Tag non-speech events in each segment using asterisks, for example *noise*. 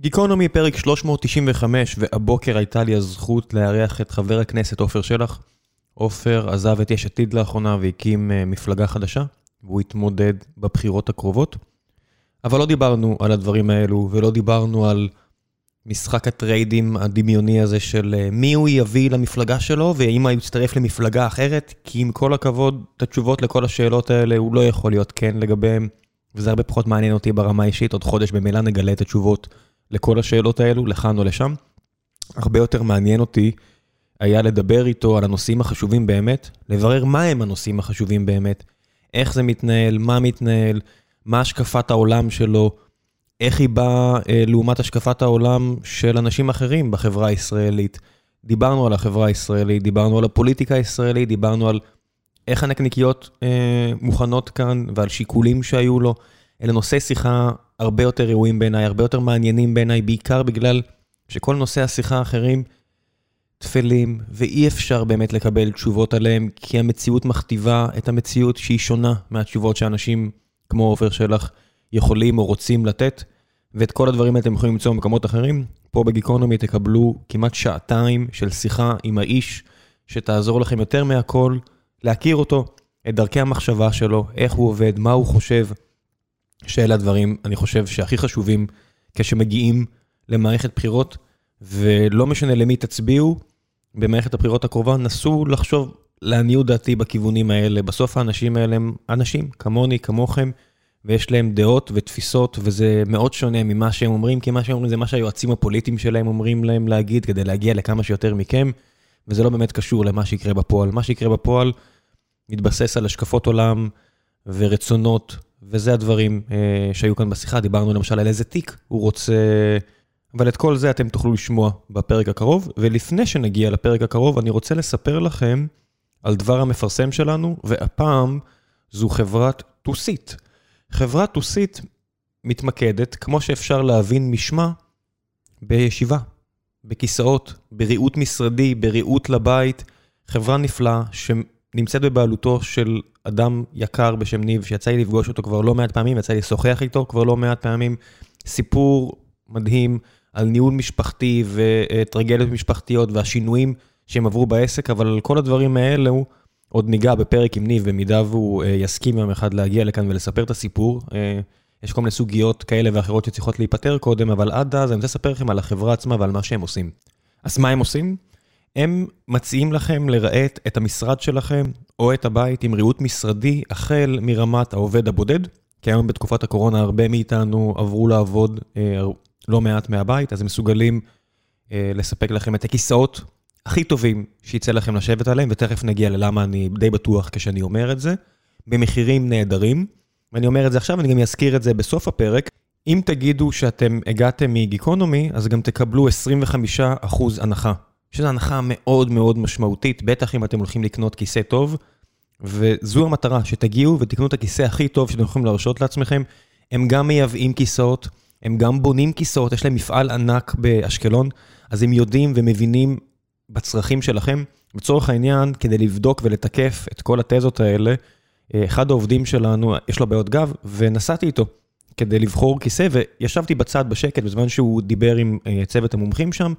גיקונומי פרק 395, והבוקר הייתה לי הזכות לארח את חבר הכנסת עופר שלח. עופר עזב את יש עתיד לאחרונה והקים אה, מפלגה חדשה, והוא התמודד בבחירות הקרובות. אבל לא דיברנו על הדברים האלו, ולא דיברנו על משחק הטריידים הדמיוני הזה של אה, מי הוא יביא למפלגה שלו, והאם הוא יצטרף למפלגה אחרת, כי עם כל הכבוד, את התשובות לכל השאלות האלה הוא לא יכול להיות כן לגביהם, וזה הרבה פחות מעניין אותי ברמה האישית, עוד חודש במילא נגלה את התשובות לכל השאלות האלו, לכאן או לשם. הרבה יותר מעניין אותי היה לדבר איתו על הנושאים החשובים באמת, לברר מה הם הנושאים החשובים באמת, איך זה מתנהל, מה מתנהל, מה השקפת העולם שלו, איך היא באה אה, לעומת השקפת העולם של אנשים אחרים בחברה הישראלית. דיברנו על החברה הישראלית, דיברנו על הפוליטיקה הישראלית, דיברנו על איך הנקניקיות אה, מוכנות כאן ועל שיקולים שהיו לו. אלה נושאי שיחה הרבה יותר ראויים בעיניי, הרבה יותר מעניינים בעיניי, בעיקר בגלל שכל נושאי השיחה האחרים טפלים, ואי אפשר באמת לקבל תשובות עליהם, כי המציאות מכתיבה את המציאות שהיא שונה מהתשובות שאנשים כמו עופר שלח יכולים או רוצים לתת, ואת כל הדברים האלה אתם יכולים למצוא במקומות אחרים. פה בגיקונומי תקבלו כמעט שעתיים של שיחה עם האיש, שתעזור לכם יותר מהכל להכיר אותו, את דרכי המחשבה שלו, איך הוא עובד, מה הוא חושב. שאלה הדברים, אני חושב, שהכי חשובים כשמגיעים למערכת בחירות, ולא משנה למי תצביעו, במערכת הבחירות הקרובה, נסו לחשוב לעניות דעתי בכיוונים האלה. בסוף האנשים האלה הם אנשים, כמוני, כמוכם, ויש להם דעות ותפיסות, וזה מאוד שונה ממה שהם אומרים, כי מה שהם אומרים זה מה שהיועצים הפוליטיים שלהם אומרים להם להגיד, כדי להגיע לכמה שיותר מכם, וזה לא באמת קשור למה שיקרה בפועל. מה שיקרה בפועל מתבסס על השקפות עולם ורצונות, וזה הדברים אה, שהיו כאן בשיחה. דיברנו למשל על איזה תיק הוא רוצה... אבל את כל זה אתם תוכלו לשמוע בפרק הקרוב, ולפני שנגיע לפרק הקרוב, אני רוצה לספר לכם על דבר המפרסם שלנו, והפעם זו חברת טוסית. חברת טוסית מתמקדת, כמו שאפשר להבין משמה, בישיבה, בכיסאות, בריהוט משרדי, בריהוט לבית. חברה נפלאה שנמצאת בבעלותו של אדם יקר בשם ניב, שיצא לי לפגוש אותו כבר לא מעט פעמים, יצא לי לשוחח איתו כבר לא מעט פעמים. סיפור מדהים על ניהול משפחתי וטרגדיות משפחתיות והשינויים שהם עברו בעסק, אבל על כל הדברים האלו עוד ניגע בפרק עם ניב, במידה והוא יסכים יום אחד להגיע לכאן ולספר את הסיפור. יש כל מיני סוגיות כאלה ואחרות שצריכות להיפטר קודם, אבל עד אז אני רוצה לספר לכם על החברה עצמה ועל מה שהם עושים. אז מה הם עושים? הם מציעים לכם לרהט את המשרד שלכם או את הבית עם ריהוט משרדי החל מרמת העובד הבודד, כי היום בתקופת הקורונה הרבה מאיתנו עברו לעבוד לא מעט מהבית, אז הם מסוגלים אה, לספק לכם את הכיסאות הכי טובים שיצא לכם לשבת עליהם, ותכף נגיע ללמה אני די בטוח כשאני אומר את זה, במחירים נהדרים. ואני אומר את זה עכשיו, אני גם אזכיר את זה בסוף הפרק. אם תגידו שאתם הגעתם מגיקונומי, אז גם תקבלו 25% הנחה, שזו הנחה מאוד מאוד משמעותית, בטח אם אתם הולכים לקנות כיסא טוב, וזו המטרה, שתגיעו ותקנו את הכיסא הכי טוב שאתם יכולים להרשות לעצמכם. הם גם מייבאים כיסאות. הם גם בונים כיסאות, יש להם מפעל ענק באשקלון, אז הם יודעים ומבינים בצרכים שלכם. לצורך העניין, כדי לבדוק ולתקף את כל התזות האלה, אחד העובדים שלנו, יש לו בעיות גב, ונסעתי איתו כדי לבחור כיסא, וישבתי בצד בשקט בזמן שהוא דיבר עם צוות המומחים שם.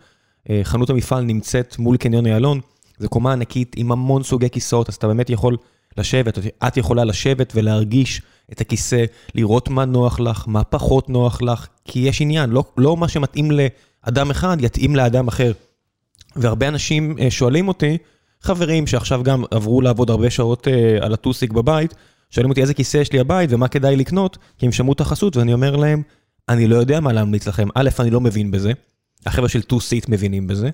חנות המפעל נמצאת מול קניון איילון, זו קומה ענקית עם המון סוגי כיסאות, אז אתה באמת יכול לשבת, את יכולה לשבת ולהרגיש את הכיסא, לראות מה נוח לך, מה פחות נוח לך, כי יש עניין, לא, לא מה שמתאים לאדם אחד יתאים לאדם אחר. והרבה אנשים שואלים אותי, חברים שעכשיו גם עברו לעבוד הרבה שעות על הטוסיק בבית, שואלים אותי איזה כיסא יש לי בבית ומה כדאי לקנות, כי הם שמעו את החסות ואני אומר להם, אני לא יודע מה להמליץ לכם, א', אני לא מבין בזה, החבר'ה של טו-סיט מבינים בזה,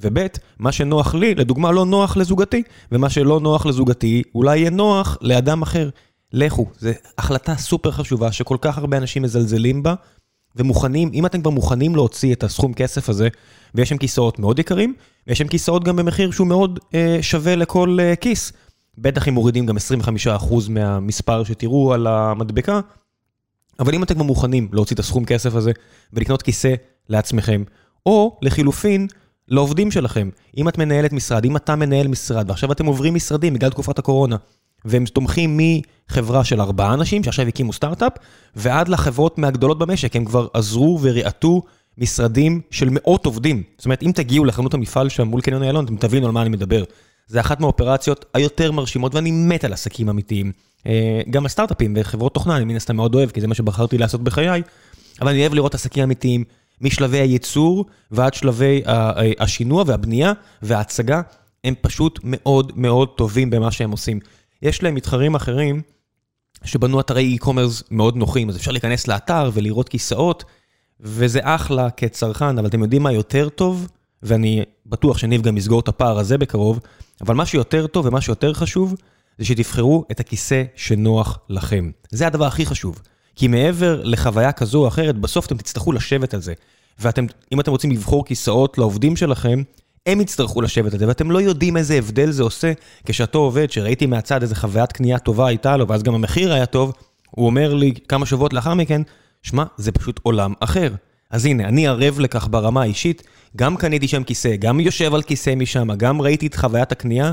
וב', מה שנוח לי, לדוגמה לא נוח לזוגתי, ומה שלא נוח לזוגתי, אולי יהיה נוח לאדם אחר. לכו, זו החלטה סופר חשובה שכל כך הרבה אנשים מזלזלים בה, ומוכנים, אם אתם כבר מוכנים להוציא את הסכום כסף הזה, ויש שם כיסאות מאוד יקרים, ויש שם כיסאות גם במחיר שהוא מאוד אה, שווה לכל אה, כיס. בטח אם מורידים גם 25% מהמספר שתראו על המדבקה, אבל אם אתם כבר מוכנים להוציא את הסכום כסף הזה, ולקנות כיסא לעצמכם, או לחילופין, לעובדים שלכם. אם את מנהלת משרד, אם אתה מנהל משרד, ועכשיו אתם עוברים משרדים בגלל תקופת הקורונה, והם תומכים מחברה של ארבעה אנשים שעכשיו הקימו סטארט-אפ, ועד לחברות מהגדולות במשק, הם כבר עזרו וריעטו משרדים של מאות עובדים. זאת אומרת, אם תגיעו לחנות המפעל שם מול קניון איילון, אתם תבינו על מה אני מדבר. זה אחת מהאופרציות היותר מרשימות, ואני מת על עסקים אמיתיים. אה, גם הסטארט-אפים וחברות תוכנה, אני מן הסתם מאוד אוהב, כי זה מה שבחרתי לעשות בחיי, אבל אני אוהב לראות עסקים אמיתיים, משלבי הייצור ועד שלבי השינוע והבנייה וההצגה, הם פשוט מאוד מאוד טובים במה שהם עושים. יש להם מתחרים אחרים שבנו אתרי e-commerce מאוד נוחים, אז אפשר להיכנס לאתר ולראות כיסאות, וזה אחלה כצרכן, אבל אתם יודעים מה יותר טוב? ואני בטוח שניב גם יסגור את הפער הזה בקרוב, אבל מה שיותר טוב ומה שיותר חשוב, זה שתבחרו את הכיסא שנוח לכם. זה הדבר הכי חשוב. כי מעבר לחוויה כזו או אחרת, בסוף אתם תצטרכו לשבת על זה. ואם אתם רוצים לבחור כיסאות לעובדים שלכם, הם יצטרכו לשבת על זה, ואתם לא יודעים איזה הבדל זה עושה כשאותו עובד, שראיתי מהצד איזה חוויית קנייה טובה הייתה לו, ואז גם המחיר היה טוב, הוא אומר לי כמה שבועות לאחר מכן, שמע, זה פשוט עולם אחר. אז הנה, אני ערב לכך ברמה האישית, גם קניתי שם כיסא, גם יושב על כיסא משם, גם ראיתי את חוויית הקנייה,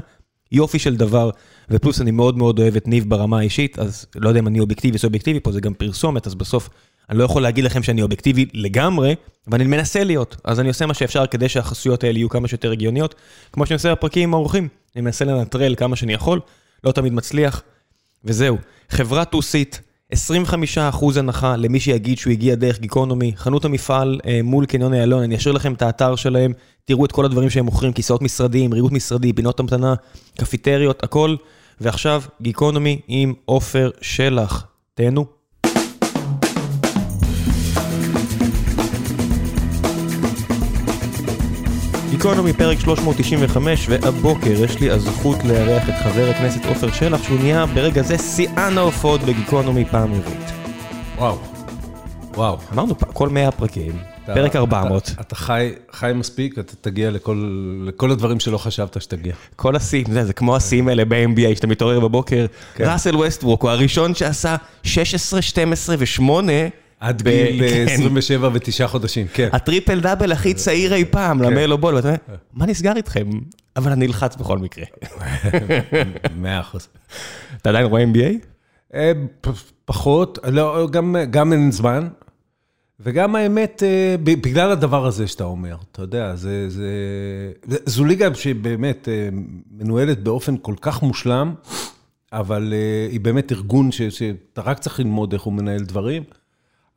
יופי של דבר. ופלוס אני מאוד מאוד אוהב את ניב ברמה האישית, אז לא יודע אם אני אובייקטיבי או אובייקטיבי פה, זה גם פרסומת, אז בסוף אני לא יכול להגיד לכם שאני אובייקטיבי לגמרי, ואני מנסה להיות. אז אני עושה מה שאפשר כדי שהחסויות האלה יהיו כמה שיותר הגיוניות, כמו שאני עושה בפרקים עם האורחים. אני מנסה לנטרל כמה שאני יכול, לא תמיד מצליח, וזהו. חברה טוסית, 25% הנחה למי שיגיד שהוא הגיע דרך גיקונומי, חנות המפעל אה, מול קניון איילון, אני אשאיר לכם את האתר שלהם, תראו את כל הדברים שהם מוכרים, כיסאות משרדיים, ריהוט משרדי, פינות המתנה, קפיטריות, הכל. ועכשיו, גיקונומי עם עופר שלח. תהנו. גיקונומי פרק 395, והבוקר יש לי הזכות לארח את חבר הכנסת עופר שלח, שהוא נהיה ברגע זה שיאן ההופעות בגיקונומי פעם רביעית. וואו, וואו. אמרנו כל 100 פרק 400. אתה, אתה חי, חי מספיק, אתה תגיע לכל, לכל הדברים שלא חשבת שתגיע. כל השיאים, זה, זה כמו השיאים האלה ב-NBA, שאתה מתעורר בבוקר. כן. ראסל ווסטברוק הוא הראשון שעשה 16, 12 ו-8. עד גיל 27 כן. ותשעה חודשים, כן. ה triple double הכי צעיר אי פעם, כן. למלו בול, ואתה אומר, מה נסגר איתכם? אבל אני אלחץ בכל מקרה. *laughs* מאה אחוז. אתה עדיין רואה NBA? אה, פחות, לא, גם אין זמן, וגם האמת, אה, בגלל הדבר הזה שאתה אומר, אתה יודע, זה, זה, זו ליגה שבאמת אה, מנוהלת באופן כל כך מושלם, אבל היא באמת ארגון שאתה רק צריך ללמוד איך הוא מנהל דברים.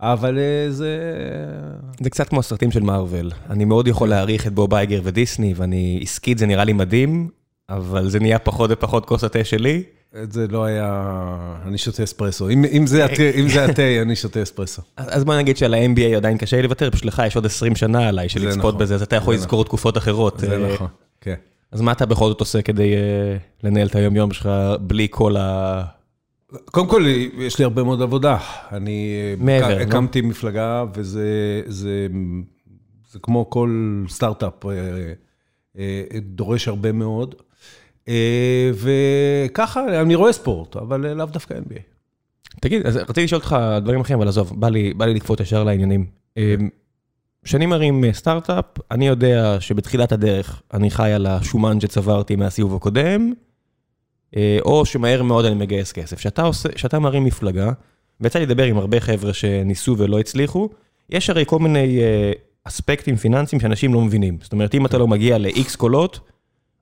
אבל אה, זה... זה קצת כמו הסרטים של מארוול. אני מאוד יכול להעריך את בוב אייגר ודיסני, ואני עסקית, זה נראה לי מדהים, אבל זה נהיה פחות ופחות כוס התה שלי. זה לא היה... אני שותה אספרסו. אם, אם זה התה, אני שותה אספרסו. אז בוא נגיד שעל ה-MBA עדיין קשה לי לוותר, פשוט לך יש עוד 20 שנה עליי של לצפות נכון, בזה, אז אתה יכול לזכור נכון. תקופות אחרות. זה אה, נכון, כן. אז מה אתה בכל זאת עושה כדי אה, לנהל את היום-יום שלך בלי כל ה... קודם כל, יש לי הרבה מאוד עבודה. אני מעבר, לא? הקמתי לא? מפלגה, וזה זה, זה כמו כל סטארט-אפ, אה, אה, דורש הרבה מאוד. אה, וככה, אני רואה ספורט, אבל לאו דווקא NBA. תגיד, אז רציתי לשאול אותך דברים אחרים, אבל עזוב, בא לי, בא לי לקפוץ ישר לעניינים. כשאני מרים סטארט-אפ, אני יודע שבתחילת הדרך אני חי על השומן שצברתי מהסיבוב הקודם, אה, או שמהר מאוד אני מגייס כסף. כשאתה מרים מפלגה, ויצא לי לדבר עם הרבה חבר'ה שניסו ולא הצליחו, יש הרי כל מיני אה, אספקטים פיננסיים שאנשים לא מבינים. זאת אומרת, אם אתה לא מגיע ל-X קולות,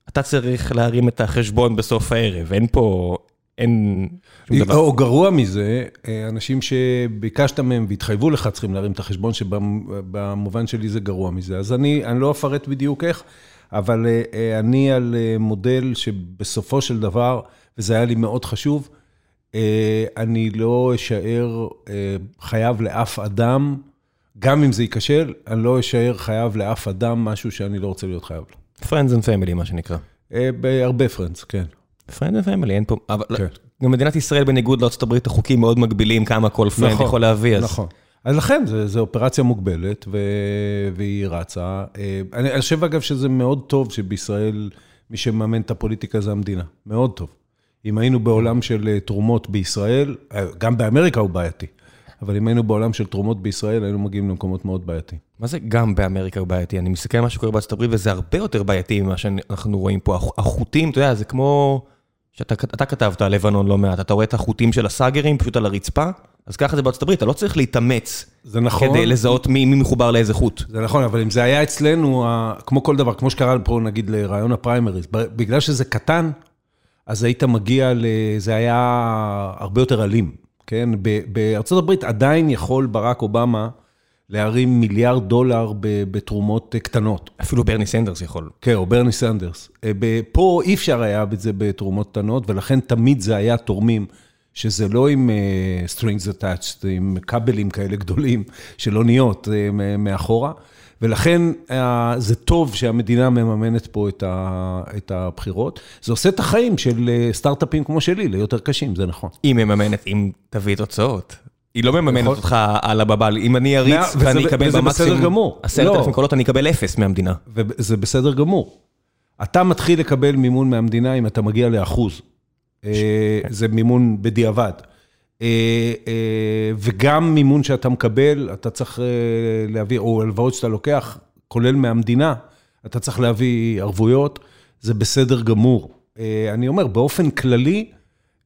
אתה צריך להרים את החשבון בסוף הערב, אין פה, אין שום דבר. או גרוע מזה, אה, אנשים שביקשת מהם והתחייבו לך צריכים להרים את החשבון, שבמובן שלי זה גרוע מזה. אז אני, אני לא אפרט בדיוק איך. אבל אה, אה, אני על מודל שבסופו של דבר, וזה היה לי מאוד חשוב, אני לא אשאר חייב לאף אדם, גם אם זה ייכשל, אני לא אשאר חייב לאף אדם משהו שאני לא רוצה להיות חייב לו. Friends and family, מה שנקרא. בהרבה friends, כן. Friends and family, אין פה... אבל כן. גם מדינת ישראל, בניגוד לארה"ב, החוקים מאוד מגבילים כמה כל friend נכון, יכול להביא. אז... נכון. אז לכן, זו אופרציה מוגבלת. והיא רצה. אה, אני חושב, אגב, שזה מאוד טוב שבישראל, מי שמממן את הפוליטיקה זה המדינה. מאוד טוב. אם היינו בעולם של אה, תרומות בישראל, אה, גם באמריקה הוא בעייתי, אבל אם היינו בעולם של תרומות בישראל, היינו מגיעים למקומות מאוד בעייתיים. מה זה גם באמריקה בעייתי? אני מסתכל על מה שקורה בארצות הברית, וזה הרבה יותר בעייתי ממה שאנחנו רואים פה. החוטים, אתה יודע, זה כמו... שאתה כתבת על לבנון לא מעט, אתה רואה את החוטים של הסאגרים פשוט על הרצפה, אז ככה זה בארצות הברית, אתה לא צריך להתאמץ. זה נכון. כדי לזהות מי, מי מחובר לאיזה חוט. זה נכון, אבל אם זה היה אצלנו, כמו כל דבר, כמו שקרה פה נגיד לרעיון הפריימריז, בגלל שזה קטן, אז היית מגיע ל... זה היה הרבה יותר אלים, כן? בארצות הברית עדיין יכול ברק אובמה להרים מיליארד דולר בתרומות קטנות. אפילו ברני סנדרס יכול. כן, או ברני סנדרס. אה, פה אי אפשר היה את זה בתרומות קטנות, ולכן תמיד זה היה תורמים, שזה לא עם uh, strings attached, עם כבלים כאלה גדולים, של אוניות מאחורה. ולכן זה טוב שהמדינה מממנת פה את הבחירות. זה עושה את החיים של סטארט-אפים כמו שלי ליותר קשים, זה נכון. היא מממנת אם תביא תוצאות. היא לא מממנת אותך על הבבל, אם אני אריץ ואני אקבל במקסימום עשרת אלפים קולות, אני אקבל אפס מהמדינה. וזה בסדר גמור. אתה מתחיל לקבל מימון מהמדינה אם אתה מגיע לאחוז. אה, זה מימון בדיעבד. אה, אה, וגם מימון שאתה מקבל, אתה צריך להביא, או הלוואות שאתה לוקח, כולל מהמדינה, אתה צריך להביא ערבויות, זה בסדר גמור. אני אומר, באופן כללי,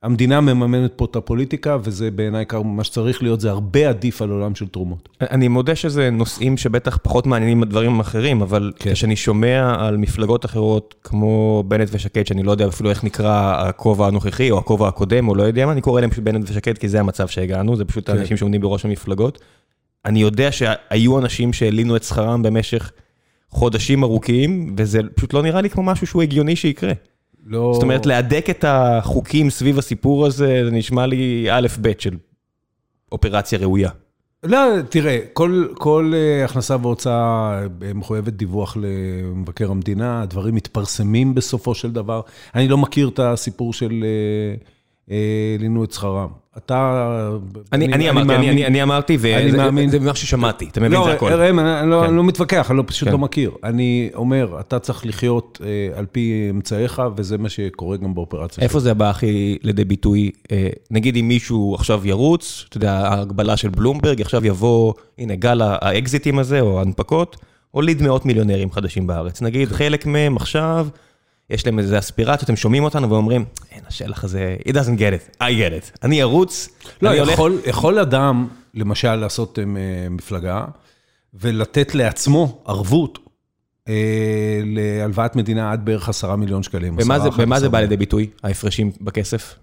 המדינה מממנת פה את הפוליטיקה, וזה בעיניי מה שצריך להיות, זה הרבה עדיף על עולם של תרומות. אני מודה שזה נושאים שבטח פחות מעניינים דברים אחרים, אבל כן. כשאני שומע על מפלגות אחרות, כמו בנט ושקד, שאני לא יודע אפילו איך נקרא הכובע הנוכחי, או הכובע הקודם, או לא יודע מה, אני קורא להם פשוט בנט ושקד, כי זה המצב שהגענו, זה פשוט כן. האנשים שעומדים בראש המפלגות. אני יודע שהיו אנשים שהעלינו את שכרם במשך חודשים ארוכים, וזה פשוט לא נראה לי כמו משהו שהוא הגיוני שיקרה. לא... זאת אומרת, להדק את החוקים סביב הסיפור הזה, זה נשמע לי א' ב' של אופרציה ראויה. לא, תראה, כל, כל אה, הכנסה והוצאה אה, מחויבת דיווח למבקר המדינה, הדברים מתפרסמים בסופו של דבר. אני לא מכיר את הסיפור של העלינו אה, את שכרם. אתה... אני אמרתי, אני אמרתי, וזה ממה ששמעתי, אתה מבין, זה הכול. לא, ראם, אני לא, כן. לא מתווכח, אני לא, פשוט כן. לא מכיר. אני אומר, אתה צריך לחיות אה, על פי אמצעיך, וזה מה שקורה גם באופרציה. איפה זה בא הכי לידי ביטוי? אה, נגיד אם מישהו עכשיו ירוץ, אתה יודע, ההגבלה של בלומברג, עכשיו יבוא, הנה, גל האקזיטים הזה, או ההנפקות, הוליד מאות מיליונרים חדשים בארץ. נגיד, חלק מהם עכשיו... יש להם איזה אספירציות, הם שומעים אותנו ואומרים, אין, השלח הזה, he doesn't get it, I get it. אני ארוץ, לא, אני יכול, הולך... יכול אדם, למשל, לעשות uh, מפלגה, ולתת לעצמו ערבות uh, להלוואת מדינה עד בערך עשרה מיליון שקלים. במה זה, במה זה בא לידי ביטוי, ההפרשים בכסף?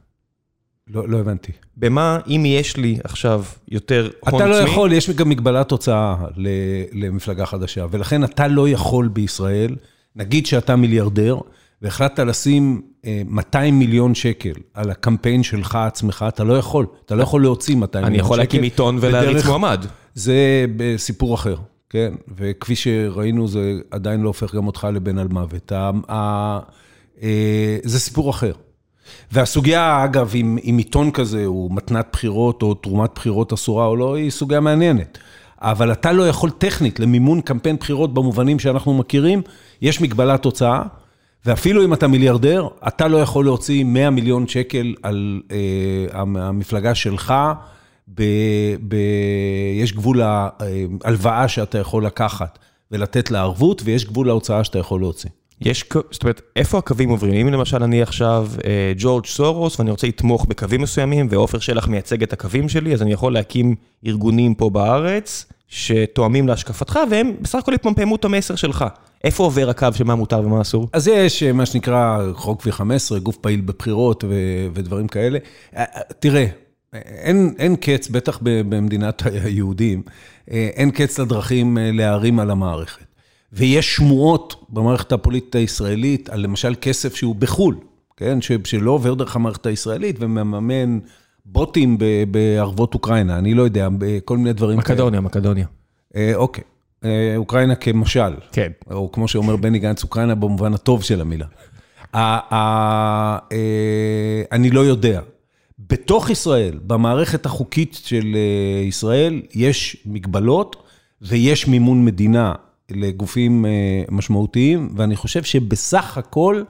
לא, לא הבנתי. במה, אם יש לי עכשיו יותר הון עצמי... אתה לא יכול, יש גם מגבלת הוצאה למפלגה חדשה, ולכן אתה לא יכול בישראל, נגיד שאתה מיליארדר, והחלטת לשים 200 אה, מיליון שקל על הקמפיין שלך עצמך, אתה לא יכול, אתה לא יכול להוציא 200 מיליון שקל. אני יכול להקים עיתון ולהריץ מועמד. זה סיפור אחר, כן? וכפי שראינו, זה עדיין לא הופך גם אותך לבן על מוות. אה, זה סיפור אחר. והסוגיה, אגב, אם, אם עיתון כזה הוא מתנת בחירות או תרומת בחירות אסורה או לא, היא סוגיה מעניינת. אבל אתה לא יכול טכנית למימון קמפיין בחירות במובנים שאנחנו מכירים, יש מגבלת תוצאה. ואפילו אם אתה מיליארדר, אתה לא יכול להוציא 100 מיליון שקל על אה, המפלגה שלך, ב, ב, יש גבול להלוואה שאתה יכול לקחת ולתת לה ערבות, ויש גבול להוצאה שאתה יכול להוציא. יש, זאת אומרת, איפה הקווים עוברים? אם למשל אני עכשיו אה, ג'ורג' סורוס ואני רוצה לתמוך בקווים מסוימים, ועופר שלח מייצג את הקווים שלי, אז אני יכול להקים ארגונים פה בארץ שתואמים להשקפתך, והם בסך הכל יפמפמו את המסר שלך. איפה עובר הקו של מה מותר ומה אסור? אז יש מה שנקרא חוק V15, גוף פעיל בבחירות ודברים כאלה. אה, אה, תראה, אין, אין קץ, בטח במדינת היהודים, אה, אין קץ לדרכים להערים על המערכת. ויש שמועות במערכת הפוליטית הישראלית על למשל כסף שהוא בחו"ל, כן? שלא עובר דרך המערכת הישראלית ומממן בוטים בערבות אוקראינה, אני לא יודע, כל מיני דברים מקדוניה, כאלה. מקדוניה. אוקיי. אה, אוקראינה כמשל. כן. או כמו שאומר בני גנץ, אוקראינה במובן הטוב של המילה. אה, אני לא יודע. בתוך ישראל, במערכת החוקית של אה, ישראל, יש מגבלות ויש מימון מדינה לגופים משמעותיים, ואני חושב שבסך הכל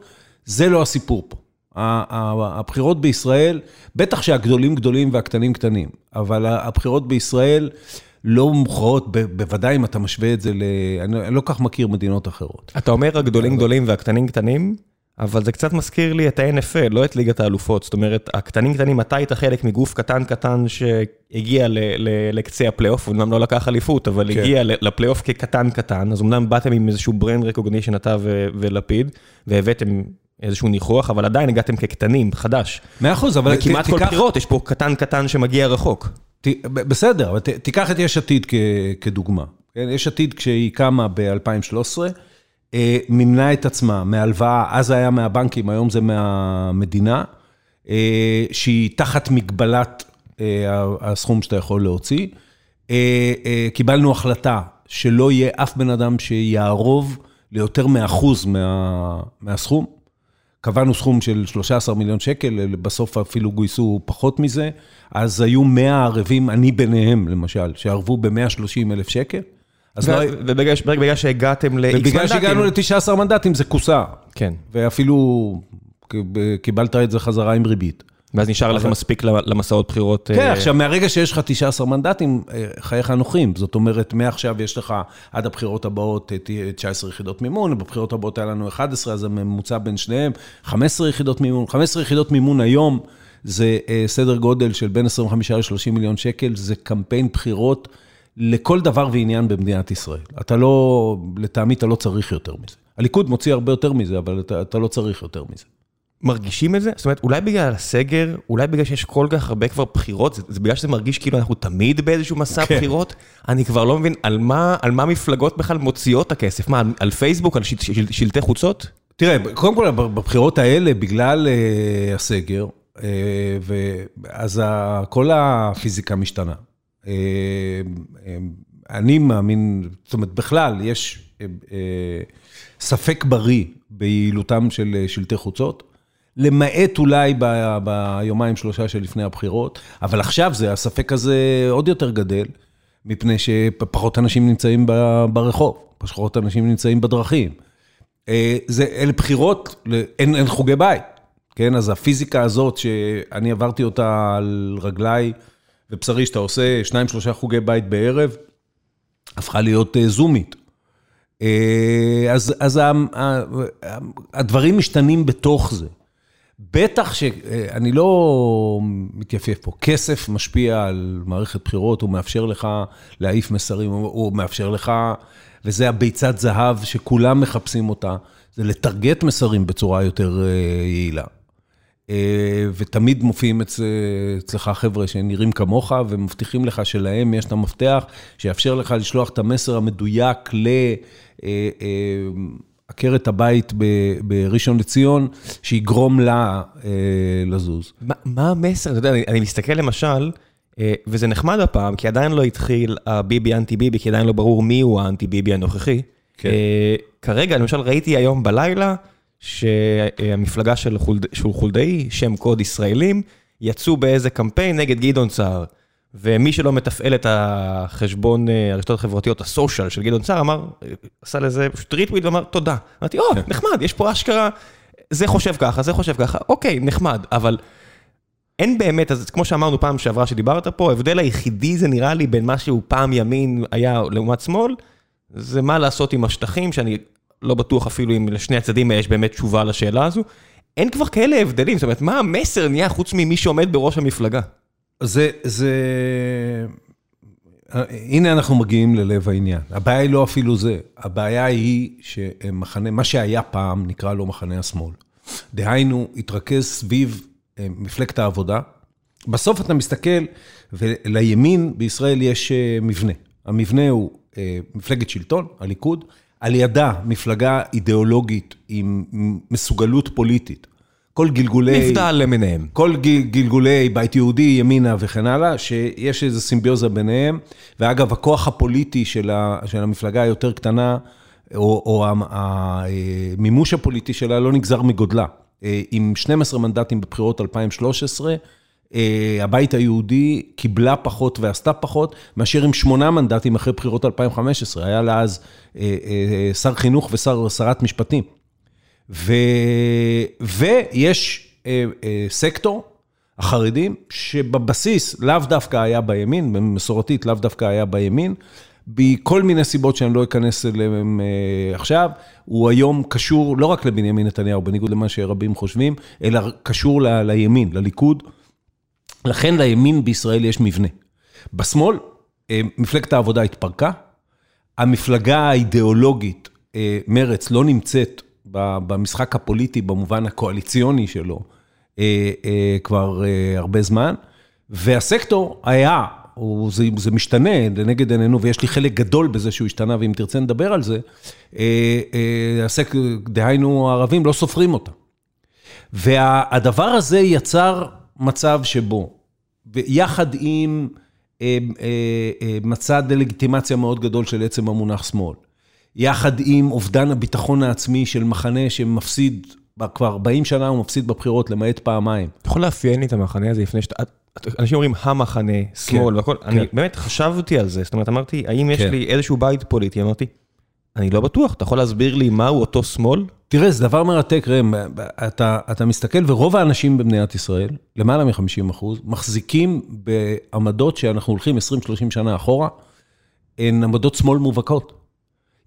זה לא הסיפור פה. הבחירות בישראל, בטח שהגדולים גדולים והקטנים קטנים, אבל הבחירות בישראל... לא מוכרעות, בוודאי אם אתה משווה את זה ל... אני לא כל כך מכיר מדינות אחרות. אתה אומר הגדולים גדולים והקטנים קטנים, אבל זה קצת מזכיר לי את ה-NFL, לא את ליגת האלופות. זאת אומרת, הקטנים קטנים, אתה היית חלק מגוף קטן קטן שהגיע לקצה הפלייאוף, אמנם לא לקח אליפות, אבל כן. הגיע לפלייאוף כקטן קטן, אז אמנם באתם עם איזשהו brand recognition, אתה ולפיד, והבאתם איזשהו ניחוח, אבל עדיין הגעתם כקטנים, חדש. מאה אחוז, אבל תיקח... וכמעט כל בחירות, יש פה קטן קטן שמגיע רחוק. בסדר, אבל. תיקח את יש עתיד כ... כדוגמה. כן? יש עתיד כשהיא קמה ב-2013, אה, מימנה את עצמה מהלוואה, אז זה היה מהבנקים, היום זה מהמדינה, אה, שהיא תחת מגבלת אה, הסכום שאתה יכול להוציא. קיבלנו החלטה שלא יהיה אף בן אדם שיערוב ליותר מאחוז מה, מהסכום. קבענו סכום של 13 מיליון שקל, בסוף אפילו גויסו פחות מזה. אז היו 100 ערבים, אני ביניהם למשל, שערבו ב-130 אלף שקל. אז לא... ובגלל שהגעתם ל-X מנדטים. ובגלל שהגענו ל-19 מנדטים זה כוסה. כן. ואפילו קיבלת את זה חזרה עם ריבית. ואז נשאר לכם מספיק למסעות בחירות. כן, אה, עכשיו, מהרגע שיש לך 19 מנדטים, אה, חייך נוחים. זאת אומרת, מעכשיו יש לך עד הבחירות הבאות 19 אה, יחידות מימון, בבחירות הבאות היה לנו 11, אז הממוצע בין שניהם, 15 יחידות מימון. 15 יחידות מימון היום זה סדר גודל של בין 25 ל-30 מיליון שקל, זה קמפיין בחירות. לכל דבר ועניין במדינת ישראל. אתה לא, לטעמי אתה לא צריך יותר מזה. הליכוד מוציא הרבה יותר מזה, אבל אתה, אתה לא צריך יותר מזה. מרגישים את זה? זאת אומרת, אולי בגלל הסגר, אולי בגלל שיש כל כך הרבה כבר בחירות, זה, זה בגלל שזה מרגיש כאילו אנחנו תמיד באיזשהו מסע כן. בחירות? אני כבר לא מבין על מה, על מה מפלגות בכלל מוציאות את הכסף. מה, על, על פייסבוק, על של, של, שלטי חוצות? תראה, קודם כל, בבחירות האלה, בגלל uh, הסגר, uh, ואז כל הפיזיקה משתנה. אה, אה, אני מאמין, זאת אומרת, בכלל, יש אה, ספק בריא ביעילותם של שלטי חוצות, למעט אולי ב, ביומיים שלושה שלפני הבחירות, אבל עכשיו זה, הספק הזה עוד יותר גדל, מפני שפחות אנשים נמצאים ברחוב, פחות אנשים נמצאים בדרכים. זה, אלה בחירות, אין, אין חוגי בית, כן? אז הפיזיקה הזאת, שאני עברתי אותה על רגליי, ובשרי שאתה עושה שניים, שלושה חוגי בית בערב, הפכה להיות אה, זומית. אה, אז, אז הדברים משתנים בתוך זה. בטח שאני לא מתייפייף פה, כסף משפיע על מערכת בחירות, הוא מאפשר לך להעיף מסרים, הוא מאפשר לך, וזה הביצת זהב שכולם מחפשים אותה, זה לטרגט מסרים בצורה יותר אה, יעילה. אה, ותמיד מופיעים אצלך חבר'ה שנראים כמוך, ומבטיחים לך שלהם יש את המפתח שיאפשר לך לשלוח את המסר המדויק לעקרת אה, אה, הבית בראשון לציון, שיגרום לה לזוז. מה המסר? אתה יודע, אני מסתכל למשל, וזה נחמד הפעם, כי עדיין לא התחיל הביבי אנטי ביבי, כי עדיין לא ברור מי הוא האנטי ביבי הנוכחי. כן. כרגע, למשל, ראיתי היום בלילה, שהמפלגה של חולדאי, שם קוד ישראלים, יצאו באיזה קמפיין נגד גדעון סער. ומי שלא מתפעל את החשבון, אה, הרשתות החברתיות, הסושיאל של גדעון סער, אמר, עשה לזה פשוט ריטוויט ואמר, תודה. אמרתי, או, נחמד, יש פה אשכרה, זה חושב ככה, זה חושב ככה, אוקיי, נחמד, אבל אין באמת, אז כמו שאמרנו פעם שעברה שדיברת פה, ההבדל היחידי זה נראה לי בין מה שהוא פעם ימין היה לעומת שמאל, זה מה לעשות עם השטחים, שאני לא בטוח אפילו אם לשני הצדדים יש באמת תשובה לשאלה הזו. אין כבר כאלה הבדלים, זאת אומרת, מה המסר נהיה חוץ ממי שעומד בראש המפלגה? זה, זה... הנה אנחנו מגיעים ללב העניין. הבעיה היא לא אפילו זה, הבעיה היא שמחנה, מה שהיה פעם נקרא לו מחנה השמאל. דהיינו, התרכז סביב אה, מפלגת העבודה. בסוף אתה מסתכל, ולימין בישראל יש אה, מבנה. המבנה הוא אה, מפלגת שלטון, הליכוד, על ידה מפלגה אידיאולוגית עם מסוגלות פוליטית. כל גלגולי... מפד"ל למיניהם. כל גלגולי בית יהודי, ימינה וכן הלאה, שיש איזו סימביוזה ביניהם. ואגב, הכוח הפוליטי של, המפלגה היותר קטנה, או, או המימוש הפוליטי שלה לא נגזר מגודלה. אה, עם 12 מנדטים בבחירות 2013, אה, הבית היהודי קיבלה פחות ועשתה פחות, מאשר עם שמונה מנדטים אחרי בחירות 2015. היה לה אז אה, שר חינוך ושרת משפטים. ו, ויש סקטור, החרדים, שבבסיס לאו דווקא היה בימין, מסורתית לאו דווקא היה בימין, מכל מיני סיבות שאני לא אכנס אליהן אה, עכשיו, הוא היום קשור לא רק לבנימין נתניהו, בניגוד למה שרבים חושבים, אלא קשור ל, לימין, לליכוד. לכן לימין בישראל יש מבנה. בשמאל, אה, מפלגת העבודה התפרקה, המפלגה האידיאולוגית, אה, מרץ, לא נמצאת במשחק הפוליטי במובן הקואליציוני שלו אה, כבר הרבה זמן, והסקטור היה, זה, זה משתנה לנגד עינינו, ויש לי חלק גדול בזה שהוא השתנה, ואם תרצה נדבר על זה, הסק, דהיינו הערבים לא סופרים אותה. והדבר הזה יצר מצב שבו, ויחד עם אה, אה, אה, מצא דה-לגיטימציה מאוד גדול של עצם המונח שמאל. יחד עם אובדן הביטחון העצמי של מחנה שמפסיד, כבר 40 שנה הוא מפסיד בבחירות, למעט פעמיים. אתה יכול לאפיין לי את המחנה הזה לפני שאתה... אנשים אומרים המחנה, שמאל כן, והכל, כן. אני באמת חשבתי על זה, זאת אומרת, אמרתי, האם יש כן. לי איזשהו בית פוליטי? אמרתי, אני לא בטוח, אתה יכול להסביר לי מהו אותו שמאל? תראה, זה דבר מרתק, ראם, אתה, אתה מסתכל, ורוב האנשים במדינת ישראל, למעלה מ-50 אחוז, מחזיקים בעמדות שאנחנו הולכים 20-30 שנה אחורה, הן עמדות שמאל מובהקות.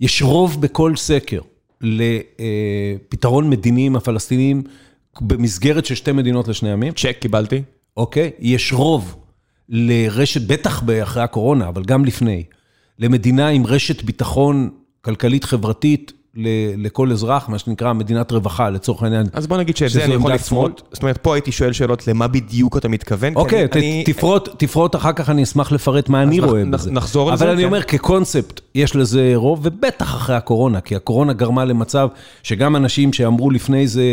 יש רוב בכל סקר לפתרון מדיני עם הפלסטינים במסגרת של שתי מדינות לשני עמים. צ'ק קיבלתי. אוקיי, יש רוב לרשת, בטח אחרי הקורונה, אבל גם לפני, למדינה עם רשת ביטחון כלכלית-חברתית לכל אזרח, מה שנקרא מדינת רווחה, לצורך העניין. אז בוא נגיד שאת זה אני יכול לפרוט. זאת אומרת, פה הייתי שואל שאלות למה בדיוק אתה מתכוון. אוקיי, תפרוט אחר כך, אני אשמח לפרט מה אני רואה בזה. נחזור לזה. אבל אני כן. אומר, כקונספט, יש לזה רוב, ובטח אחרי הקורונה, כי הקורונה גרמה למצב שגם אנשים שאמרו לפני זה,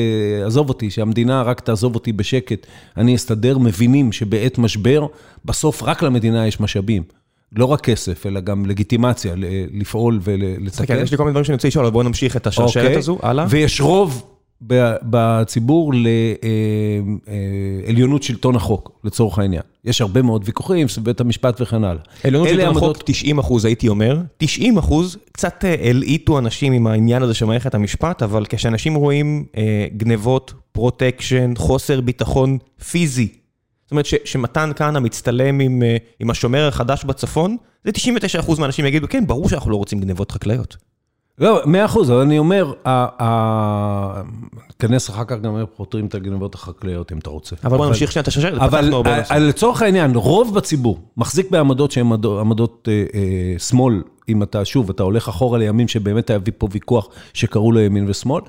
עזוב אותי, שהמדינה רק תעזוב אותי בשקט, אני אסתדר, מבינים שבעת משבר, בסוף רק למדינה יש משאבים. לא רק כסף, אלא גם לגיטימציה לפעול ולתקן. יש לי כל מיני דברים שאני רוצה לשאול, אבל בואו נמשיך את השרשרת אוקיי. הזו, הלאה. ויש רוב בציבור לעליונות שלטון החוק, לצורך העניין. יש הרבה מאוד ויכוחים, בית המשפט וכן הלאה. עליונות שלטון החוק, 90 אחוז הייתי אומר. 90 אחוז, קצת אה, הלעיטו אנשים עם העניין הזה של מערכת המשפט, אבל כשאנשים רואים אה, גנבות, פרוטקשן, חוסר ביטחון פיזי, זאת אומרת שמתן כהנא מצטלם עם אה, עם השומר החדש בצפון, זה 99% מהאנשים יגידו, כן, ברור שאנחנו לא רוצים גנבות חקלאיות. לא, מאה אחוז, אבל אני אומר, ניכנס אחר כך גם איך פותרים את הגנבות החקלאיות, אם אתה רוצה. אבל בוא נמשיך שנייה את השרשרת, אבל לצורך העניין, רוב בציבור מחזיק בעמדות שהן עמדות אה, אה, שמאל, אם אתה, שוב, אתה הולך אחורה לימים שבאמת היה פה ויכוח שקראו לו ימין ושמאל,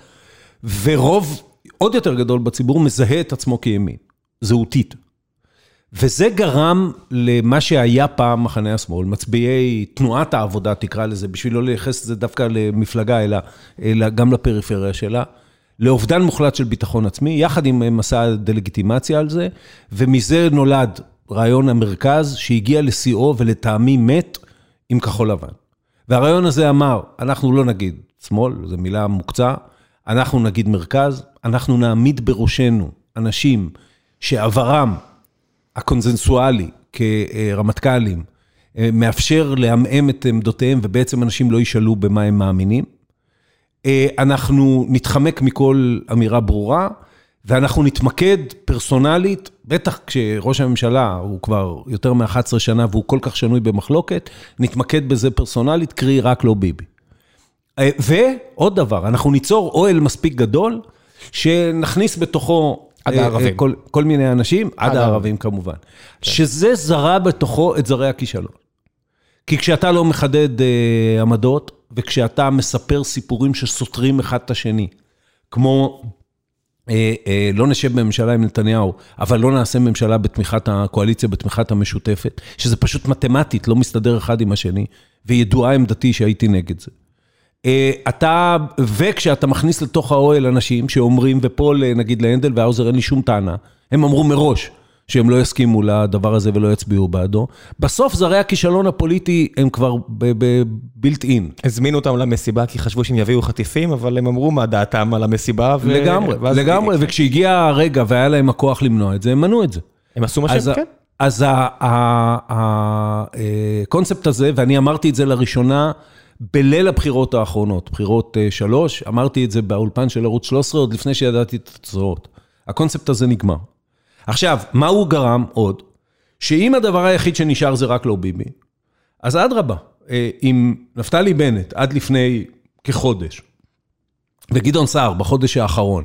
ורוב עוד יותר גדול בציבור מזהה את עצמו כימין, זהותית. וזה גרם למה שהיה פעם מחנה השמאל, מצביעי תנועת העבודה, תקרא לזה, בשביל לא לייחס את זה דווקא למפלגה, אלא, אלא גם לפריפריה שלה, לאובדן מוחלט של ביטחון עצמי, יחד עם מסע דה-לגיטימציה על זה, ומזה נולד רעיון המרכז שהגיע לשיאו ולטעמי מת עם כחול לבן. והרעיון הזה אמר, אנחנו לא נגיד שמאל, זו מילה מוקצה, אנחנו נגיד מרכז, אנחנו נעמיד בראשנו אנשים שעברם הקונזנסואלי כרמטכ"לים, אה, מאפשר לעמעם את עמדותיהם ובעצם אנשים לא ישאלו במה הם מאמינים. אה, אנחנו נתחמק מכל אמירה ברורה, ואנחנו נתמקד פרסונלית, בטח כשראש הממשלה הוא כבר יותר מ-11 שנה והוא כל כך שנוי במחלוקת, נתמקד בזה פרסונלית, קרי רק לא ביבי. אה, ועוד דבר, אנחנו ניצור אוהל מספיק גדול, שנכניס בתוכו עד אה, הערבים. כל כל מיני אנשים, עד עד הערבים כמובן. כן. שזה זרה בתוכו את זרי הכישלון. כי כשאתה לא מחדד uh, עמדות, וכשאתה מספר סיפורים שסותרים אחד את השני, כמו uh, uh, לא נשב בממשלה עם נתניהו, אבל לא נעשה ממשלה בתמיכת הקואליציה, בתמיכת המשותפת, שזה פשוט מתמטית, לא מסתדר אחד עם השני, וידועה עמדתי שהייתי נגד זה. אה, אתה, וכשאתה מכניס לתוך האוהל אנשים שאומרים, ופה נגיד להנדל והאוזר אין לי שום טענה, הם אמרו מראש שהם לא יסכימו לדבר הזה ולא יצביעו בעדו. בסוף זרי הכישלון הפוליטי הם כבר בילט אין. הזמינו אותם למסיבה כי חשבו שהם יביאו חטיפים, אבל הם אמרו מה דעתם על המסיבה. ו... לגמרי, לגמרי, וכשהגיע הרגע והיה להם הכוח למנוע את זה, הם מנעו את זה. הם עשו מה שהם, כן. אז הקונספט אה, הזה, ואני אמרתי את זה לראשונה, בליל הבחירות האחרונות, בחירות אה, שלוש, אמרתי את זה באולפן של ערוץ 13, עוד לפני שידעתי את התוצאות. הקונספט הזה נגמר. עכשיו, מה הוא גרם עוד? שאם הדבר היחיד שנשאר זה רק לא ביבי, אז אדרבה, אה, עם נפתלי בנט עד לפני כחודש, וגדעון סער בחודש האחרון,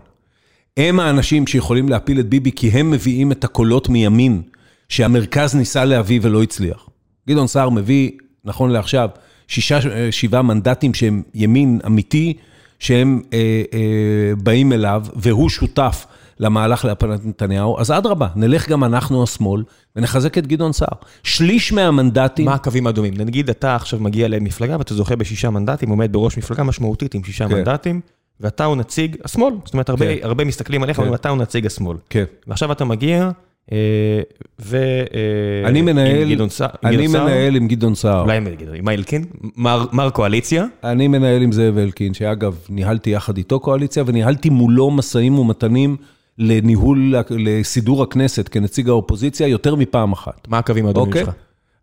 הם האנשים שיכולים להפיל את ביבי כי הם מביאים את הקולות מימין שהמרכז ניסה להביא ולא הצליח. גדעון סער מביא, נכון לעכשיו, שישה, שבעה מנדטים שהם ימין אמיתי, שהם אה, אה, באים אליו, והוא שותף למהלך להפלת נתניהו, אז אדרבה, נלך גם אנחנו השמאל ונחזק את גדעון סער. שליש מהמנדטים... מה הקווים האדומים? נגיד אתה עכשיו מגיע למפלגה ואתה זוכה בשישה מנדטים, עומד בראש מפלגה משמעותית עם שישה כן. מנדטים, ואתה הוא נציג השמאל. זאת אומרת, הרבה, כן. הרבה מסתכלים עליך, כן. אומרים, אתה הוא נציג השמאל. כן. ועכשיו אתה מגיע, אה, ו... אה, אני מנהל, עם גדעון סער, אני מנהל עם גדעון סער. אולי עם אלקין, מר מר קואליציה. אני מנהל עם זאב אלקין, שאגב, ניהלתי יחד איתו קואליציה, וניהלתי מולו משאים ומתנים לניהול, לסידור הכנסת כנציג האופוזיציה יותר מפעם אחת. מה הקווים האדומים אוקיי? שלך?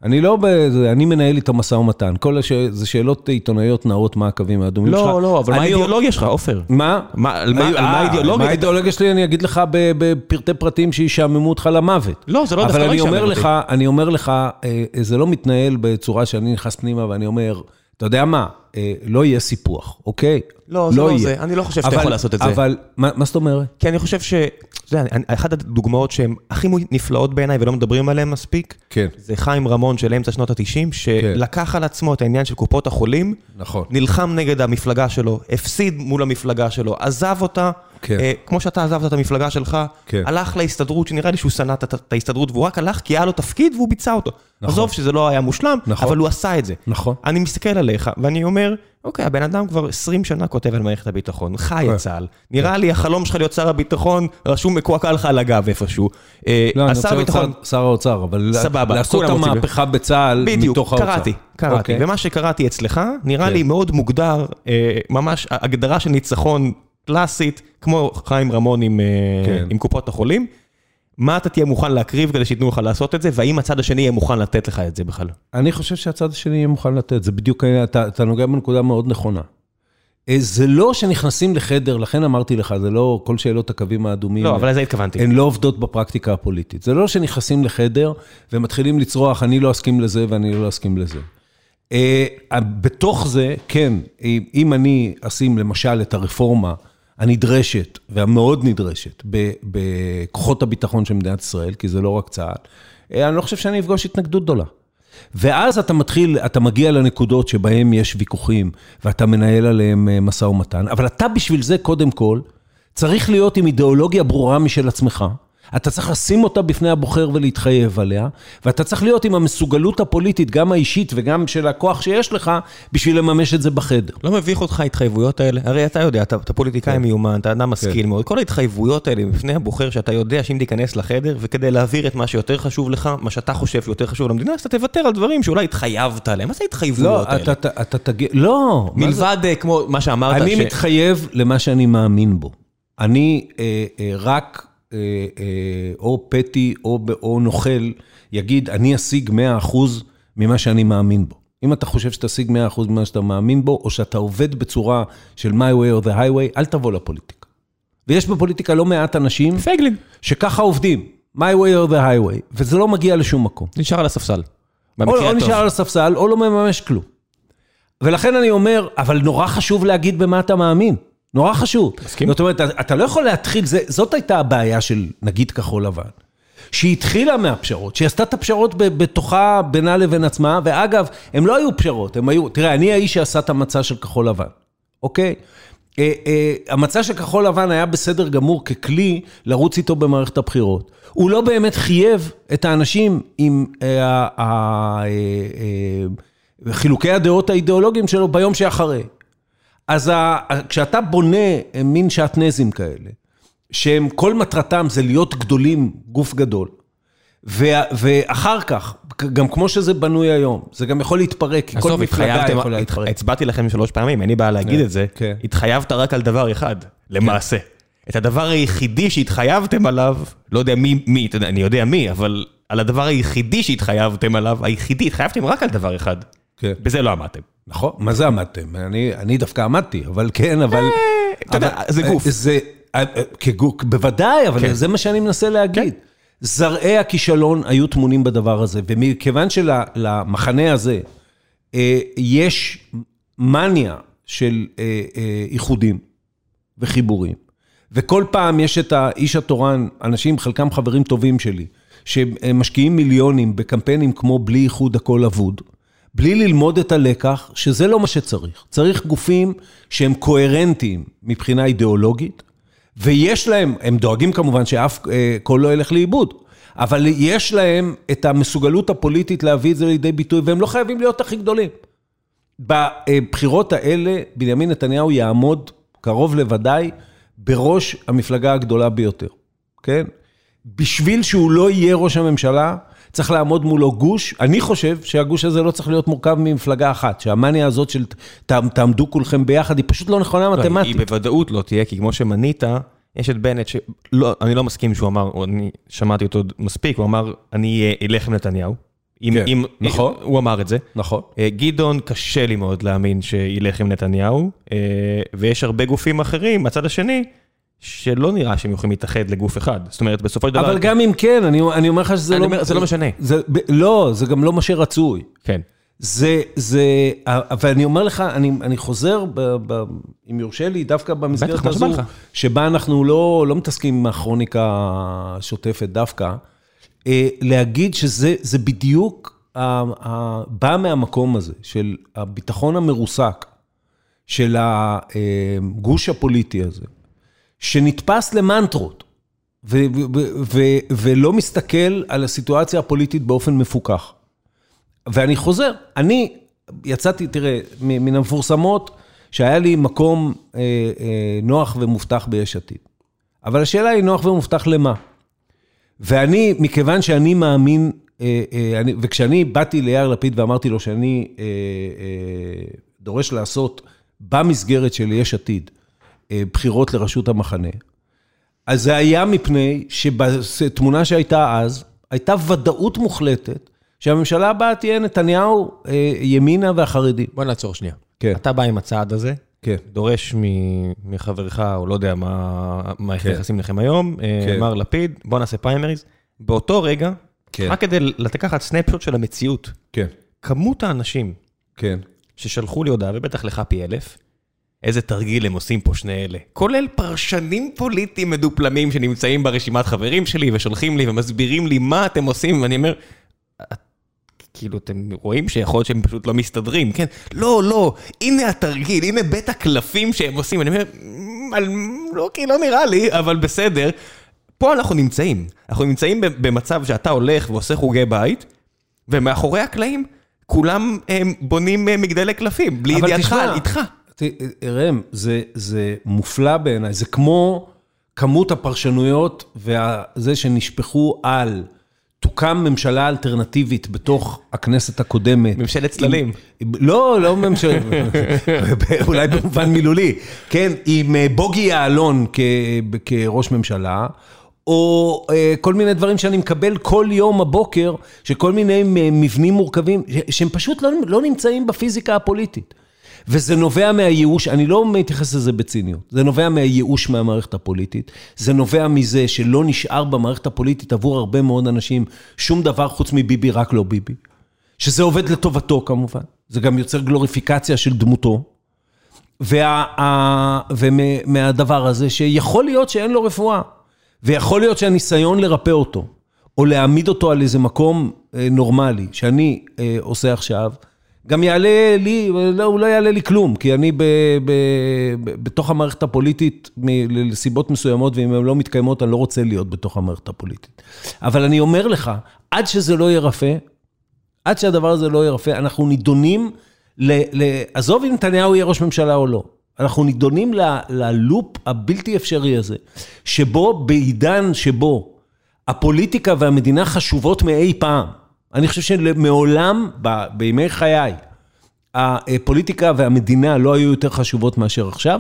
אני לא, בזה, אני מנהל איתו משא ומתן. כל הש... זה שאלות עיתונאיות נאות, מה הקווים האדומים שלך. לא, לא, אבל מה האידיאולוגיה שלך, עופר? מה? מה- על מה- על מה אה, האידיאולוגיה? מה האידיאולוגיה שלי? אני אגיד לך בפרטי פרטים שישעממו אותך למוות. לא, זה לא דווקא אבל לא אני אומר ישעמם אותי. לך, אני אומר לך, אה, זה לא מתנהל בצורה שאני נכנס פנימה ואני אומר, אתה יודע מה, אה, לא יהיה סיפוח, אוקיי? לא, זה לא יהיה. זה, אני לא חושב שאתה יכול לעשות את זה. אבל, מה מה זאת אומרת? כי אני חושב ש... אתה יודע, אחת הדוגמאות שהן הכי נפלאות בעיניי ולא מדברים עליהן מספיק, כן. זה חיים רמון של אמצע שנות ה-90, שלקח על עצמו את העניין של קופות החולים, נכון. נלחם נגד המפלגה שלו, הפסיד מול המפלגה שלו, עזב אותה, כן. כמו שאתה עזבת את המפלגה שלך, כן. הלך להסתדרות, שנראה לי שהוא שנא את- ההסתדרות, והוא רק הלך כי היה לו תפקיד והוא ביצע אותו. נכון. עזוב שזה לא היה מושלם, נכון. אבל הוא עשה את זה. נכון. אני מסתכל עליך, ואני אומר, אוקיי, הבן אדם כבר 20 שנה כותב על מערכת הביטחון, חי כן. את צה"ל. נראה לי החלום שלך להיות שר הביטחון, רשום מקועקע לך על הגב איפשהו. אה, לא, אני רוצה להיות שר- האוצר, אבל לעשות את. המהפכה בצה"ל בדיוק, מתוך האוצר. קראתי, קראתי. אוקיי. ומה שקראתי אצלך, נראה כן. לי מאוד מוגדר, אה, ממש הגדרה של ניצחון קלאסית, כמו חיים רמון עם, אה, כן. עם קופות החולים. מה אתה תהיה מוכן להקריב כדי שייתנו לך לעשות את זה, והאם הצד השני יהיה מוכן לתת לך את זה בכלל? אני חושב שהצד השני יהיה מוכן לתת, זה בדיוק, אתה, אתה נוגע בנקודה מאוד נכונה. אה, זה לא שנכנסים לחדר, לכן אמרתי לך, זה לא כל שאלות הקווים האדומים. לא, אבל לזה התכוונתי. הן לא עובדות בפרקטיקה הפוליטית. זה לא שנכנסים לחדר ומתחילים לצרוח, אני לא אסכים לזה ואני לא אסכים לזה. אה, בתוך זה, כן, אם אני אשים למשל את הרפורמה הנדרשת והמאוד נדרשת בכוחות הביטחון של מדינת ישראל, כי זה לא רק צה"ל, אה, אני לא חושב שאני אפגוש התנגדות גדולה. ואז אתה מתחיל, אתה מגיע לנקודות שבהן יש ויכוחים, ואתה מנהל עליהם אה, משא ומתן, אבל אתה בשביל זה, קודם כל, צריך להיות עם אידיאולוגיה ברורה משל עצמך. אתה צריך לשים אותה בפני הבוחר ולהתחייב עליה, ואתה צריך להיות עם המסוגלות הפוליטית, גם האישית וגם של הכוח שיש לך, בשביל לממש את זה בחדר. לא מביך אותך ההתחייבויות האלה? הרי אתה יודע, אתה, אתה פוליטיקאי כן. מיומן, אתה אדם משכיל מאוד. כל ההתחייבויות האלה בפני הבוחר, שאתה יודע שאם תיכנס לחדר, וכדי להעביר את מה שיותר חשוב לך, מה שאתה חושב שיותר חשוב למדינה, אז אתה תוותר על דברים שאולי התחייבת עליהם. מה זה לא, ההתחייבויות האלה? אתה, אתה, אתה תגיע, לא. מה זה- מלבד אה, כמו מה שאמרת, אני ש- מתחייב למה שאני מאמין בו. אני אה, אה, רק או פטי או, או נוכל יגיד, אני אשיג 100% ממה שאני מאמין בו. אם אתה חושב שתשיג 100% ממה שאתה מאמין בו, או שאתה עובד בצורה של my way or the highway, אל תבוא לפוליטיקה. ויש בפוליטיקה לא מעט אנשים פייגלין, שככה עובדים, my way or the highway, וזה לא מגיע לשום מקום. נשאר על הספסל. או, או. נשאר על הספסל, או לא מממש כלום. ולכן אני אומר, אבל נורא חשוב להגיד במה אתה מאמין. נורא חשוב. מסכים. זאת אומרת, אתה- לא יכול להתחיל, זה, זאת הייתה הבעיה של נגיד כחול לבן. שהיא התחילה מהפשרות, שהיא עשתה את הפשרות בתוכה, בינה לבין עצמה, ואגב, הם לא היו פשרות, הם היו, תראה, אני האיש שעשה את המצע של כחול לבן, אוקיי? אה, אה, המצע של כחול לבן היה בסדר גמור ככלי לרוץ איתו במערכת הבחירות. הוא לא באמת חייב את האנשים עם אה, ה- ה- אה, אה, חילוקי הדעות האידיאולוגיים שלו ביום שאחרי. אז ה- כשאתה בונה מין שעטנזים כאלה, שהם כל מטרתם זה להיות גדולים, גוף גדול, ו- ואחר כך, גם כמו שזה בנוי היום, זה גם יכול להתפרק, כי כל מפלגה יכולה הת- להתפרק. הצבעתי לכם שלוש פעמים, אין לי בעיה להגיד כן, את זה. כן. התחייבת רק על דבר אחד, למעשה. את הדבר היחידי שהתחייבתם עליו, לא יודע מי, מי, אתה יודע, אני יודע מי, אבל על הדבר היחידי שהתחייבתם עליו, היחידי, התחייבתם רק על דבר אחד. כן. בזה לא עמדתם. נכון, מה זה עמדתם? אני, אני דווקא עמדתי, אבל כן, אבל... אתה יודע, זה גוף. זה, אה, אה, כגוף, בוודאי, אבל כן. זה מה שאני מנסה להגיד. זרעי הכישלון היו טמונים בדבר הזה, ומכיוון שלמחנה הזה אה, יש מניה של אה, אה, איחודים וחיבורים, וכל פעם יש את האיש התורן, אנשים, חלקם חברים טובים שלי, שמשקיעים מיליונים בקמפיינים כמו בלי איחוד הכל אבוד, בלי ללמוד את הלקח, שזה לא מה שצריך. צריך גופים שהם קוהרנטיים מבחינה אידיאולוגית, ויש להם, הם דואגים כמובן שאף אה, קול לא ילך לאיבוד, אבל יש להם את המסוגלות הפוליטית להביא את זה לידי ביטוי, והם לא חייבים להיות הכי גדולים. בבחירות האלה, בנימין נתניהו יעמוד קרוב לוודאי בראש המפלגה הגדולה ביותר, כן? בשביל שהוא לא יהיה ראש הממשלה, צריך לעמוד מולו גוש. אני חושב שהגוש הזה לא צריך להיות מורכב ממפלגה אחת, שהמאניה הזאת של תעמדו כולכם ביחד, היא פשוט לא נכונה מתמטית. לא, היא בוודאות לא תהיה, כי כמו שמנית, יש את בנט, שאני לא מסכים שהוא אמר, או אני שמעתי אותו מספיק, הוא אמר, אני אלך עם נתניהו. אם, כן, אם, נכון. הוא אמר את זה. נכון. אה, גדעון, קשה לי מאוד להאמין שילך עם נתניהו, אה, ויש הרבה גופים אחרים, מהצד השני, שלא נראה שהם יכולים להתאחד לגוף אחד. זאת אומרת, בסופו של דבר... אבל גם אם כן, אני, אני אומר לך שזה לא... אומר, זה לא משנה. זה, לא, זה גם לא מה שרצוי. כן. זה, זה, ואני אומר לך, אני, אני חוזר, ב, ב, אם יורשה לי, דווקא במסגרת הזו, שבה אנחנו לא, לא מתעסקים עם הכרוניקה השוטפת דווקא, אה, להגיד שזה בדיוק בא מהמקום הזה, של הביטחון המרוסק, של הגוש הפוליטי הזה, שנתפס למנטרות, ו- ו- ו- ולא מסתכל על הסיטואציה הפוליטית באופן מפוקח. ואני חוזר, אני יצאתי, תראה, מן המפורסמות, שהיה לי מקום אה, אה, נוח ומובטח ביש עתיד. אבל השאלה היא נוח ומובטח למה? ואני, מכיוון שאני מאמין, אה, אה, אני, וכשאני באתי ליאיר לפיד ואמרתי לו שאני אה, אה, דורש לעשות במסגרת של יש עתיד בחירות לראשות המחנה, אז זה היה מפני שבתמונה שהייתה אז, הייתה ודאות מוחלטת שהממשלה הבאה תהיה נתניהו, אה, ימינה והחרדים. בוא נעצור שנייה. כן. אתה בא עם הצעד הזה, כן. דורש מחברך, או לא יודע מה כן. היחסים לכם היום, אה, כן. מר לפיד, בוא נעשה פריימריז. באותו רגע, כן. רק כדי לקחת סנפשוט של המציאות, כן. כמות האנשים כן. ששלחו לי הודעה, ובטח לך פי אלף, איזה תרגיל הם עושים פה שני אלה. כולל פרשנים פוליטיים מדופלמים שנמצאים ברשימת חברים שלי ושולחים לי ומסבירים לי מה אתם עושים, ואני אומר, כאילו, אתם רואים שיכול להיות שהם פשוט לא מסתדרים, כן? לא, לא, הנה התרגיל, הנה בית הקלפים שהם עושים. אני אומר, לא, כי לא נראה לי, אבל בסדר. פה אנחנו נמצאים. אנחנו נמצאים במצב שאתה הולך ועושה חוגי בית, ומאחורי הקלעים כולם הם בונים אה, מגדלי קלפים, בלי ידיעתך, איתך. ראם, זה, זה מופלא בעיניי, זה כמו כמות הפרשנויות וזה שנשפכו על... תוקם ממשלה אלטרנטיבית בתוך הכנסת הקודמת. ממשלת צללים. לא, לא ממשלת, *laughs* אולי במובן מילולי, כן, עם אה, בוגי יעלון כראש ממשלה, או אה, כל מיני דברים שאני מקבל כל יום הבוקר, שכל מיני מבנים מורכבים, שהם פשוט לא, לא נמצאים בפיזיקה הפוליטית. וזה נובע מהייאוש, אני לא מתייחס לזה בציניות, זה נובע מהייאוש מהמערכת הפוליטית, זה נובע מזה שלא נשאר במערכת הפוליטית עבור הרבה מאוד אנשים שום דבר חוץ מביבי, רק לא ביבי. שזה עובד לטובתו כמובן, זה גם יוצר גלוריפיקציה של דמותו. וה, ומהדבר הזה, שיכול להיות שאין לו רפואה, ויכול להיות שהניסיון לרפא אותו, או להעמיד אותו על איזה מקום אה, נורמלי, שאני אה, עושה עכשיו, גם יעלה לי, לא, הוא לא יעלה לי כלום, כי אני ב, ב, ב, בתוך המערכת הפוליטית, לסיבות מסוימות, ואם הן לא מתקיימות, אני לא רוצה להיות בתוך המערכת הפוליטית. אבל אני אומר לך, עד שזה לא ירפא, עד שהדבר הזה לא ירפא, אנחנו נידונים, ל, ל, עזוב אם נתניהו יהיה ראש ממשלה או לא, אנחנו נידונים ל, ללופ הבלתי אפשרי הזה, שבו, בעידן שבו הפוליטיקה והמדינה חשובות מאי פעם, אני חושב שמעולם, בימי חיי, הפוליטיקה והמדינה לא היו יותר חשובות מאשר עכשיו,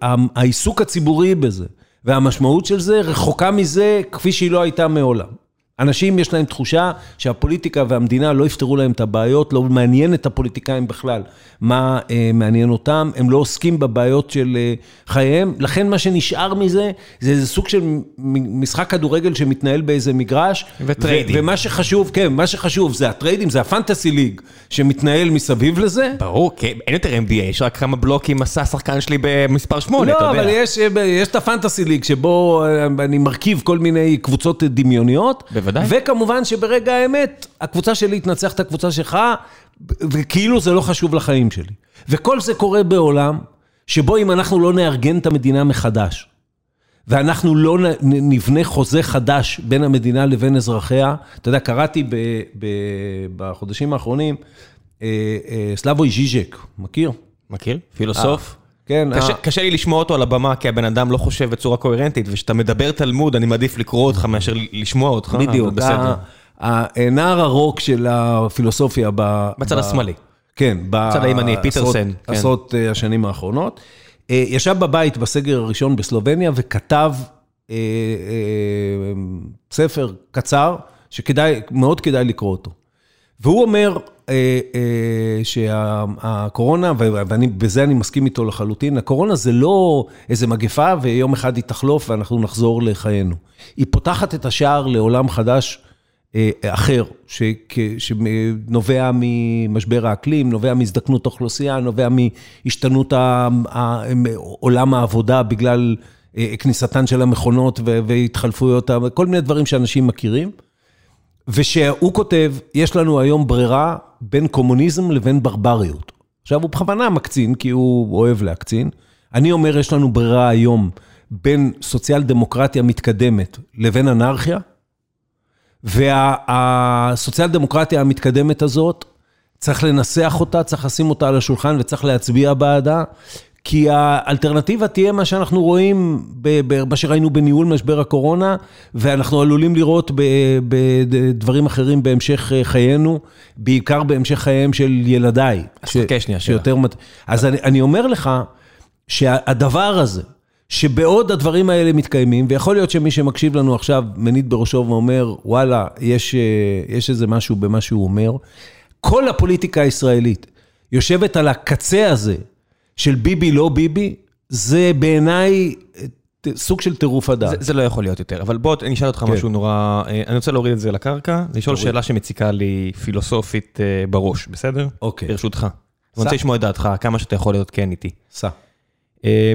והעיסוק הציבורי בזה, והמשמעות של זה רחוקה מזה כפי שהיא לא הייתה מעולם. אנשים יש להם תחושה שהפוליטיקה והמדינה לא יפתרו להם את הבעיות, לא מעניין את הפוליטיקאים בכלל מה אה, מעניין אותם, הם לא עוסקים בבעיות של אה, חייהם, לכן מה שנשאר מזה, זה איזה סוג של משחק כדורגל שמתנהל באיזה מגרש. וטריידים. ומה שחשוב, כן, מה שחשוב זה הטריידים, זה הפנטסי ליג שמתנהל מסביב לזה. ברור, כן, אין יותר NBA, יש רק כמה בלוקים עשה השחקן שלי במספר 8, אתה לא, יודע. אבל יש, יש את הפנטסי ליג שבו אה, אני מרכיב כל מיני קבוצות דמיוניות. בוודאי. וכמובן שברגע האמת, הקבוצה שלי תנצח את הקבוצה שלך, וכאילו זה לא חשוב לחיים שלי. וכל זה קורה בעולם שבו אם אנחנו לא נארגן את המדינה מחדש, ואנחנו לא נבנה חוזה חדש בין המדינה לבין אזרחיה, אתה יודע, קראתי ב, ב, בחודשים האחרונים, אה, אה, סלאבוי ז'יז'ק, מכיר? מכיר? פילוסוף? כן, קשה, ה- קשה לי לשמוע אותו על הבמה, כי הבן אדם לא חושב בצורה קוהרנטית, וכשאתה מדבר תלמוד, אני מעדיף לקרוא אותך מאשר לשמוע אותך. בדיוק, אבל בסדר. ה- הנער הרוק של הפילוסופיה ב... בצד ב- השמאלי. כן, בצד הימני, פיטרסן, כן. עשרות אה, השנים האחרונות. אה, ישב בבית בסגר הראשון בסלובניה וכתב אה, אה, ספר קצר, שכדאי, מאוד כדאי לקרוא אותו. והוא אומר אה, אה, שהקורונה, ואני, בזה אני מסכים איתו לחלוטין, הקורונה זה לא איזה מגפה ויום אחד היא תחלוף ואנחנו נחזור לחיינו. היא פותחת את השער לעולם חדש אה, אחר, שנובע ממשבר האקלים, נובע מהזדקנות האוכלוסייה, נובע מהשתנות עולם העבודה בגלל אה, כניסתן של המכונות והתחלפויות, כל מיני דברים שאנשים מכירים. ושהוא כותב, יש לנו היום ברירה בין קומוניזם לבין ברבריות. עכשיו, הוא בכוונה מקצין, כי הוא אוהב להקצין. אני אומר, יש לנו ברירה היום בין סוציאל דמוקרטיה מתקדמת לבין אנרכיה, והסוציאל דמוקרטיה המתקדמת הזאת, צריך לנסח אותה, צריך לשים אותה על השולחן וצריך להצביע בעדה, כי האלטרנטיבה תהיה מה שאנחנו רואים, מה שראינו בניהול משבר הקורונה, ואנחנו עלולים לראות בדברים אחרים בהמשך אה, חיינו, בעיקר בהמשך חייהם של ילדיי. אז חכה שנייה. שיותר... מת- אז אני, אני אומר לך, שהדבר הזה, שבעוד הדברים האלה מתקיימים, ויכול להיות שמי שמקשיב לנו עכשיו מניד בראשו ואומר, וואלה, יש, אה, יש איזה משהו במה שהוא אומר, כל הפוליטיקה הישראלית יושבת על הקצה הזה של ביבי לא ביבי, זה בעיניי סוג של טירוף זה, הדעת. זה לא יכול להיות יותר, אבל בוא, אני אשאל אותך כן. משהו נורא, אה, אני רוצה להוריד את זה לקרקע, לשאול. שאלה שמציקה לי פילוסופית אה, בראש, בסדר? אוקיי. ברשותך. אני רוצה לשמוע את דעתך, כמה שאתה יכול להיות כן איתי. סע. אה,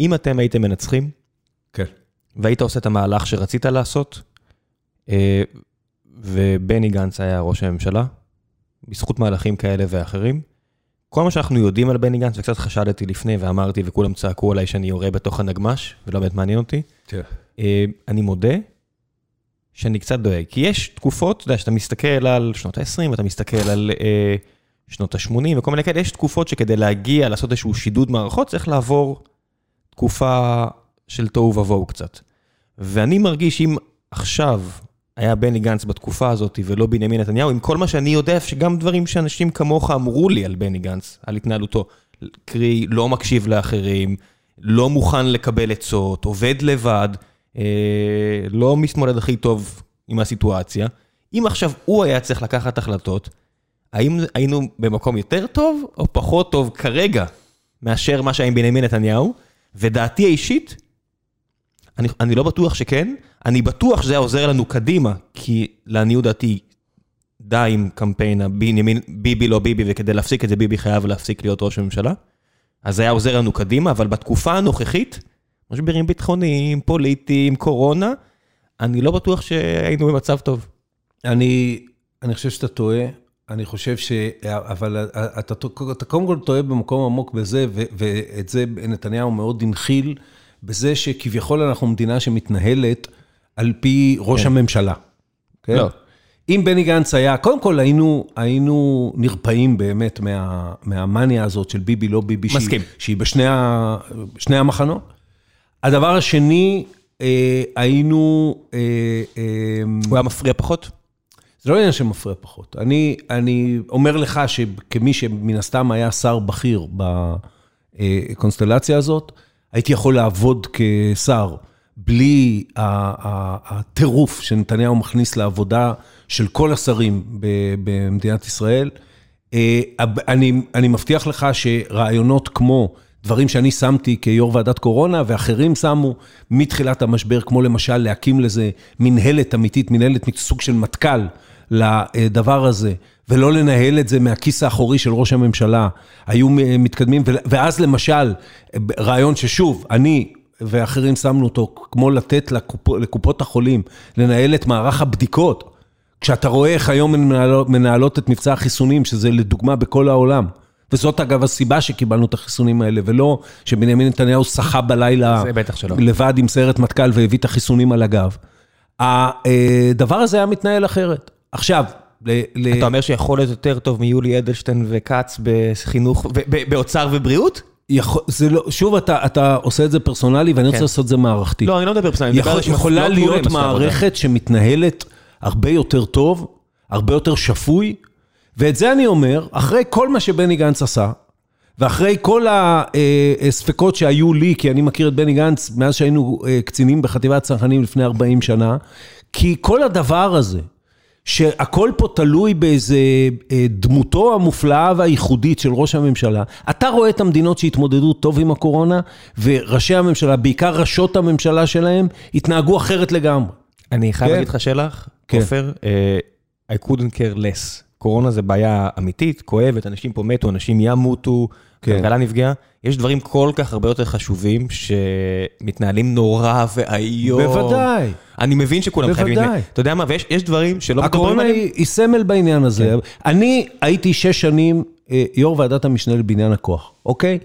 אם אתם הייתם מנצחים, כן. והיית עושה את המהלך שרצית לעשות, ובני גנץ היה ראש הממשלה, בזכות מהלכים כאלה ואחרים, כל מה שאנחנו יודעים על בני גנץ, וקצת חשדתי לפני ואמרתי, וכולם צעקו עליי שאני יורה בתוך הנגמש, ולא באמת מעניין אותי, כן. אה, אני מודה שאני קצת דואג, כי יש תקופות, אתה יודע, שאתה מסתכל על שנות ה-20, אתה מסתכל על אה, שנות ה-80 וכל מיני כאלה, יש תקופות שכדי להגיע, לעשות איזשהו שידוד מערכות, צריך לעבור תקופה של תוהו ובוהו קצת. ואני מרגיש שאם עכשיו היה בני גנץ בתקופה הזאת ולא בנימין נתניהו, עם כל מה שאני יודע, שגם דברים שאנשים כמוך אמרו לי על בני גנץ, על התנהלותו, קרי, לא מקשיב לאחרים, לא מוכן לקבל עצות, עובד לבד, אה, לא מתמודד הכי טוב עם הסיטואציה. אם עכשיו הוא היה צריך לקחת החלטות, האם היינו במקום יותר טוב או פחות טוב כרגע מאשר מה שהיה עם בנימין נתניהו? ודעתי האישית, אני, אני לא בטוח שכן, אני בטוח שזה היה עוזר לנו קדימה, כי לעניות דעתי, די עם קמפיין הבנימין, ביבי לא ביבי, וכדי להפסיק את זה ביבי חייב להפסיק להיות ראש ממשלה. אז זה היה עוזר לנו קדימה, אבל בתקופה הנוכחית, משברים ביטחוניים, פוליטיים, קורונה, אני לא בטוח שהיינו במצב טוב. אני, אני חושב שאתה טועה, אני חושב ש... אבל אתה, אתה קודם כל טועה במקום עמוק בזה, ו, ואת זה נתניהו מאוד הנחיל, בזה שכביכול אנחנו מדינה שמתנהלת על פי ראש כן. הממשלה. כן? לא. אם בני גנץ היה, קודם כל היינו, היינו נרפאים באמת מה, מהמאניה הזאת של ביבי לא ביבי, מסכים. שהיא, שהיא בשני ה, המחנות. הדבר השני, אה, היינו... אה, אה, הוא היה מפריע פחות? זה לא עניין שמפריע פחות. אני, אני אומר לך שכמי שמן הסתם היה שר בכיר בקונסטלציה הזאת, הייתי יכול לעבוד כשר בלי הטירוף שנתניהו מכניס לעבודה של כל השרים במדינת ישראל. אני, אני מבטיח לך שרעיונות כמו דברים שאני שמתי כיו"ר ועדת קורונה ואחרים שמו מתחילת המשבר, כמו למשל להקים לזה מנהלת אמיתית, מנהלת מסוג של מטכ"ל לדבר הזה, ולא לנהל את זה מהכיס האחורי של ראש הממשלה, היו מתקדמים, ואז למשל, רעיון ששוב, אני ואחרים שמנו אותו, כמו לתת לקופ, לקופות החולים לנהל את מערך הבדיקות, כשאתה רואה איך היום הן מנהלות, מנהלות את מבצע החיסונים, שזה לדוגמה בכל העולם. וזאת אגב הסיבה שקיבלנו את החיסונים האלה, ולא שבנימין נתניהו שחה בלילה לבד עם סיירת מטכ"ל והביא את החיסונים על הגב. הדבר הזה היה מתנהל אחרת. עכשיו, ל... אתה אומר שיכול להיות יותר טוב מיולי אדלשטיין וכץ בחינוך, באוצר ובריאות? יכול, זה לא, שוב, אתה, אתה עושה את זה פרסונלי, ואני כן. רוצה לעשות את זה מערכתי. לא, אני לא מדבר פרסונלי. יכול, יכולה להיות מערכת שמתנהלת הרבה יותר טוב, הרבה יותר שפוי, ואת זה אני אומר, אחרי כל מה שבני גנץ עשה, ואחרי כל הספקות שהיו לי, כי אני מכיר את בני גנץ מאז שהיינו אה, קצינים בחטיבת צרכנים לפני 40 שנה, כי כל הדבר הזה, שהכל פה תלוי באיזה אה, דמותו המופלאה והייחודית של ראש הממשלה. אתה רואה את המדינות שהתמודדו טוב עם הקורונה, וראשי הממשלה, בעיקר ראשות הממשלה שלהם, התנהגו אחרת לגמרי. אני חייב כן? להגיד לך שלך, כן. עופר, uh, I couldn't care less. קורונה זה בעיה אמיתית, כואבת, אנשים פה מתו, אנשים ימותו, כן. כלכלה נפגעה. יש דברים כל כך הרבה יותר חשובים שמתנהלים נורא ואיום. בוודאי. אני מבין שכולם חייבים... בוודאי. אתה יודע מה, ויש דברים שלא מדברים עליהם. הקורונה היא סמל בעניין הזה. כן. אני הייתי שש שנים אה, יו"ר ועדת המשנה לבניין הכוח, אוקיי?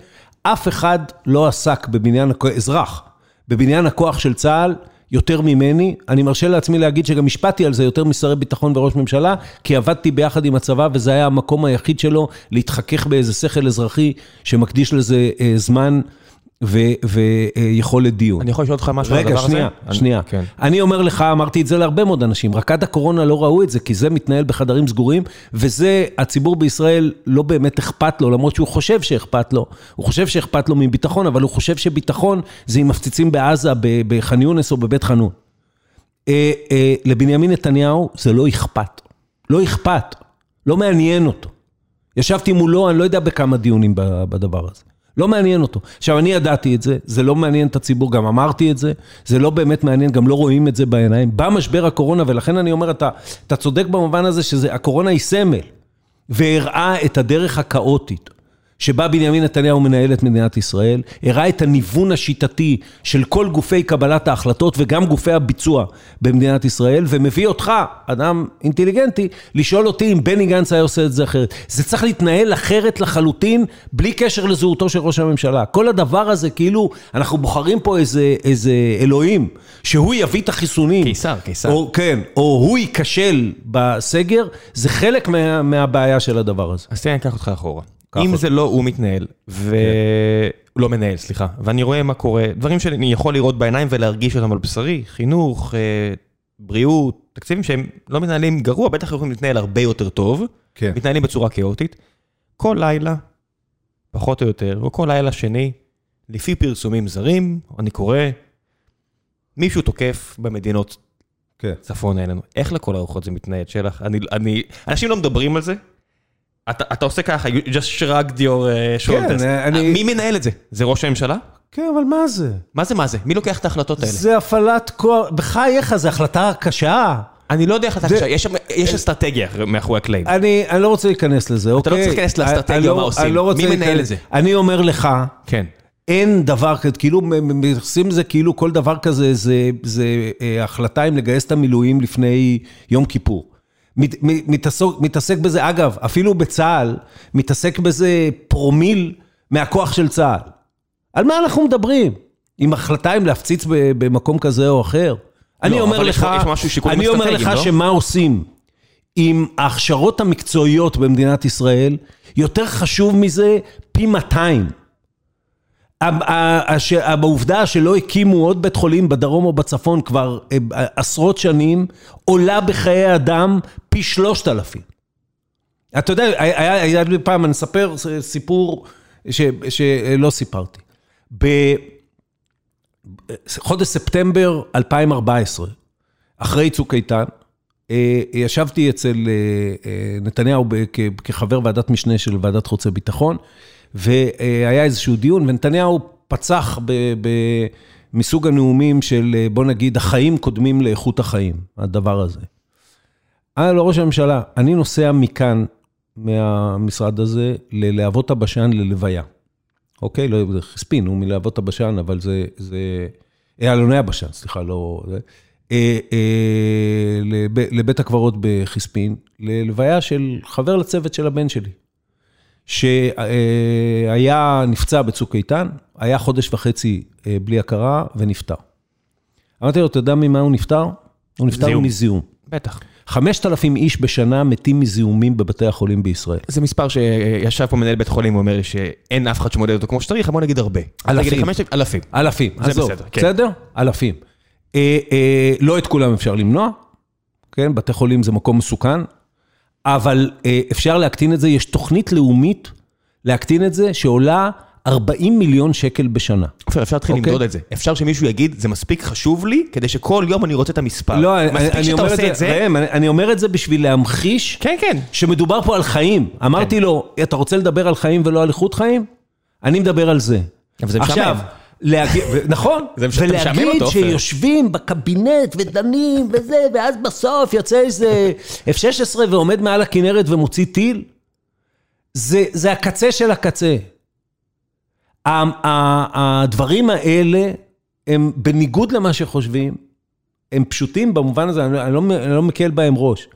אף אחד לא עסק בבניין הכוח, אזרח, בבניין הכוח של צה"ל. יותר ממני, אני מרשה לעצמי להגיד שגם השפעתי על זה יותר משרי ביטחון וראש ממשלה, כי עבדתי ביחד עם הצבא וזה היה המקום היחיד שלו להתחכך באיזה שכל אזרחי שמקדיש לזה אה, זמן. ויכולת דיון. אני יכול לשאול אותך משהו על הדבר הזה? רגע, שנייה, שנייה. כן. אני אומר לך, אמרתי את זה להרבה מאוד אנשים, רק עד הקורונה לא ראו את זה, כי זה מתנהל בחדרים סגורים, וזה, הציבור בישראל לא באמת אכפת לו, למרות שהוא חושב שאכפת לו. הוא חושב שאכפת לו מביטחון, אבל הוא חושב שביטחון זה אם מפציצים בעזה, בח'אן יונס או בבית חנון. אה, אה, לבנימין נתניהו זה לא אכפת. לא אכפת. לא מעניין אותו. ישבתי מולו, אני לא יודע בכמה דיונים בדבר הזה. לא מעניין אותו. עכשיו, אני ידעתי את זה, זה לא מעניין את הציבור, גם אמרתי את זה, זה לא באמת מעניין, גם לא רואים את זה בעיניים. בא משבר הקורונה, ולכן אני אומר, אתה, אתה צודק במובן הזה שהקורונה היא סמל, והראה את הדרך הכאוטית. שבה בנימין נתניהו מנהל את מדינת ישראל, הראה את הניוון השיטתי של כל גופי קבלת ההחלטות וגם גופי הביצוע במדינת ישראל, ומביא אותך, אדם אינטליגנטי, לשאול אותי אם בני גנץ היה עושה את זה אחרת. זה צריך להתנהל אחרת לחלוטין, בלי קשר לזהותו של ראש הממשלה. כל הדבר הזה, כאילו, אנחנו בוחרים פה איזה, איזה אלוהים, שהוא יביא את החיסונים. קיסר, קיסר. או, כן, או הוא ייכשל בסגר, זה חלק מה, מהבעיה של הדבר הזה. אז תראה, אני אקח אותך אחורה. אם זה לא הוא מתנהל, ו... לא מנהל, סליחה, ואני רואה מה קורה, דברים שאני יכול לראות בעיניים ולהרגיש אותם על בשרי, חינוך, אה, בריאות, תקציבים שהם לא מתנהלים גרוע, בטח יכולים להתנהל הרבה יותר טוב, כן. מתנהלים בצורה כאוטית. כל לילה, פחות או יותר, או כל לילה שני, לפי פרסומים זרים, אני קורא, מישהו תוקף במדינות כן. צפון אלינו. איך לכל הרוחות זה מתנהל, שלח? אני, אני, אנשים לא מדברים על זה, אתה אתה עושה ככה, you just shrugged your uh, shoulders. כן, אני... מי מנהל את זה? זה ראש הממשלה? כן, אבל מה זה? מה זה מה זה? מי לוקח את ההחלטות האלה? זה הפעלת כוח, בחייך, זו החלטה קשה. אני לא יודע איך אתה קשה, יש אסטרטגיה מאחורי הקלעים. אני לא רוצה להיכנס לזה, אוקיי? אתה לא צריך להיכנס לאסטרטגיה, לא- מה עושים. לא מי מנהל את זה? אני אומר לך, כן. אין דבר כזה, כאילו מתייחסים לזה כאילו כל דבר כזה זה אה, החלטה אם לגייס את המילואים לפני יום כיפור. מתעסק, מתעסק בזה, אגב, אפילו בצה"ל, מתעסק בזה פרומיל מהכוח של צה"ל. על מה אנחנו מדברים? עם החלטה אם להפציץ במקום כזה או אחר? אני לא, אומר לך, אני אומר לך לא? שמה עושים עם ההכשרות המקצועיות במדינת ישראל, יותר חשוב מזה פי 200. העובדה שלא הקימו עוד בית חולים בדרום או בצפון כבר אה, עשרות שנים, עולה בחיי אדם פי שלושת אלפים. אתה יודע, היה לי פעם, אני אספר סיפור שלא סיפרתי. חודש ספטמבר 2014, אחרי צוק איתן, אה, ישבתי אצל נתניהו כחבר ועדת משנה של ועדת חוץ וביטחון, והיה איזשהו דיון, ונתניהו פצח מסוג הנאומים של, בוא נגיד, החיים קודמים לאיכות החיים, הדבר הזה. היה לו ראש הממשלה, אני נוסע מכאן, מהמשרד הזה, ללהבות הבשן ללוויה. אוקיי? לא, זה חספין, הוא מלהבות הבשן, אבל זה, זה... אלוני הבשן, סליחה, לא... זה, אה, אה, לב, לבית הקברות בחספין, ללוויה של חבר לצוות של הבן שלי, שהיה נפצע בצוק איתן, היה חודש וחצי אה, בלי הכרה ונפטר. אמרתי לו, אתה יודע ממה הוא נפטר? הוא נפטר מזיהום. בטח. 5,000 איש בשנה מתים מזיהומים בבתי החולים בישראל. זה מספר שישב פה מנהל בית חולים, הוא אומר לי שאין אף אחד שמודד אותו כמו שצריך, בוא נגיד הרבה. אלפים. אלפים. אלפים, זה עזוב, בסדר, כן. בסדר? אלפים. אה, אה, לא את כולם אפשר למנוע, כן? בתי חולים זה מקום מסוכן, אבל אה, אפשר להקטין את זה, יש תוכנית לאומית להקטין את זה, שעולה 40 מיליון שקל בשנה. עופר, אפשר להתחיל אוקיי. למדוד את זה. אפשר שמישהו יגיד, זה מספיק חשוב לי, כדי שכל יום אני רוצה את המספר. לא, אני- אומר את זה, זה. ראם, אני אני אומר את זה בשביל להמחיש כן, כן. שמדובר פה על חיים. אמרתי לו, אתה רוצה לדבר על חיים ולא על איכות חיים? אני מדבר על זה. אבל זה משעמם. עכשיו, נכון, *laughs* אתה משעמם ולהגיד. שיושבים בקבינט ודנים וזה, ואז בסוף יוצא איזה F-16 ועומד מעל הכנרת ומוציא טיל, זה, זה הקצה של הקצה. הדברים האלה הם בניגוד למה שחושבים, הם פשוטים במובן הזה, אני לא- אני לא, אני לא מקל בהם ראש.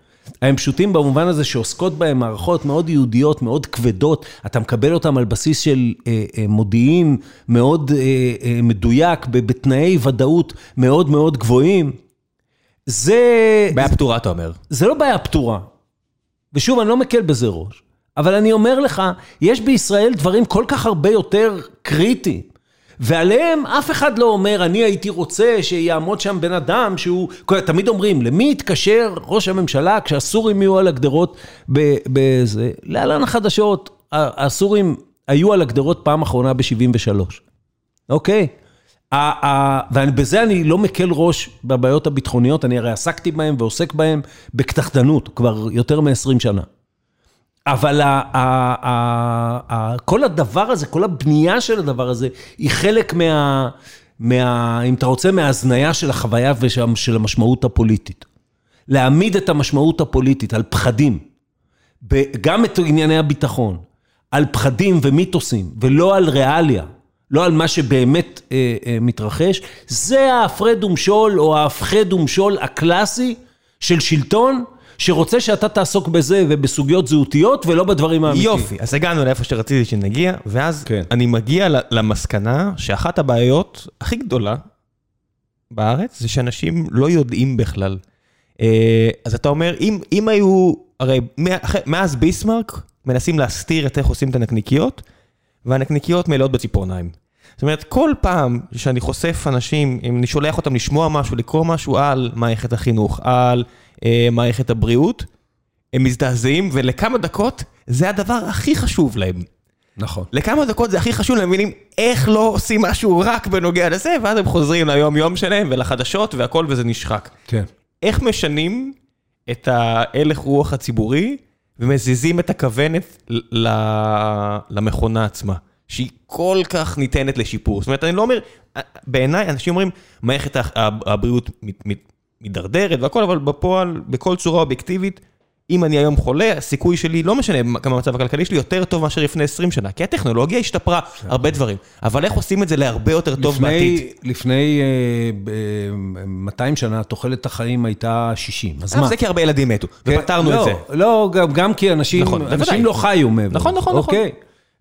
הם פשוטים במובן הזה שעוסקות בהם מערכות מאוד יהודיות, מאוד כבדות, אתה מקבל אותם על בסיס של אה, אה, מודיעין מאוד אה, אה, מדויק, בתנאי ודאות מאוד מאוד גבוהים. זה, בעיה פתורה, אתה אומר. זה לא בעיה פתורה. ושוב, אני לא מקל בזה ראש, אבל אני אומר לך, יש בישראל דברים כל כך הרבה יותר קריטיים, ועליהם אף אחד לא אומר, אני הייתי רוצה שיעמוד שם בן אדם שהוא... תמיד אומרים, למי יתקשר ראש הממשלה כשהסורים יהיו על הגדרות בזה? להלן החדשות, הסורים היו על הגדרות פעם אחרונה ב-73, אוקיי? ובזה אני לא מקל ראש בבעיות הביטחוניות, אני הרי עסקתי בהן ועוסק בהן בקטחתנות כבר יותר מ-20 שנה. אבל ה- ה- ה- ה- כל הדבר הזה, כל הבנייה של הדבר הזה, היא חלק מה... מה אם אתה רוצה, מההזניה של החוויה ושל המשמעות הפוליטית. להעמיד את המשמעות הפוליטית על פחדים, גם את ענייני הביטחון, על פחדים ומיתוסים, ולא על ריאליה, לא על מה שבאמת אה, אה, מתרחש, זה ההפרד ומשול או ההפחד ומשול הקלאסי של שלטון, שרוצה שאתה תעסוק בזה ובסוגיות זהותיות ולא בדברים האמיתיים. יופי, אז הגענו לאיפה שרציתי שנגיע, ואז כן. אני מגיע למסקנה שאחת הבעיות הכי גדולה בארץ, זה שאנשים לא יודעים בכלל. אה, אז אתה אומר, אם, אם היו, הרי מאז ביסמרק מנסים להסתיר את איך עושים את הנקניקיות, והנקניקיות מלאות בציפורניים. זאת אומרת, כל פעם שאני חושף אנשים, אם אני שולח אותם לשמוע משהו, לקרוא משהו על מערכת החינוך, על מערכת הבריאות, הם מזדעזעים, ולכמה דקות זה הדבר הכי חשוב להם. נכון. לכמה דקות זה הכי חשוב, הם מבינים איך לא עושים משהו רק בנוגע לזה, ואז הם חוזרים ליום-יום שלהם ולחדשות והכל וזה נשחק. כן. איך משנים את ההלך רוח הציבורי ומזיזים את הכוונת ל- למכונה עצמה, שהיא כל כך ניתנת לשיפור. זאת אומרת, אני לא אומר, בעיניי אנשים אומרים, מערכת הבריאות מת- מת- מידרדרת והכל, אבל בפועל, בכל צורה אובייקטיבית, אם אני היום חולה, הסיכוי שלי, לא משנה כמה המצב הכלכלי שלי, יותר טוב מאשר לפני 20 שנה, כי הטכנולוגיה השתפרה, הרבה דברים. אבל איך עושים את זה להרבה יותר טוב בעתיד? לפני, לפני אה, ב- 200 שנה, תוחלת החיים הייתה 60. אז אבל מה? זה כי הרבה ילדים מתו, ופתרנו לא, את זה. לא, גם, גם כי אנשים, נכון, אנשים בוודאי. לא חיו מעבר. נכון, נכון, נכון. אוקיי?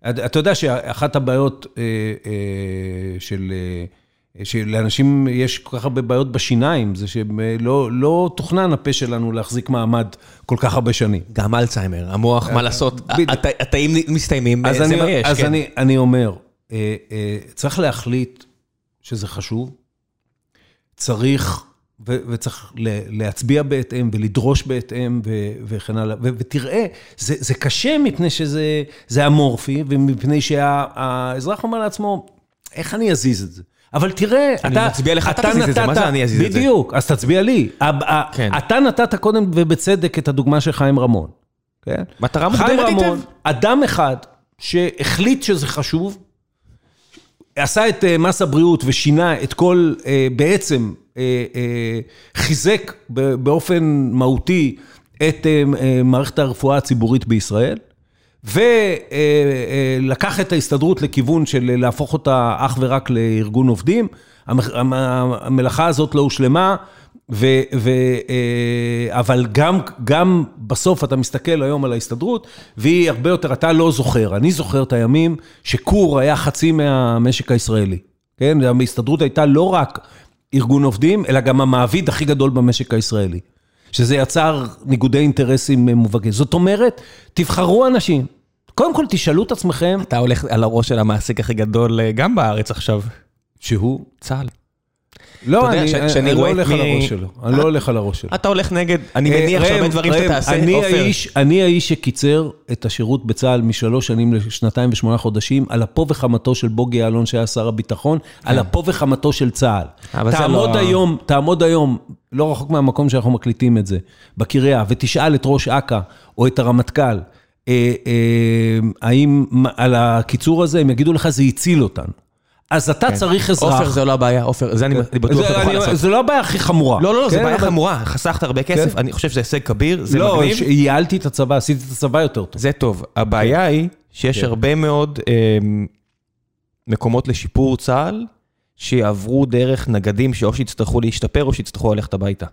אתה אתה יודע שאחת הבעיות אה, אה, של... אה, שלאנשים יש כל כך הרבה בעיות בשיניים, זה שלא לא תוכנן הפה שלנו להחזיק מעמד כל כך הרבה שנים. גם אלצהיימר, המוח, מה לעשות, בדיוק. הת- התאים מסתיימים, זה אני, מה יש, אז כן. אני, אני אומר, אה, אה, צריך להחליט שזה חשוב, צריך, ו, וצריך להצביע בהתאם ולדרוש בהתאם וכן הלאה. ותראה, זה, זה קשה מפני שזה זה אמורפי, ומפני שהאזרח אומר לעצמו, איך אני אזיז את זה? אבל תראה, אני אתה, מצביע לך, אתה אתה תזיז את זה, מה זה אני אזיז את זה? בדיוק, אז תצביע לי. כן. אתה נתת קודם, ובצדק, את הדוגמה של חיים רמון. כן? מטרה חיים מוגדרת רמון, היטב. אדם אחד שהחליט שזה חשוב, עשה את אה, מס הבריאות ושינה את כל, אה, בעצם אה, אה, חיזק באופן מהותי את אה, אה, מערכת הרפואה הציבורית בישראל, ולקח את ההסתדרות לכיוון של להפוך אותה אך ורק לארגון עובדים. המלאכה הזאת לא הושלמה, ו, ו, אה, אבל גם, גם בסוף אתה מסתכל היום על ההסתדרות, והיא הרבה יותר, אתה לא זוכר, אני זוכר את הימים שכור היה חצי מהמשק הישראלי. כן, ההסתדרות הייתה לא רק ארגון עובדים, אלא גם המעביד הכי גדול במשק הישראלי. שזה יצר ניגודי אינטרסים מובהקים. זאת אומרת, תבחרו אנשים. קודם כל, תשאלו את עצמכם, אתה הולך על הראש של המעסיק הכי גדול אה, גם בארץ עכשיו. שהוא... צה"ל. לא, יודע, אני, לא הולך על הראש שלו. אני לא הולך על הראש שלו. אתה הולך נגד, אני אה, מניח שהרבה דברים שאתה תעשה, אני עופר. אני האיש שקיצר את השירות בצה"ל משלוש שנים לשנתיים ושמונה חודשים, על אפו וחמתו של בוגי יעלון שהיה שר הביטחון, על אפו וחמתו של צה"ל. כן. תעמוד לא- היום, תעמוד היום, לא רחוק מהמקום שאנחנו מקליטים את זה, בקריה, ותשאל את ראש אכ"א או את הרמטכ"ל, אה, אה, האם על הקיצור הזה, הם יגידו לך, זה הציל אותנו. אז אתה צריך אזרח. עופר זה לא הבעיה, עופר, זה אני אני בטוח זה- שאתה יכול אני- לעשות. זה לא הבעיה הכי חמורה. לא, לא, לא, זו כן, בעיה אבל- חמורה, חסכת הרבה כסף, אני חושב שזה הישג כביר, זה לא, מגניב. ש- ייעלתי את הצבא, עשיתי את הצבא יותר טוב. זה טוב. הבעיה היא שיש כן. הרבה מאוד אה, מקומות לשיפור צה"ל, שיעברו דרך נגדים שאו שיצטרכו להשתפר או שיצטרכו ללכת הביתה.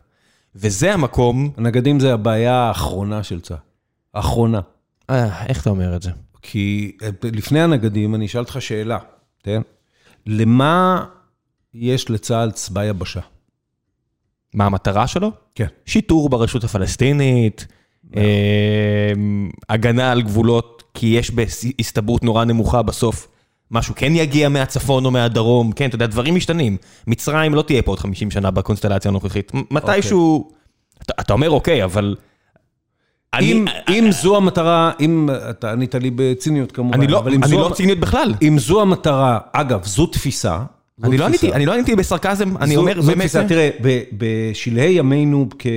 וזה המקום... הנגדים זה הבעיה האחרונה של צה"ל. האחרונה. אה, איך אתה אומר את זה? כי אה, לפני הנגדים, אני אשאל אותך שאלה, כן? למה יש לצה"ל צבא יבשה? מה המטרה שלו? כן. שיטור ברשות הפלסטינית, אה, הגנה על גבולות, כי יש בהסתברות נורא נמוכה בסוף. משהו כן יגיע מהצפון או מהדרום, כן, אתה יודע, דברים משתנים. מצרים לא תהיה פה עוד 50 שנה בקונסטלציה הנוכחית. מתישהו... אתה, אתה אומר אוקיי, אבל... אם, אני, אם זו המטרה, אם, אתה ענית לי בציניות כמובן, אני לא, אני זו, לא ציניות בכלל. אם זו המטרה, אגב, זו תפיסה. זו אני לא. עניתי, אני לא עניתי בסרקזם, אני זו- אומר זו באמת... תפיסה, תראה, ב- בשלהי ימינו אה,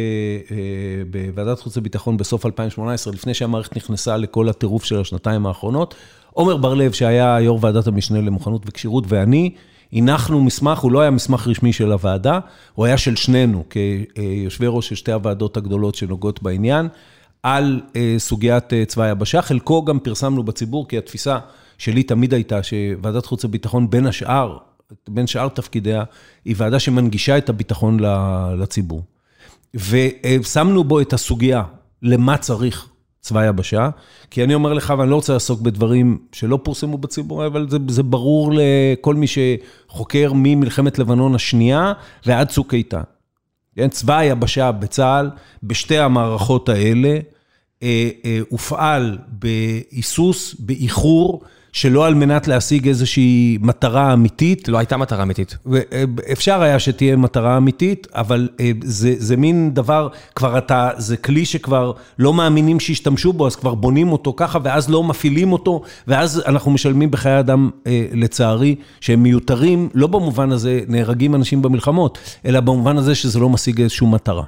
בוועדת חוץ וביטחון בסוף 2018, לפני שהמערכת נכנסה לכל הטירוף של השנתיים האחרונות, עומר בר-לב, שהיה יו"ר ועדת המשנה למוכנות וכשירות, ואני, הנחנו מסמך, הוא לא היה מסמך רשמי של הוועדה, הוא היה של שנינו, כיושבי ראש של שתי הוועדות הגדולות שנוגעות בעניין, על אה, סוגיית אה, צבא היבשה. חלקו גם פרסמנו בציבור, כי התפיסה שלי תמיד הייתה שוועדת חוץ וביטחון, בין השאר, בין שאר תפקידיה, היא ועדה שמנגישה את הביטחון לציבור. ושמנו בו את הסוגיה, למה צריך צבא יבשה, כי אני אומר לך, ואני לא רוצה לעסוק בדברים שלא פורסמו בציבור, אבל זה, זה ברור לכל מי שחוקר ממלחמת לבנון השנייה ועד צוק איתן. כן, צבא היבשה בצה"ל, בשתי המערכות האלה, אה, אה, הופעל בהיסוס, באיחור, שלא על מנת להשיג איזושהי מטרה אמיתית. לא הייתה מטרה אמיתית. אפשר היה שתהיה מטרה אמיתית, אבל אה, זה, זה מין דבר, כבר אתה, זה כלי שכבר לא מאמינים שישתמשו בו, אז כבר בונים אותו ככה, ואז לא מפעילים אותו, ואז אנחנו משלמים בחיי אדם, אה, לצערי, שהם מיותרים, לא במובן הזה, נהרגים אנשים במלחמות, אלא במובן הזה שזה לא משיג איזושהי מטרה.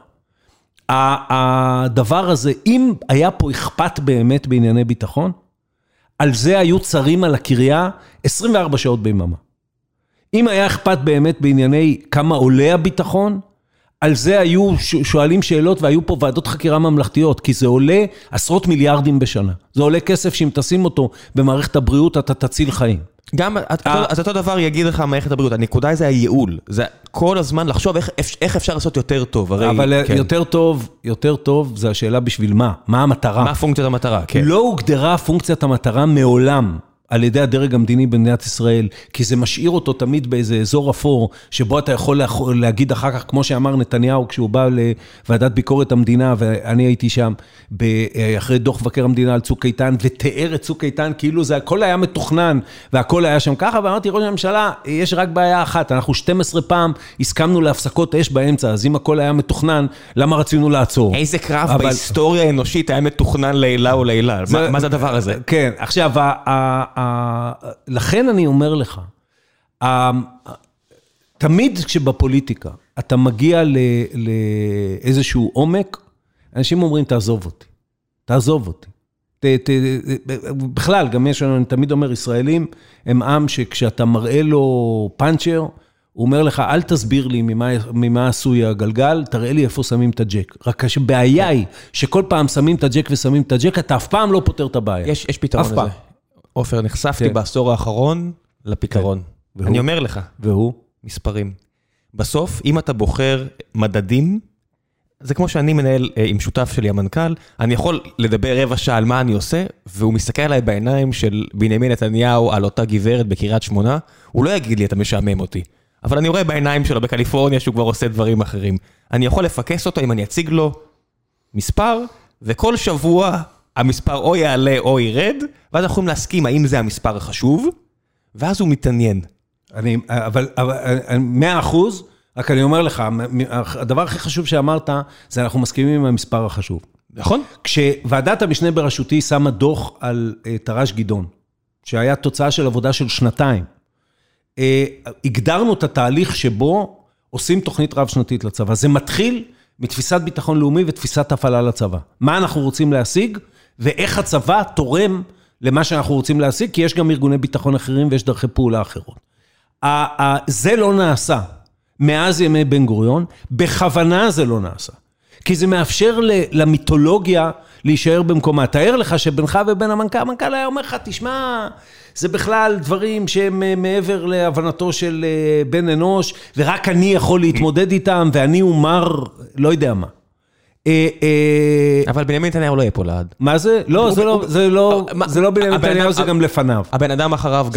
הדבר הזה, אם היה פה אכפת באמת בענייני ביטחון, על זה היו צרים על הקריה 24 שעות ביממה. אם היה אכפת באמת בענייני כמה עולה הביטחון, על זה היו שואלים שאלות והיו פה ועדות חקירה ממלכתיות, כי זה עולה עשרות מיליארדים בשנה. זה עולה כסף שאם תשים אותו במערכת הבריאות, אתה תציל חיים. גם, אה. אז אותו דבר יגיד לך מערכת הבריאות, הנקודה זה הייעול. זה כל הזמן לחשוב איך- אפשר לעשות יותר טוב. אבל כן. יותר טוב, יותר טוב, זה השאלה בשביל מה? מה המטרה? מה פונקציית המטרה, כן. לא הוגדרה פונקציית המטרה מעולם על ידי הדרג המדיני במדינת ישראל, כי זה משאיר אותו תמיד באיזה אזור אפור, שבו אתה יכול להגיד אחר כך, כמו שאמר נתניהו כשהוא בא לוועדת ביקורת המדינה, ואני הייתי שם, ב- אחרי דוח מבקר המדינה על צוק איתן, ותיאר את צוק איתן כאילו זה הכל היה מתוכנן, והכל היה שם ככה, ואמרתי, ראש הממשלה, יש רק בעיה אחת, אנחנו 12 פעם הסכמנו להפסקות אש באמצע, אז אם הכל היה מתוכנן, למה רצינו לעצור? איזה קרב אבל- בהיסטוריה האנושית היה מתוכנן לעילה או לעילה? מה- מה זה הדבר הזה? כן, עכשיו, ה- לכן אני אומר לך, תמיד כשבפוליטיקה אתה מגיע לאיזשהו עומק, אנשים אומרים, תעזוב אותי, תעזוב אותי. ת, ת, בכלל, גם יש לנו, אני תמיד אומר, ישראלים הם עם שכשאתה מראה לו פאנצ'ר, הוא אומר לך, אל תסביר לי ממה, ממה עשוי הגלגל, תראה לי איפה שמים את הג'ק. רק הבעיה היא שכל פעם שמים את הג'ק ושמים את הג'ק, אתה אף פעם לא פותר את הבעיה. יש, יש פתרון לזה. עופר, נחשפתי כן. בעשור האחרון לפתרון. כן. אני אומר לך. והוא? מספרים. בסוף, אם אתה בוחר מדדים, זה כמו שאני מנהל אה, עם שותף שלי, המנכ"ל, אני יכול לדבר רבע שעה על מה אני עושה, והוא מסתכל עליי בעיניים של בנימין נתניהו על אותה גברת בקריית שמונה, הוא לא יגיד לי, אתה משעמם אותי. אבל אני רואה בעיניים שלו בקליפורניה שהוא כבר עושה דברים אחרים. אני יכול לפקס אותו אם אני אציג לו מספר, וכל שבוע המספר או יעלה או ירד, ואז אנחנו יכולים להסכים האם זה המספר החשוב, ואז הוא מתעניין. אני, אבל, אבל, מאה אחוז, רק אני אומר לך, הדבר הכי חשוב שאמרת, זה אנחנו מסכימים עם המספר החשוב. נכון. כשוועדת המשנה בראשותי שמה דוח על אה, תר"ש גדעון, שהיה תוצאה של עבודה של שנתיים, אה, הגדרנו את התהליך שבו עושים תוכנית רב-שנתית לצבא. זה מתחיל מתפיסת ביטחון לאומי ותפיסת הפעלה לצבא. מה אנחנו רוצים להשיג, ואיך הצבא תורם למה שאנחנו רוצים להשיג, כי יש גם ארגוני ביטחון אחרים ויש דרכי פעולה אחרות. זה לא נעשה מאז ימי בן גוריון, בכוונה זה לא נעשה. כי זה מאפשר למיתולוגיה להישאר במקומה. תאר לך שבינך ובין המנכ"ל, המנכ"ל היה אומר לך, תשמע, זה בכלל דברים שהם אה, מעבר להבנתו של אה, בן אנוש, ורק אני יכול להתמודד איתם, ואני הוא מר, לא יודע מה. אה, אבל בנימין נתניהו לא יהיה פה לעד. מה זה? לא, זה לא, זה לא, זה לא בנימין נתניהו, זה גם לפניו. הבן אדם אחריו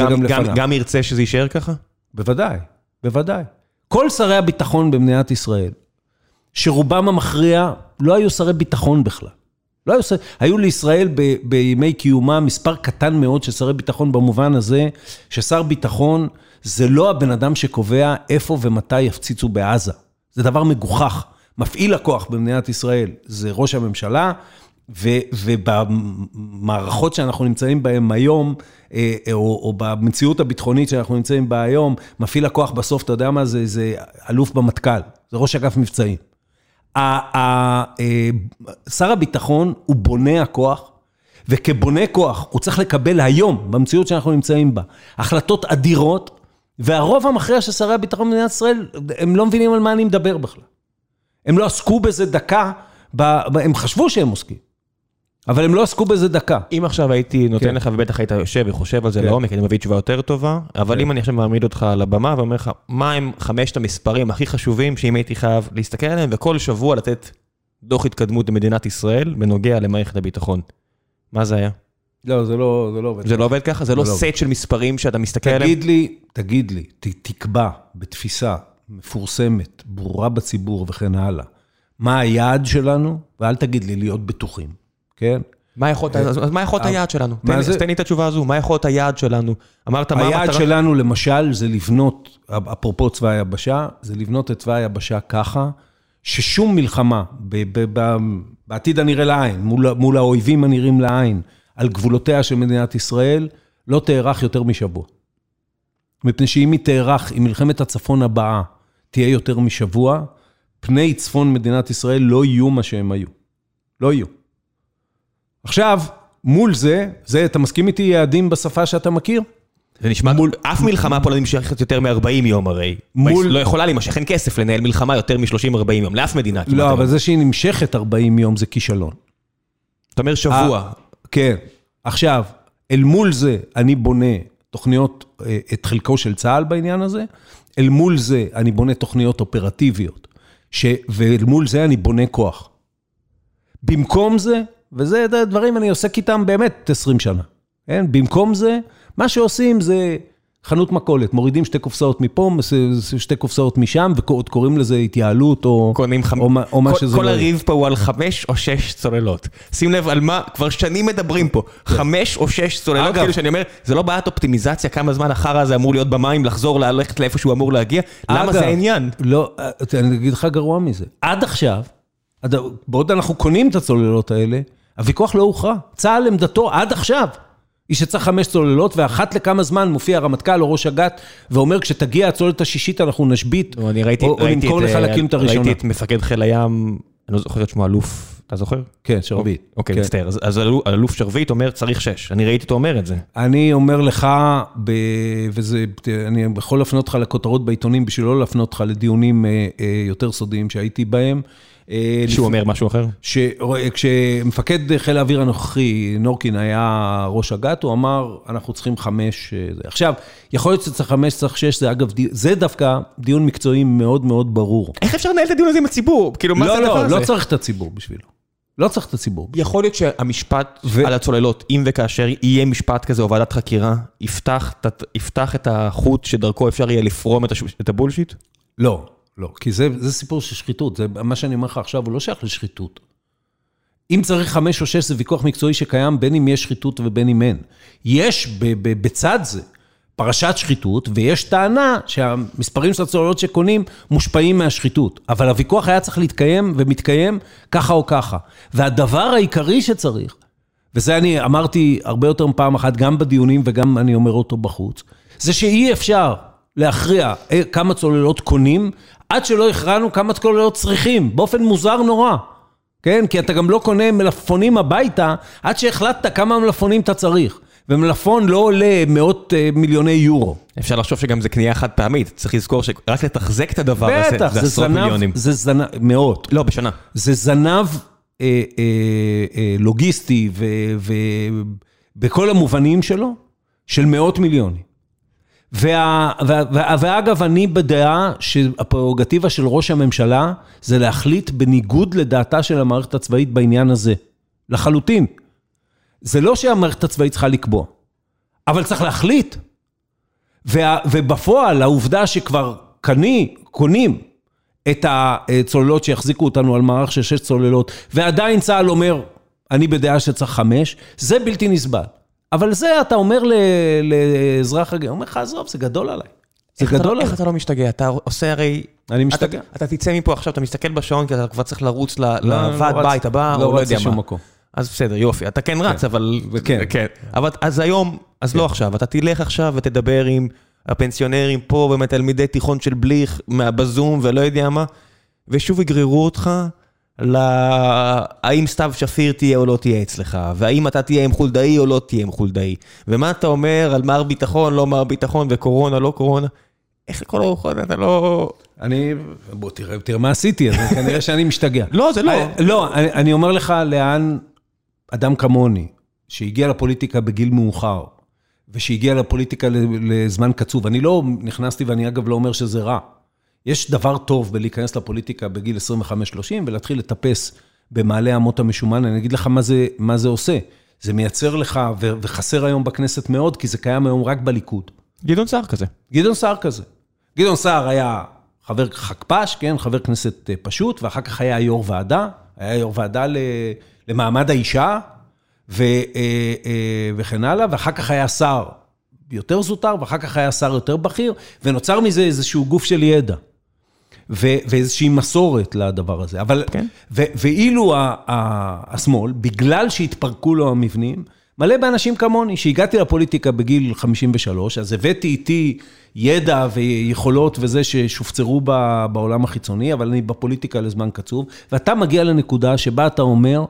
גם ירצה שזה יישאר ככה? בוודאי, בוודאי. כל שרי הביטחון במדינת ישראל, שרובם המכריע לא היו שרי ביטחון בכלל. לא היו שרי, היו לישראל ב, בימי קיומה מספר קטן מאוד של שרי ביטחון במובן הזה, ששר ביטחון זה לא הבן אדם שקובע איפה ומתי יפציצו בעזה. זה דבר מגוחך. מפעיל הכוח במדינת ישראל זה ראש הממשלה, ו, ובמערכות שאנחנו נמצאים בהן היום, אה, או, או במציאות הביטחונית שאנחנו נמצאים בה היום, מפעיל הכוח בסוף, אתה יודע מה זה? זה אלוף במטכ"ל, זה ראש אגף מבצעים. אה, שר הביטחון הוא בונה הכוח, וכבונה כוח הוא צריך לקבל היום, במציאות שאנחנו נמצאים בה, החלטות אדירות, והרוב המכריע של שרי הביטחון במדינת ישראל, הם לא מבינים על מה אני מדבר בכלל. הם לא עסקו בזה דקה, הם חשבו שהם עוסקים. אבל הם לא עסקו בזה דקה. אם עכשיו הייתי נותן כן. לך, ובטח היית יושב וחושב על זה כן. לעומק, אני מביא תשובה יותר טובה, אבל כן. אם אני עכשיו מעמיד אותך על הבמה ואומר לך, מה הם חמשת המספרים הכי חשובים שאם הייתי חייב להסתכל עליהם, וכל שבוע לתת דוח התקדמות למדינת ישראל בנוגע למערכת הביטחון. מה זה היה? לא, זה לא, זה לא עובד. זה לא עובד ככה? זה לא, לא סט של מספרים שאתה מסתכל עליהם? תגיד לי, תגיד לי, תקבע בתפיסה מפורסמת, ברורה בציבור וכן הלאה, מה היעד שלנו, ואל תגיד לי להיות בטוחים. כן? מה יכול להיות אה, היעד שלנו? תן לי את התשובה הזו, מה יכול להיות היעד שלנו? אמרת מה המטרה? היעד שלנו למשל זה לבנות, אפרופו צבא היבשה, זה לבנות את צבא היבשה ככה, ששום מלחמה, בעתיד הנראה לעין, מול האויבים הנראים לעין, על גבולותיה של מדינת ישראל, לא תארך יותר משבוע. מפני שאם היא תארך, אם מלחמת הצפון הבאה תהיה יותר משבוע, פני צפון מדינת ישראל לא יהיו מה שהם היו. לא יהיו. עכשיו, מול זה, זה, אתה מסכים איתי יעדים בשפה שאתה מכיר? זה נשמע, מול, אף מלחמה פה לא נמשכת יותר מ-40 יום הרי. מול... לא יכולה להימשך, אין כסף לנהל מלחמה יותר מ-30-40 יום, לאף מדינה. לא, אבל זה שהיא נמשכת 40 יום זה כישלון. אתה אומר שבוע. 아, כן. עכשיו, אל מול זה אני בונה תוכניות, אה, את חלקו של צה"ל בעניין הזה, אל מול זה אני בונה תוכניות אופרטיביות, ש... ואל מול זה אני בונה כוח. במקום זה, וזה דברים אני עוסק איתם באמת 20 שנה. כן? במקום זה, מה שעושים זה חנות מכולת, מורידים שתי קופסאות מפה, שתי קופסאות משם, ועוד קוראים לזה התייעלות, או, חמ... או, או מה שזה לא... כל הריב פה הוא על חמש או שש צוללות. שים לב על מה, כבר שנים מדברים פה, כן. חמש או שש צוללות, אגב, כאילו שאני אומר, זה לא בעיית אופטימיזציה, כמה זמן החרא הזה אמור להיות במים, לחזור, ללכת לאיפה שהוא אמור להגיע, אגב, למה זה העניין? לא, אני אגיד לך גרוע מזה. עד עכשיו, בעוד אנחנו קונים את הצוללות האלה, הוויכוח לא הוכרע. צה"ל עמדתו עד עכשיו, היא שצריך חמש צוללות, ואחת לכמה זמן מופיע הרמטכ"ל או ראש אג"ת, ואומר, כשתגיע הצוללת השישית אנחנו נשבית, לא, ראיתי, או ראיתי נמכור את, לך להקים את הראשונה. ראיתי את מפקד חיל הים, אני לא זוכר את שמו, אלוף, אתה זוכר? כן, שרביט. אוקיי, כן. מצטער. אז- אז אלוף- שרביט אומר, צריך שש. אני ראיתי אותו אומר את זה. אני אומר לך, ב... וזה, אני יכול להפנות אותך לכותרות בעיתונים, בשביל לא להפנות אותך לדיונים אה, אה, יותר סודיים שהייתי בהם. אה, שהוא אומר משהו אחר? ש... כשמפקד חיל האוויר הנוכחי, נורקין, היה ראש אג"ת, הוא אמר, אנחנו צריכים חמש... אה, זה. עכשיו, יכול להיות שצריך חמש, צריך שש, זה אגב, זה דווקא דיון מקצועי מאוד מאוד ברור. איך אפשר לנהל את הדיון הזה עם הציבור? כאילו, מה זה לא, הדבר לא, הזה? לא צריך את הציבור בשבילו. לא צריך את הציבור. יכול להיות שהמשפט ו- על הצוללות, אם וכאשר יהיה משפט כזה או ועדת חקירה, יפתח יפתח את החוט שדרכו אפשר יהיה לפרום את הש- את הבולשיט? לא, לא, כי זה, זה סיפור של שחיתות, זה, מה שאני אומר לך עכשיו הוא לא שייך לשחיתות. אם צריך חמש או שש זה ויכוח מקצועי שקיים בין אם יש שחיתות ובין אם אין. יש ב, ב, בצד זה פרשת שחיתות, ויש טענה שהמספרים של הצוללות שקונים מושפעים מהשחיתות. אבל הוויכוח היה צריך להתקיים ומתקיים ככה או ככה. והדבר העיקרי שצריך, וזה אני אמרתי הרבה יותר מפעם אחת, גם בדיונים וגם אני אומר אותו בחוץ, זה שאי אפשר להכריע אה, כמה צוללות קונים, עד שלא הכרענו כמה צוללות צריכים, באופן מוזר נורא. כן? כי אתה גם לא קונה מלפפונים הביתה, עד שהחלטת כמה מלפפונים אתה צריך. ומלפפון לא עולה מאות אה, מיליוני יורו. אפשר לחשוב שגם זה קנייה חד פעמית, צריך לזכור שרק לתחזק את הדבר הזה, בטח, זה זה עשרות מיליונים. זנב, זה זנב, מאות. לא, בשנה. זה זנב אה, אה, אה, לוגיסטי ובכל המובנים שלו, של מאות מיליונים. וה, וה, וה, ואגב, אני בדעה שהפררוגטיבה של ראש הממשלה זה להחליט בניגוד לדעתה של המערכת הצבאית בעניין הזה. לחלוטין. זה לא שהמערכת הצבאית צריכה לקבוע, אבל צריך להחליט. וה, ובפועל, העובדה שכבר קני, קונים את הצוללות שיחזיקו אותנו על מערך של שש צוללות, ועדיין צה"ל אומר, אני בדעה שצריך חמש, זה בלתי נסבל. אבל זה אתה אומר לאזרח רגיל, הוא אומר לך, עזוב, זה גדול עליי. זה איך אתה- גדול איך עליי. אתה לא משתגע? אתה עושה הרי... אני משתגע. אתה- תצא מפה עכשיו, אתה מסתכל בשעון, כי אתה כבר צריך לרוץ ל- לא, לוועד לא בית הבא, לא או לא רץ יודע לשום מה. מקום. אז בסדר, יופי, אתה כן רץ, אבל... כן. אבל אז היום, אז לא עכשיו, אתה תלך עכשיו ותדבר עם הפנסיונרים פה, ומתלמידי תיכון של בליך, מה- בזום ולא יודע מה, ושוב יגררו אותך ל... האם סתיו שפיר תהיה או לא תהיה אצלך, והאם אתה תהיה עם חולדאי או לא תהיה עם חולדאי, ומה אתה אומר על מר ביטחון, לא מר ביטחון, וקורונה, לא קורונה. איך לכל הרוחות אתה לא... אני, בוא תראה, תראה מה עשיתי, אז כנראה שאני משתגע. *laughs* לא, זה לא. לא, אני, אני אומר לך לאן אדם כמוני, שהגיע לפוליטיקה בגיל מאוחר, ושהגיע לפוליטיקה לזמן קצוב, אני לא נכנסתי, ואני אגב לא אומר שזה רע. יש דבר טוב בלהיכנס לפוליטיקה בגיל 25-30 ולהתחיל לטפס במעלה אמות המשומן, אני אגיד לך מה זה, מה זה עושה. זה מייצר לך, וחסר היום בכנסת מאוד, כי זה קיים היום רק בליכוד. גדעון סער כזה. גדעון סער כזה. גדעון סער היה חבר חכפ"ש, כן, חבר כנסת אה, פשוט, ואחר כך היה יו"ר ועדה, היה יו"ר ועדה למעמד האישה, ו, אה, אה, וכן הלאה, ואחר כך היה שר יותר זוטר, ואחר כך היה שר יותר בכיר, ונוצר מזה איזשהו גוף של ידע. ו- ואיזושהי מסורת לדבר הזה. אבל, כן. ו- ואילו ה- ה- השמאל, בגלל שהתפרקו לו המבנים, מלא באנשים כמוני, שהגעתי לפוליטיקה בגיל 53, אז הבאתי איתי ידע ויכולות וזה ששופצרו ב- בעולם החיצוני, אבל אני בפוליטיקה לזמן קצוב, ואתה מגיע לנקודה שבה אתה אומר,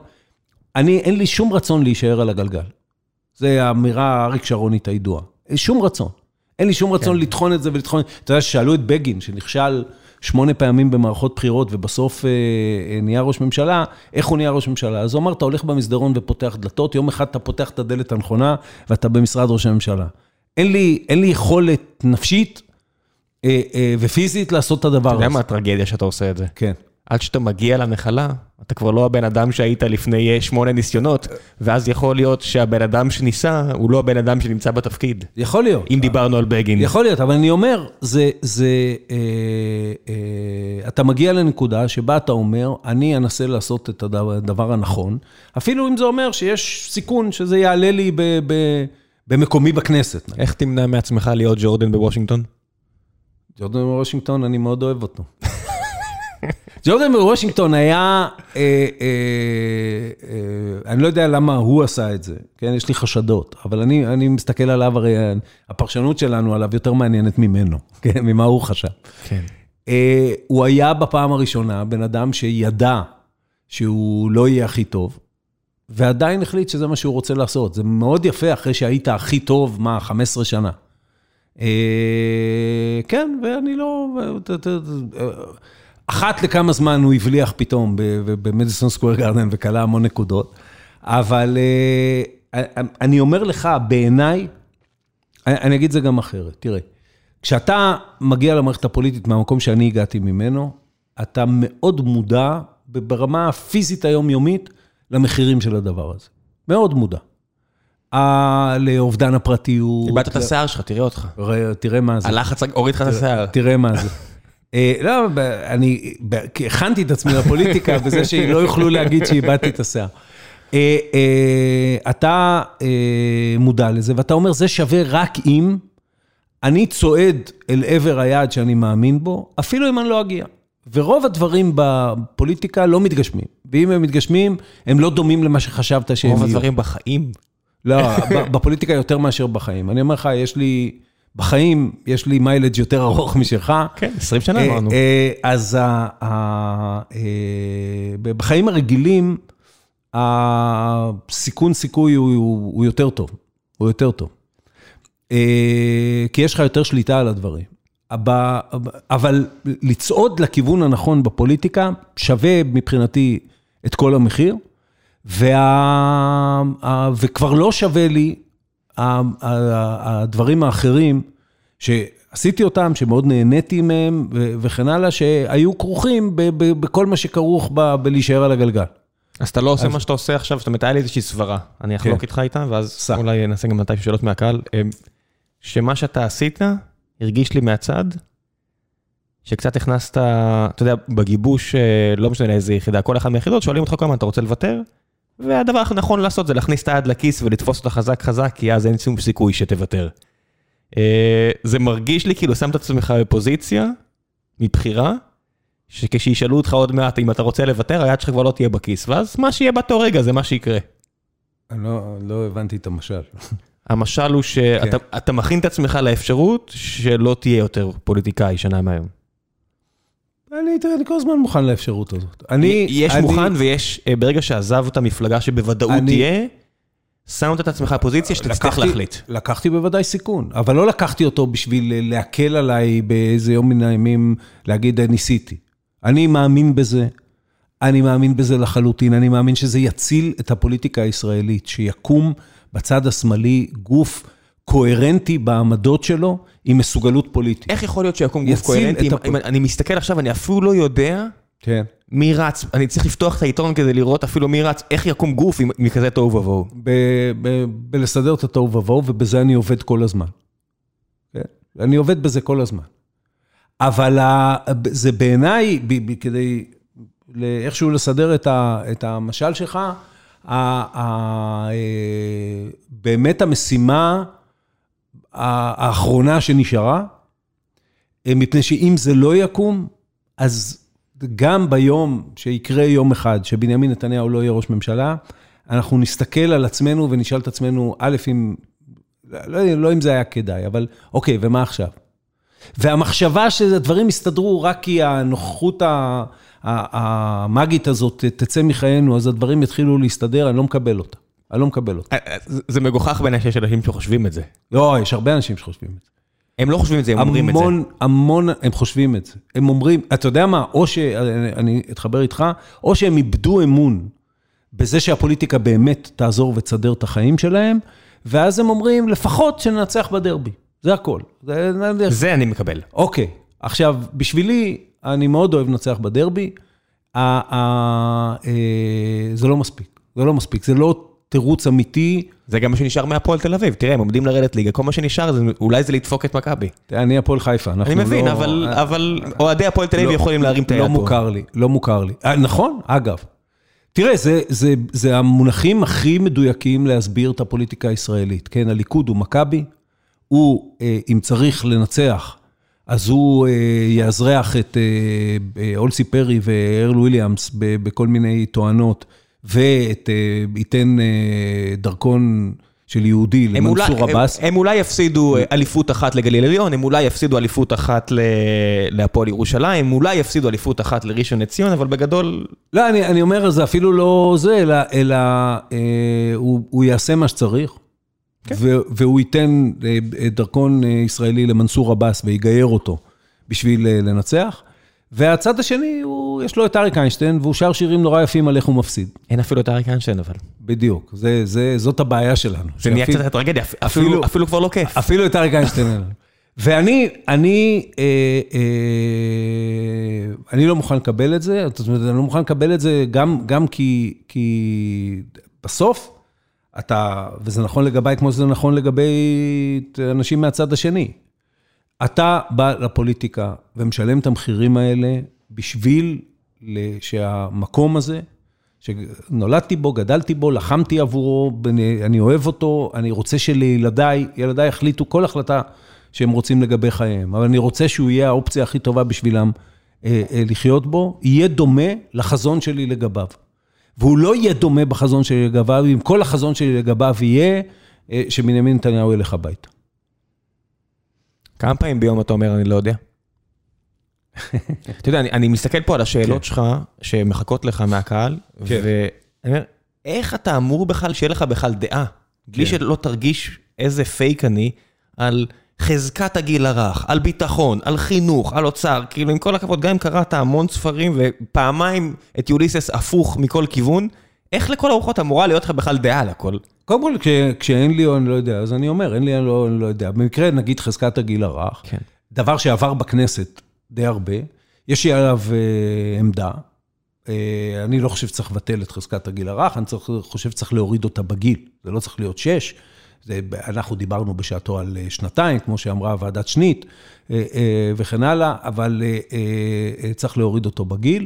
אני, אין לי שום רצון להישאר על הגלגל. זו האמירה האריק שרונית הידועה. שום רצון. אין לי שום רצון לטחון את זה ולטחון... אתה יודע, ששאלו את בגין, שנכשל שמונה פעמים במערכות בחירות, ובסוף אה, אה, נהיה ראש ממשלה, איך הוא נהיה ראש ממשלה? אז הוא אמר, אתה הולך במסדרון ופותח דלתות, יום אחד אתה פותח את הדלת הנכונה, ואתה במשרד ראש הממשלה. אין לי, אין לי יכולת נפשית אה, אה, ופיזית לעשות את הדבר אתה יודע הזה. מה הטרגדיה שאתה עושה את זה? כן. עד שאתה מגיע לנחלה, אתה כבר לא הבן אדם שהיית לפני אה, שמונה ניסיונות, ואז יכול להיות שהבן אדם שניסה, הוא לא הבן אדם שנמצא בתפקיד. יכול להיות. אם דיברנו על בגין. יכול להיות, אבל אני אומר, זה, זה, אה, אה, אתה מגיע לנקודה שבה אתה אומר, אני אנסה לעשות את הדבר, הנכון, אפילו אם זה אומר שיש סיכון שזה יעלה לי ב, ב, במקומי בכנסת. איך תמנע מעצמך להיות ג'ורדן בוושינגטון? ג'ורדן וושינגטון, אני מאוד אוהב אותו. ג'ורדן בוושינגטון היה, אה, אה, אה, אני לא יודע למה הוא עשה את זה, כן, יש לי חשדות, אבל אני, אני מסתכל עליו, הרי הפרשנות שלנו עליו יותר מעניינת ממנו, *laughs* כן, ממה הוא חשב. כן. אה, הוא היה בפעם הראשונה בן אדם שידע שהוא לא יהיה הכי טוב, ועדיין החליט שזה מה שהוא רוצה לעשות. זה מאוד יפה אחרי שהיית הכי טוב, מה, 15 שנה. אה, כן, ואני לא... אחת לכמה זמן הוא הבליח פתאום במדיסון סקוויר גרדן וכלה המון נקודות, אבל אה, אני אומר לך, בעיניי, אני אגיד את זה גם אחרת, תראה, כשאתה מגיע למערכת הפוליטית מהמקום שאני הגעתי ממנו, אתה מאוד מודע ברמה הפיזית היומיומית למחירים של הדבר הזה. מאוד מודע. לאובדן הפרטיות. איבדת את השיער שלך, תראה אותך. תראה מה זה. הלחץ הוריד לך את השיער. תראה מה זה. *laughs* אה, לא, אני הכנתי את עצמי לפוליטיקה *laughs* בזה שלא יוכלו להגיד שאיבדתי את השיער. אה, אה, אתה מודע לזה, ואתה אומר, זה שווה רק אם אני צועד אל עבר היעד שאני מאמין בו, אפילו אם אני לא אגיע. ורוב הדברים בפוליטיקה לא מתגשמים, ואם הם מתגשמים, הם לא דומים למה שחשבת שהם יהיו. רוב הדברים בחיים? לא, *laughs* בפוליטיקה יותר מאשר בחיים. אני אומר לך, יש לי, בחיים יש לי מיילג' יותר ארוך *laughs* משלך. כן, 20 שנה אה, אמרנו. אה, אז אה, בחיים הרגילים, הסיכון סיכוי הוא יותר טוב, הוא יותר טוב. כי יש לך יותר שליטה על הדברים. אבל לצעוד לכיוון הנכון בפוליטיקה שווה מבחינתי את כל המחיר, וה... וכבר לא שווה לי הדברים האחרים שעשיתי אותם, שמאוד נהניתי מהם וכן הלאה, שהיו כרוכים בכל מה שכרוך בלהישאר על הגלגל. אז אתה לא עושה מה שאתה עושה עכשיו, אומרת, היה לי איזושהי סברה, אני אחלוק כן. איתך איתה, ואז אולי נעשה גם מתי שאלות מהקהל, שמה שאתה עשית, הרגיש לי מהצד, שקצת הכנסת, אתה יודע, בגיבוש, אה, לא משנה איזה יחידה, כל אחד מהיחידות, שואלים אותך כמה אתה רוצה לוותר, והדבר הנכון לעשות זה להכניס את היד לכיס ולתפוס אותה חזק חזק, כי אז אין שום סיכוי שתוותר. אה, זה מרגיש לי כאילו שמת את עצמך בפוזיציה, מבחירה, שכשישאלו אותך עוד מעט אם אתה רוצה לוותר, היד שלך כבר לא תהיה בכיס, ואז מה שיהיה באותו רגע זה מה שיקרה. אני לא, לא הבנתי את המשל. המשל הוא שאתה כן. מכין את עצמך לאפשרות שלא תהיה יותר פוליטיקאי שנה מהיום. אני, תראה, אני כל הזמן מוכן לאפשרות הזאת. אני... יש אני, מוכן ויש, אה, ברגע שעזבת מפלגה שבוודאות אני, תהיה, שמת את עצמך בפוזיציה שאתה צריך להחליט. לקחתי בוודאי סיכון, אבל לא לקחתי אותו בשביל להקל עליי באיזה יום מן הימים, להגיד, ניסיתי. אני מאמין בזה, אני מאמין בזה לחלוטין, אני מאמין שזה יציל את הפוליטיקה הישראלית, שיקום בצד השמאלי גוף קוהרנטי בעמדות שלו, עם מסוגלות פוליטית. איך יכול להיות שיקום גוף קוהרנטי? אני מסתכל עכשיו, אני אפילו לא יודע כן. מי רץ, אני צריך לפתוח את העיתון כדי לראות אפילו מי רץ, איך יקום גוף מכזה תוהו ובוהו. בלסדר את התוהו ובוהו, ובזה אני עובד כל הזמן. כן? אני עובד בזה כל הזמן. אבל זה בעיניי, כדי איכשהו לסדר את המשל שלך, אה, באמת המשימה האחרונה שנשארה, אה, מפני שאם זה לא יקום, אז גם ביום שיקרה יום אחד שבנימין נתניהו לא יהיה ראש ממשלה, אנחנו נסתכל על עצמנו ונשאל את עצמנו, א', אם, לא, לא אם זה היה כדאי, אבל אוקיי, ומה עכשיו? והמחשבה שהדברים יסתדרו רק כי הנוכחות המאגית הזאת תצא מחיינו, אז הדברים יתחילו להסתדר, אני לא מקבל אותה. אני לא מקבל אותה. אה, אה, זה מגוחך בעיניי שיש אנשים שחושבים את זה. לא, יש הרבה אנשים שחושבים את זה. הם לא חושבים את זה, הם אומרים את זה. המון, המון, הם חושבים את זה. הם אומרים, אתה יודע מה, או שאני אתחבר איתך, או שהם איבדו אמון בזה שהפוליטיקה באמת תעזור ותסדר את החיים שלהם, ואז הם אומרים, לפחות שננצח בדרבי. זה הכל. זה, זה אני מקבל. אוקיי, עכשיו, בשבילי, אני מאוד אוהב לנצח בדרבי, אה, זה לא מספיק, זה לא מספיק, זה לא תירוץ אמיתי. זה גם מה שנשאר מהפועל תל אביב, תראה, הם עומדים לרדת ליגה, כל מה שנשאר זה אולי זה לדפוק את מכבי. אני הפועל חיפה, אנחנו לא... אני מבין, אבל אוהדי הפועל תל אביב לא- יכולים להרים את היד פה. לא מוכר לי, לא מוכר לי. אה, נכון, אגב. תראה, זה המונחים הכי מדויקים להסביר את הפוליטיקה הישראלית, כן? הליכוד הוא מכבי, הוא, אה, אם צריך לנצח, אז הוא יאזרח את אולסי פרי וארל וויליאמס בכל מיני טוענות, וייתן דרכון של יהודי למנסור עבאס. הם אולי יפסידו אליפות אחת לגליל עליון, הם אולי יפסידו אליפות אחת להפועל ירושלים, הם אולי יפסידו אליפות אחת לראשון לציון, אבל בגדול... לא, אני אומר, זה אפילו לא זה, אלא הוא יעשה מה שצריך, והוא ייתן דרכון ישראלי למנסור עבאס ויגייר אותו בשביל לנצח. והצד השני, יש לו את אריק איינשטיין, והוא שר שירים נורא יפים על איך הוא מפסיד. אין אפילו את אריק איינשטיין, אבל. בדיוק, זאת הבעיה שלנו. זה נהיה קצת טרגדיה, אפילו כבר לא כיף. אפילו את אריק איינשטיין אין לנו. ואני, אני, אני לא מוכן לקבל את זה, זאת אומרת, אני לא מוכן לקבל את זה גם כי בסוף, אתה, וזה נכון לגביי כמו שזה נכון לגבי אנשים מהצד השני. אתה בא לפוליטיקה ומשלם את המחירים האלה בשביל שהמקום הזה, שנולדתי בו, גדלתי בו, לחמתי עבורו, אני אוהב אותו, אני רוצה שלילדיי, ילדיי יחליטו כל החלטה שהם רוצים לגבי חייהם, אבל אני רוצה שהוא יהיה האופציה הכי טובה בשבילם לחיות בו, יהיה דומה לחזון שלי לגביו. והוא לא יהיה דומה בחזון שלי לגביו, אם כל החזון שלי לגביו יהיה שבנימין נתניהו ילך הביתה. כמה פעמים ביום אתה אומר, אני לא יודע? אתה יודע, אני מסתכל פה על השאלות שלך, שמחכות לך מהקהל, ואני אומר, איך אתה אמור בכלל, שיהיה לך בכלל דעה, בלי שלא תרגיש איזה פייק אני, על חזקת הגיל הרך, על ביטחון, על חינוך, על אוצר, כאילו עם כל הכבוד, גם אם קראת המון ספרים, ופעמיים את יוליסס הפוך מכל כיוון, איך לכל הרוחות אמורה להיות לך בכלל דעה על הכל? קודם כל, כשאין לי או אני לא יודע, אז אני אומר, אין לי או אני לא יודע. במקרה, נגיד חזקת הגיל הרך, דבר שעבר בכנסת די הרבה, יש לי עליו עמדה. אני לא חושב שצריך לבטל את חזקת הגיל הרך, אני חושב שצריך להוריד אותה בגיל, זה לא צריך להיות שש. אנחנו דיברנו בשעתו על שנתיים, כמו שאמרה ועדת שנית, וכן הלאה, אבל צריך להוריד אותו בגיל.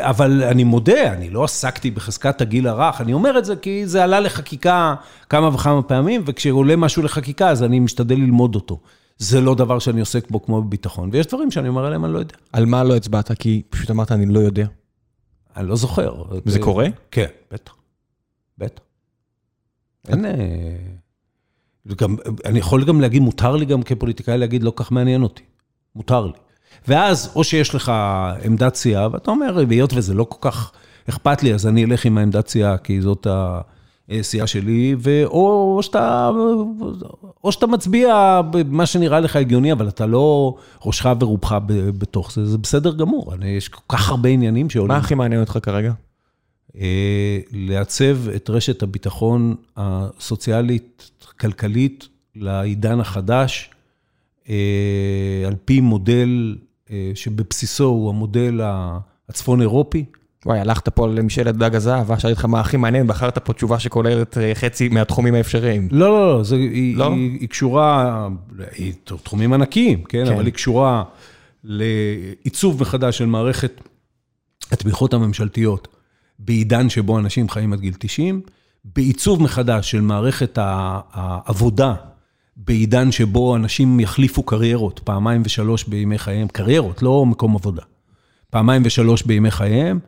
אבל אני מודה, אני לא עסקתי בחזקת הגיל הרך, אני אומר את זה כי זה עלה לחקיקה כמה וכמה פעמים, וכשעולה משהו לחקיקה, אז אני משתדל ללמוד אותו. זה לא דבר שאני עוסק בו כמו בביטחון, ויש דברים שאני אומר עליהם, אני לא יודע. על מה לא הצבעת? כי פשוט אמרת, אני לא יודע. אני לא זוכר. זה קורה? כן, בטח. בטח. אין... אני יכול גם להגיד, מותר לי גם כפוליטיקאי להגיד, לא כך מעניין אותי. מותר לי. ואז, או שיש לך עמדת סיעה, ואתה אומר, היות וזה לא כל כך אכפת לי, אז אני אלך עם העמדת סיעה, כי זאת הסיעה שלי, או שאתה, או שאתה מצביע במה שנראה לך הגיוני, אבל אתה לא ראשך ורובך בתוך זה, זה בסדר גמור. יש כל כך הרבה עניינים שעולים. מה הכי מעניין אותך כרגע? לעצב את רשת הביטחון הסוציאלית, כלכלית, לעידן החדש, על פי מודל שבבסיסו הוא המודל הצפון אירופי. וואי, הלכת פה למשאלת דג הזהב, שאלתי אותך מה הכי מעניין, בחרת פה תשובה שכוללת חצי מהתחומים האפשריים. לא, לא, לא, היא קשורה, היא תחומים ענקיים, כן? אבל היא קשורה לעיצוב מחדש של מערכת התמיכות הממשלתיות בעידן שבו אנשים חיים עד גיל 90, בעיצוב מחדש של מערכת העבודה, בעידן שבו אנשים יחליפו קריירות, פעמיים ושלוש בימי חייהם, קריירות, לא מקום עבודה. פעמיים ושלוש בימי חייהם.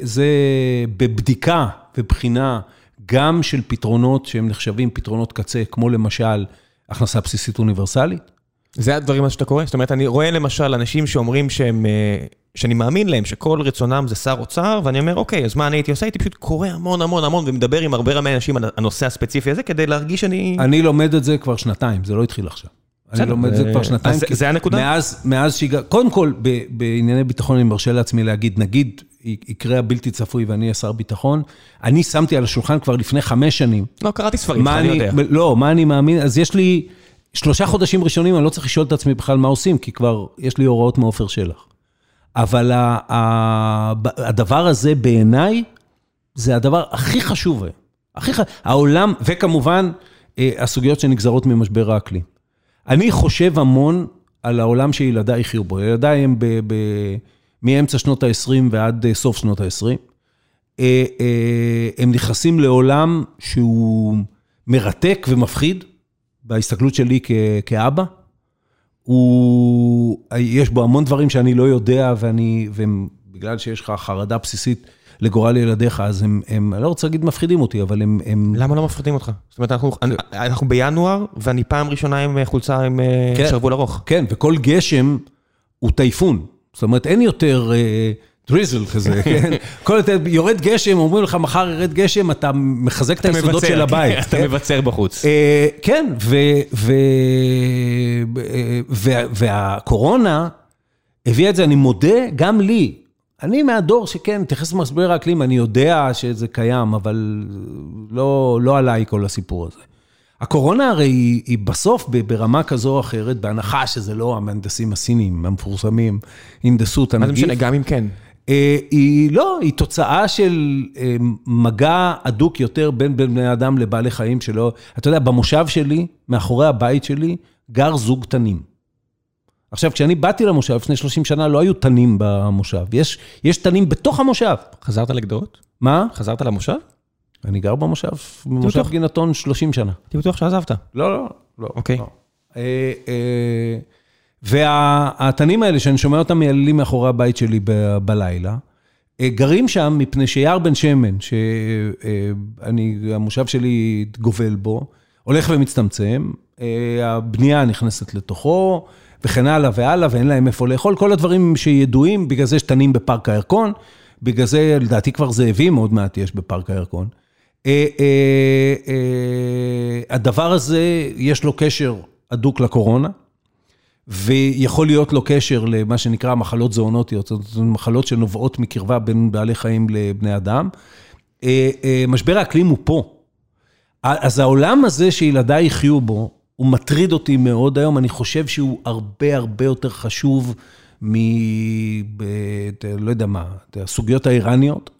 זה בבדיקה ובחינה גם של פתרונות שהם נחשבים פתרונות קצה, כמו למשל הכנסה בסיסית אוניברסלית. זה הדברים שאתה קורא? זאת אומרת, אני רואה למשל אנשים שאומרים שהם, שאני מאמין להם שכל רצונם זה שר אוצר, ואני אומר, אוקיי, אז מה אני הייתי עושה? הייתי פשוט קורא המון המון המון ומדבר עם הרבה רמי אנשים על הנושא הספציפי הזה, כדי להרגיש שאני... אני לומד את זה כבר שנתיים, זה לא התחיל עכשיו. אני לומד את זה כבר שנתיים. זה הנקודה? מאז שהגע... קודם כל, בענייני ביטחון אני מרשה לעצמי להגיד, נגיד, יקרה הבלתי צפוי ואני אהיה שר ביטחון, אני שמתי על השולחן כבר לפני חמש שנים. לא, קראתי ספרים, אני יודע. לא, מה אני מאמין, אז יש לי שלושה חודשים ראשונים, אני לא צריך לשאול את עצמי בכלל מה עושים, כי כבר יש לי הוראות מעופר שלח. אבל הדבר הזה בעיניי, זה הדבר הכי חשוב. הכי חשוב, העולם, וכמובן, הסוגיות שנגזרות ממשבר האקלים. אני חושב המון על העולם שילדיי יחיו בו. ילדיי הם מאמצע שנות ה-20 ועד סוף שנות ה-20. הם נכנסים לעולם שהוא מרתק ומפחיד, בהסתכלות שלי כ, כאבא, הוא, יש בו המון דברים שאני לא יודע, ואני, ובגלל שיש לך חרדה בסיסית לגורל ילדיך, אז הם, הם, אני לא רוצה להגיד מפחידים אותי, אבל הם... הם... למה לא מפחידים אותך? זאת אומרת, אנחנו, אנחנו בינואר, ואני פעם ראשונה עם חולצה עם כן, שרוול ארוך. כן, וכל גשם הוא טייפון. זאת אומרת, אין יותר... דריזל כזה, *laughs* כן? כל יותר, יורד גשם, אומרים לך, מחר ירד גשם, אתה מחזק את היסודות של הבית. *laughs* אתה מבצר בחוץ. כן, והקורונה הביאה את זה, אני מודה, גם לי. אני מהדור שכן, מתייחס למשבר האקלים, אני יודע שזה קיים, אבל לא, לא עליי כל הסיפור הזה. הקורונה הרי היא, היא בסוף ברמה כזו או אחרת, בהנחה שזה לא המהנדסים הסינים המפורסמים, הנדסו את הנגיף. מה זה משנה, גם אם כן. אה, היא לא, היא תוצאה של אה, מגע הדוק יותר בין בני אדם לבעלי חיים שלא... אתה יודע, במושב שלי, מאחורי הבית שלי, גר זוג תנים. עכשיו, כשאני באתי למושב לפני 30 שנה, לא היו תנים במושב. יש, יש תנים בתוך המושב. חזרת לגדות? מה? חזרת למושב? אני גר במושב, במושב גינתון 30 שנה. הייתי בטוח שעזבת. לא, לא, לא. אוקיי. לא. אה, אה, והתנים האלה, שאני שומע אותם מייללים מאחורי הבית שלי בלילה, אה, גרים שם מפני שיער בן שמן, שהמושב שלי גובל בו, הולך ומצטמצם, הבנייה נכנסת לתוכו, וכן הלאה והלאה, ואין להם איפה לאכול, כל הדברים שידועים, בגלל זה יש תנים בפארק הירקון, בגלל זה, לדעתי כבר זאבים עוד מעט יש בפארק הירקון. הדבר הזה, יש לו קשר הדוק לקורונה. ויכול להיות לו קשר למה שנקרא מחלות זואונוטיות, זאת אומרת, מחלות שנובעות מקרבה בין בעלי חיים לבני אדם. אה, אה, משבר האקלים הוא פה. אז העולם הזה שילדיי יחיו בו, הוא מטריד אותי מאוד היום, אני חושב שהוא הרבה הרבה יותר חשוב מ... ב... לא יודע מה, הסוגיות האיראניות,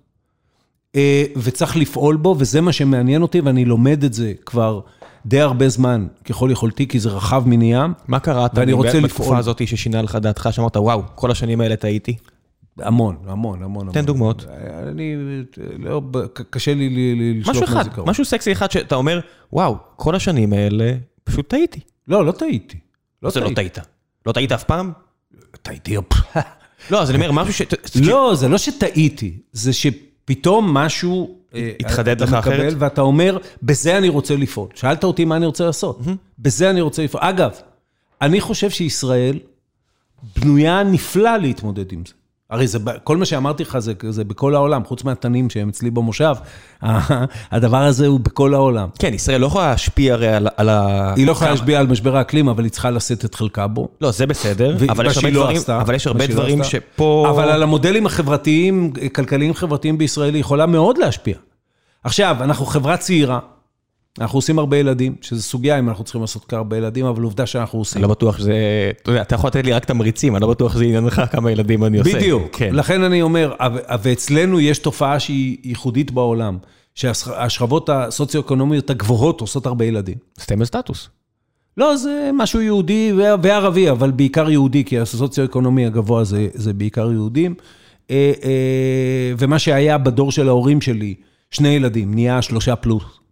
אה, וצריך לפעול בו, וזה מה שמעניין אותי, ואני לומד את זה כבר די הרבה זמן, ככל יכולתי, כי זה רחב מני ים. מה קרה ואני רוצה בתקופה הזאת ששינה לך דעתך, שאמרת, וואו, כל השנים האלה טעיתי? המון, המון, המון. תן דוגמאות. אני, לא, קשה לי לשלוף משהו אחד, משהו סקסי אחד שאתה אומר, וואו, כל השנים האלה, פשוט טעיתי. לא, לא טעיתי. לא זה לא טעית. לא טעית אף פעם? טעיתי, לא, אז אני אומר, משהו ש... *laughs* לא, זה לא שטעיתי, זה שפתאום משהו... אה, התחדד לך אחרת? אתה מקבל ואתה אומר, בזה אני רוצה לפעול. שאלת אותי מה אני רוצה לעשות. בזה אני רוצה לפעול. אגב, אני חושב שישראל בנויה נפלא להתמודד עם זה. הרי זה, כל מה שאמרתי לך זה, זה בכל העולם, חוץ מהתנים שהם אצלי במושב, *laughs* הדבר הזה הוא בכל העולם. כן, ישראל לא יכולה להשפיע הרי על, על ה... היא לא יכולה להשפיע על משבר האקלים, אבל היא צריכה לשאת את חלקה בו. לא, זה בסדר, אבל יש לא דברים, עשתה, אבל יש הרבה דברים לא שפה... אבל על המודלים החברתיים, כלכליים חברתיים בישראל, היא יכולה מאוד להשפיע. עכשיו, אנחנו חברה צעירה, אנחנו עושים הרבה ילדים, שזו סוגיה אם אנחנו צריכים לעשות הרבה ילדים, אבל עובדה שאנחנו עושים. אני לא בטוח שזה, אתה יודע, אתה יכול לתת לי רק תמריצים, אני לא בטוח שזה עניינך כמה ילדים אני עושה. בדיוק, כן. לכן אני אומר, ואצלנו יש תופעה שהיא ייחודית בעולם, שהשכבות הסוציו-אקונומיות הגבוהות עושות הרבה ילדים. סטמל סטטוס. לא, זה משהו יהודי וערבי, אבל בעיקר יהודי, כי הסוציו-אקונומי הגבוה זה, זה בעיקר יהודים. אה, אה, ומה שהיה בדור של ההורים שלי, שני ילדים, נהיה שלושה פלוס.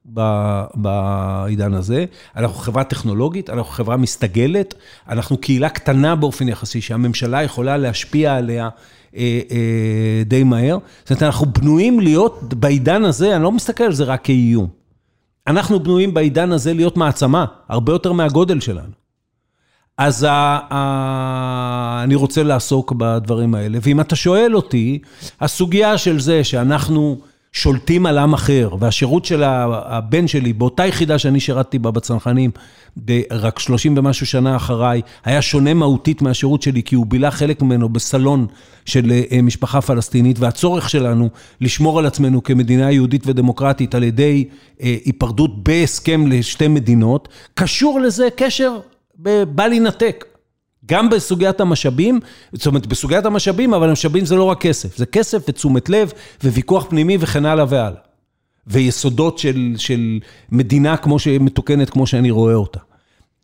בעידן הזה. אנחנו חברה טכנולוגית, אנחנו חברה מסתגלת, אנחנו קהילה קטנה באופן יחסי, שהממשלה יכולה להשפיע עליה אה, אה, די מהר. זאת אומרת, אנחנו בנויים להיות בעידן הזה, אני לא מסתכל על זה רק כאיום. אנחנו בנויים בעידן הזה להיות מעצמה, הרבה יותר מהגודל שלנו. אז ה, ה, אני רוצה לעסוק בדברים האלה. ואם אתה שואל אותי, הסוגיה של זה שאנחנו... שולטים על עם אחר, והשירות של הבן שלי באותה יחידה שאני שירתתי בה בצנחנים, רק 30 ומשהו שנה אחריי, היה שונה מהותית מהשירות שלי, כי הוא בילה חלק ממנו בסלון של אה, משפחה פלסטינית, והצורך שלנו לשמור על עצמנו כמדינה יהודית ודמוקרטית על ידי אה, היפרדות בהסכם לשתי מדינות, קשור לזה קשר בל יינתק. גם בסוגיית המשאבים, זאת אומרת, בסוגיית המשאבים, אבל המשאבים זה לא רק כסף, זה כסף ותשומת לב וויכוח פנימי וכן הלאה והלאה. ויסודות של, של מדינה כמו שמתוקנת, כמו שאני רואה אותה.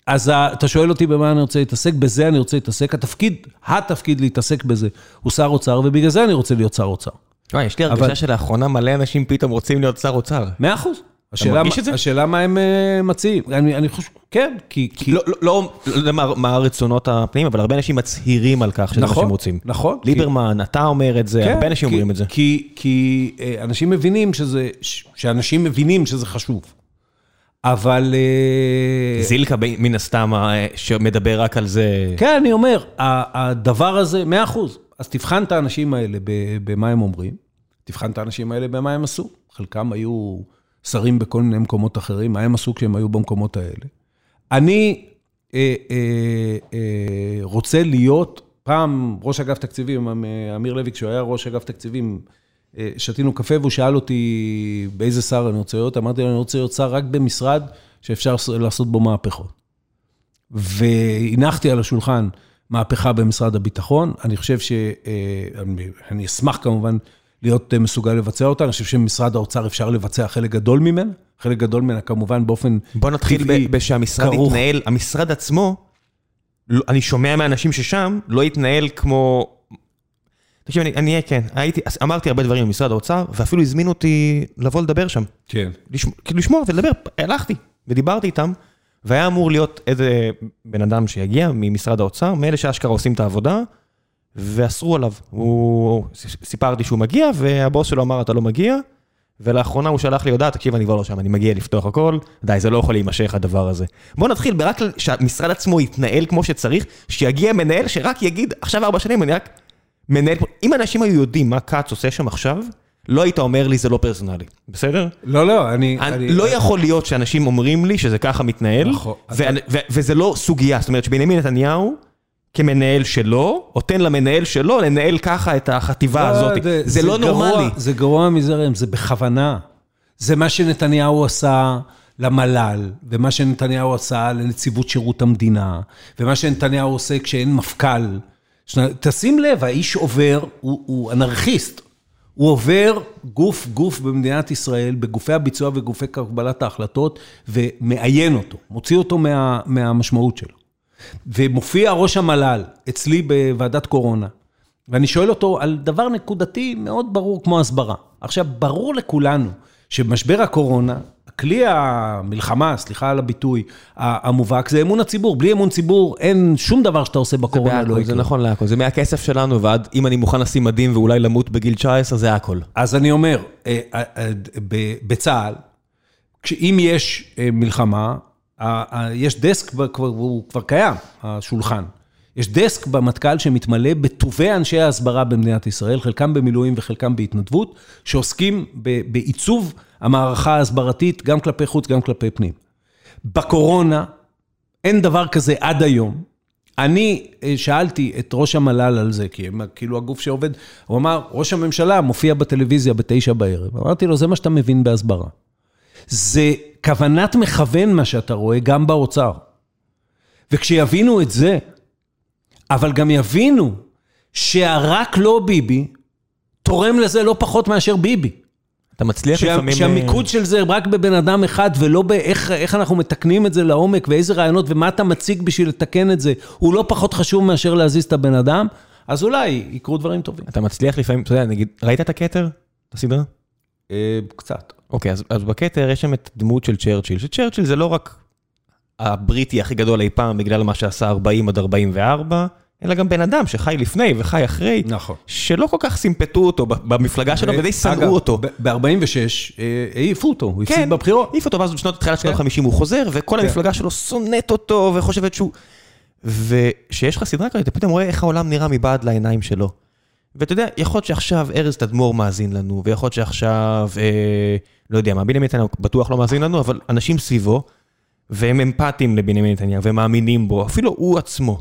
אז אתה שואל אותי במה אני רוצה להתעסק, בזה אני רוצה להתעסק. התפקיד, התפקיד להתעסק בזה, הוא שר אוצר, ובגלל זה אני רוצה להיות שר אוצר. וואי, יש לי הרגשה אבל... שלאחרונה מלא אנשים פתאום רוצים להיות שר אוצר. מאה אחוז. השאלה, השאלה מה הם אה, מציעים. אני, אני חושב... כן, כי... כי... לא, לא, לא לא יודע מה- מה הרצונות הפנימיים, אבל הרבה אנשים מצהירים על כך שזה מה נכון, שהם רוצים. נכון. ליברמן, אתה אומר את זה, כן, הרבה אנשים כי- אומרים את זה. כי, כי אה, אנשים מבינים שזה, שאנשים מבינים שזה חשוב. אבל... אה, זילקה מן הסתם שמדבר רק על זה. כן, אני אומר, הדבר הזה, מאה אחוז. אז תבחן את האנשים האלה במה הם אומרים, תבחן את האנשים האלה במה הם עשו. חלקם היו שרים בכל מיני מקומות אחרים, מה הם עשו כשהם היו במקומות האלה. אני אה, אה, אה, רוצה להיות, פעם ראש אגף תקציבים, אמ- אמיר לוי, כשהוא היה ראש אגף תקציבים, אה, שתינו קפה והוא שאל אותי באיזה שר אני רוצה להיות, אמרתי לו, אני רוצה להיות שר רק במשרד שאפשר לעשות בו מהפכות. והנחתי על השולחן מהפכה במשרד הביטחון. אני חושב ש... אה, אני אשמח כמובן להיות אה, מסוגל לבצע אותה. אני חושב שבמשרד האוצר אפשר לבצע חלק גדול ממנה. חלק גדול ממנה כמובן באופן בוא נתחיל טבעי, בשהמשרד כרוך. יתנהל, המשרד עצמו, לא- אני שומע מאנשים ששם, לא יתנהל כמו... תקשיב, אני, אני אהיה כן, הייתי, אמרתי הרבה דברים במשרד האוצר, ואפילו הזמינו אותי לבוא לדבר שם. כן. לשמוע, כאילו לשמוע ולדבר, הלכתי ודיברתי איתם, והיה אמור להיות איזה בן אדם שיגיע ממשרד האוצר, מאלה שאשכרה עושים את העבודה, ואסרו עליו. הוא, סיפרתי שהוא מגיע, והבוס שלו אמר, אתה לא מגיע, ולאחרונה הוא שלח לי הודעה, תקשיב, אני כבר לא שם, אני מגיע לפתוח הכל, די, זה לא יכול להימשך הדבר הזה. בוא נתחיל ברק שהמשרד עצמו יתנהל כמו שצריך, שיגיע מנהל שרק יגיד, עכשיו ארבע שנים, אני רק מנהל, אם אנשים היו יודעים מה כץ עושה שם עכשיו, לא היית אומר לי זה לא פרסונלי, בסדר? לא, לא, אני... אני, אני- לא יכול להיות שאנשים אומרים לי שזה ככה מתנהל, נכון. ואני- ו- וזה לא סוגיה, זאת אומרת שבנימין נתניהו, כמנהל שלו, נותן למנהל שלו לנהל ככה את החטיבה הזאת. זה לא גרוע- נורמלי. זה גרוע מזרם, זה בכוונה. זה מה שנתניהו עשה למל"ל, ומה שנתניהו עשה לנציבות שירות המדינה, ומה שנתניהו עושה כשאין מפכ"ל. תשים לב, האיש עובר, הוא, הוא אנרכיסט. הוא עובר גוף-גוף במדינת ישראל, בגופי הביצוע וגופי קבלת ההחלטות, ומעיין אותו, מוציא אותו מה, מהמשמעות שלו. ומופיע ראש המל"ל אצלי בוועדת קורונה, ואני שואל אותו על דבר נקודתי מאוד ברור כמו הסברה. עכשיו, ברור לכולנו שמשבר הקורונה, כלי המלחמה, סליחה על הביטוי, המובהק, זה אמון הציבור. בלי אמון ציבור אין שום דבר שאתה עושה זה בקורונה לא בהכל, יקרה. זה נכון להכל, זה מהכסף שלנו, ועד אם אני מוכן לשים מדים ואולי למות בגיל 19, זה הכל. אז אני אומר, אה, אה, אה, בצה"ל, אם יש מלחמה, יש דסק, הוא כבר קיים, השולחן. יש דסק במטכ"ל שמתמלא בטובי אנשי ההסברה במדינת ישראל, חלקם במילואים וחלקם בהתנדבות, שעוסקים בעיצוב המערכה ההסברתית, גם כלפי חוץ, גם כלפי פנים. בקורונה, אין דבר כזה עד היום. אני אה, שאלתי את ראש המל"ל על זה, כי הם כאילו הגוף שעובד, הוא אמר, ראש הממשלה מופיע בטלוויזיה בתשע בערב. אמרתי לו, זה מה שאתה מבין בהסברה. זה כוונת מכוון מה שאתה רואה גם באוצר. וכשיבינו את זה, אבל גם יבינו שהרק לא ביבי, תורם לזה לא פחות מאשר ביבי. אתה מצליח שה, לפעמים... שהמיקוד של זה רק בבן אדם אחד, ולא באיך איך אנחנו מתקנים את זה לעומק, ואיזה רעיונות, ומה אתה מציג בשביל לתקן את זה, הוא לא פחות חשוב מאשר להזיז את הבן אדם, אז אולי יקרו דברים טובים. אתה מצליח לפעמים, אתה יודע, נגיד, ראית את הכתר? את הסדרה? אה, קצת. אוקיי, אז, אז בכתר יש שם את דמות של צ'רצ'יל, שצ'רצ'יל זה לא רק הבריטי הכי גדול אי פעם בגלל מה שעשה 40 עד 44, אלא גם בן אדם שחי לפני וחי אחרי, נכון. שלא כל כך סימפטו אותו במפלגה שלו ודי שנאו אותו. ב-46 העיפו אותו, הוא כן, הפסיד בבחירות. העיף אותו, ואז בשנות תחילת שנות כן. ה-50 הוא חוזר, וכל כן. המפלגה שלו שונאת אותו וחושבת שהוא... וכשיש לך סדרה כזאת, אתה פתאום רואה איך העולם נראה מבעד לעיניים שלו. ואתה יודע, יכול להיות שעכשיו ארז תדמור מאזין לנו, ויכול להיות שעכשיו, אה, לא יודע מה, בנימין נתניהו בטוח לא מאזין לנו, אבל אנשים סביבו, והם אמפתיים לבנימין נתניהו, והם מאמינים בו, אפילו הוא עצמו.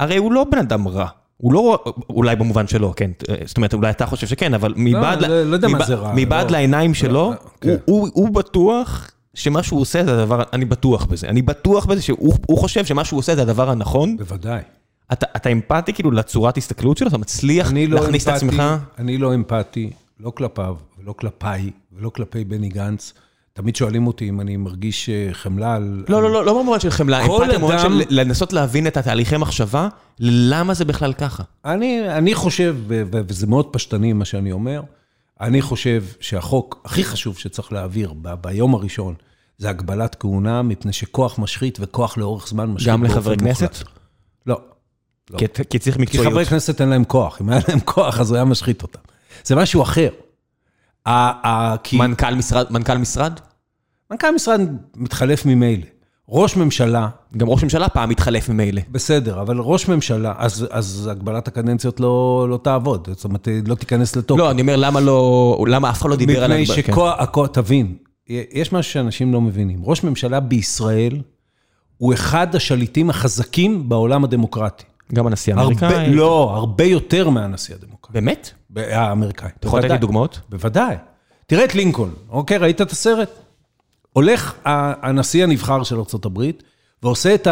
הרי הוא לא בן אדם רע. הוא לא, אולי במובן שלו, כן, זאת אומרת, אולי אתה חושב שכן, אבל מבעד, לא, לא מה מבעד- זה רע, מבעד לא. לעיניים שלו, כן. הוא, הוא, הוא בטוח שמה שהוא עושה זה הדבר, אני בטוח בזה, אני בטוח בזה שהוא הוא חושב שמה שהוא עושה זה הדבר הנכון. בוודאי. אתה, אתה אמפתי כאילו לצורת הסתכלות שלו? אתה מצליח לא להכניס את אמפתי, עצמך? אני לא אמפתי, לא כלפיו, ולא כלפיי, ולא כלפי בני גנץ. תמיד שואלים אותי אם אני מרגיש אה, חמלה על... לא, לא, לא, לא במובן של חמלה, אמפתיה במובן של לנסות להבין את התהליכי מחשבה, למה זה בכלל ככה. אני, אני חושב, וזה מאוד פשטני מה שאני אומר, אני חושב שהחוק הכי חשוב שצריך להעביר ב- ביום הראשון, זה הגבלת כהונה, מפני שכוח משחית וכוח לאורך זמן משחית גם לחברי. כנסת? לא. לא. כי- כי צריך כי מקצועיות. חברי כנסת אין להם כוח, אם היה להם כוח אז הוא היה משחית אותם. זה משהו אחר. ה- ה- כי מנכ"ל משרד, מנכ"ל משרד? מנכ"ל משרד מתחלף ממילא. ראש ממשלה, גם ראש ממשלה פעם התחלף ממילא. בסדר, אבל ראש ממשלה, אז, אז הגבלת הקדנציות לא, לא תעבוד, זאת אומרת, לא תיכנס לתוקף. לא, אני אומר, למה לא, למה אף אחד לא דיבר על... מפני כן. שכוח, הכוח- תבין, יש משהו שאנשים לא מבינים. ראש ממשלה בישראל הוא אחד השליטים החזקים בעולם הדמוקרטי. גם הנשיא הרבה, האמריקאי. לא, הרבה יותר מהנשיא הדמוקרטי. באמת? האמריקאי. אתה יכול לתת לי. דוגמאות? בוודאי. תראה את לינקולן, אוקיי, ראית את הסרט? הולך הנשיא הנבחר של ארה"ב ועושה את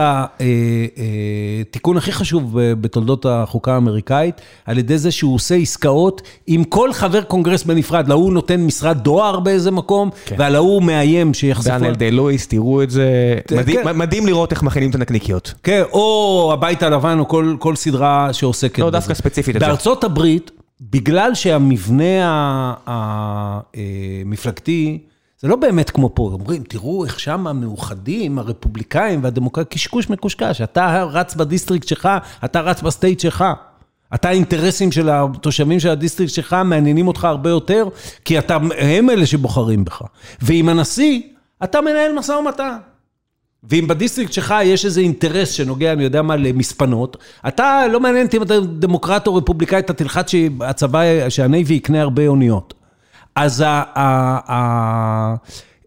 התיקון הכי חשוב בתולדות החוקה האמריקאית, על ידי זה שהוא עושה עסקאות עם כל חבר קונגרס בנפרד. להוא נותן משרד דואר באיזה מקום, כן. ועל ההוא מאיים שיחשפו... דניאל די לואיס, תראו את זה. מדהים- כן. מדהים לראות איך מכינים את הנקניקיות. כן, או הבית הלבן, או כל, כל סדרה שעוסקת לא, בזה. דווקא ספציפית. בארצות הברית, בגלל שהמבנה המפלגתי, זה לא באמת כמו פה, אומרים, תראו איך שם המאוחדים, הרפובליקאים והדמוקרטים, קשקוש מקושקש, אתה רץ ב district שלך, אתה רץ ב state שלך. אתה האינטרסים של התושבים של ה district שלך מעניינים אותך הרבה יותר, כי אתה, הם אלה שבוחרים בך. ועם הנשיא, אתה מנהל משא ומתן. ואם ב district שלך יש איזה אינטרס שנוגע, אני יודע מה, למספנות, אתה, לא מעניין אותי אם אתה דמוקרט או רפובליקאי, אתה תלחץ שהצבא, שה navy יקנה הרבה אוניות. אז ה, ה, ה,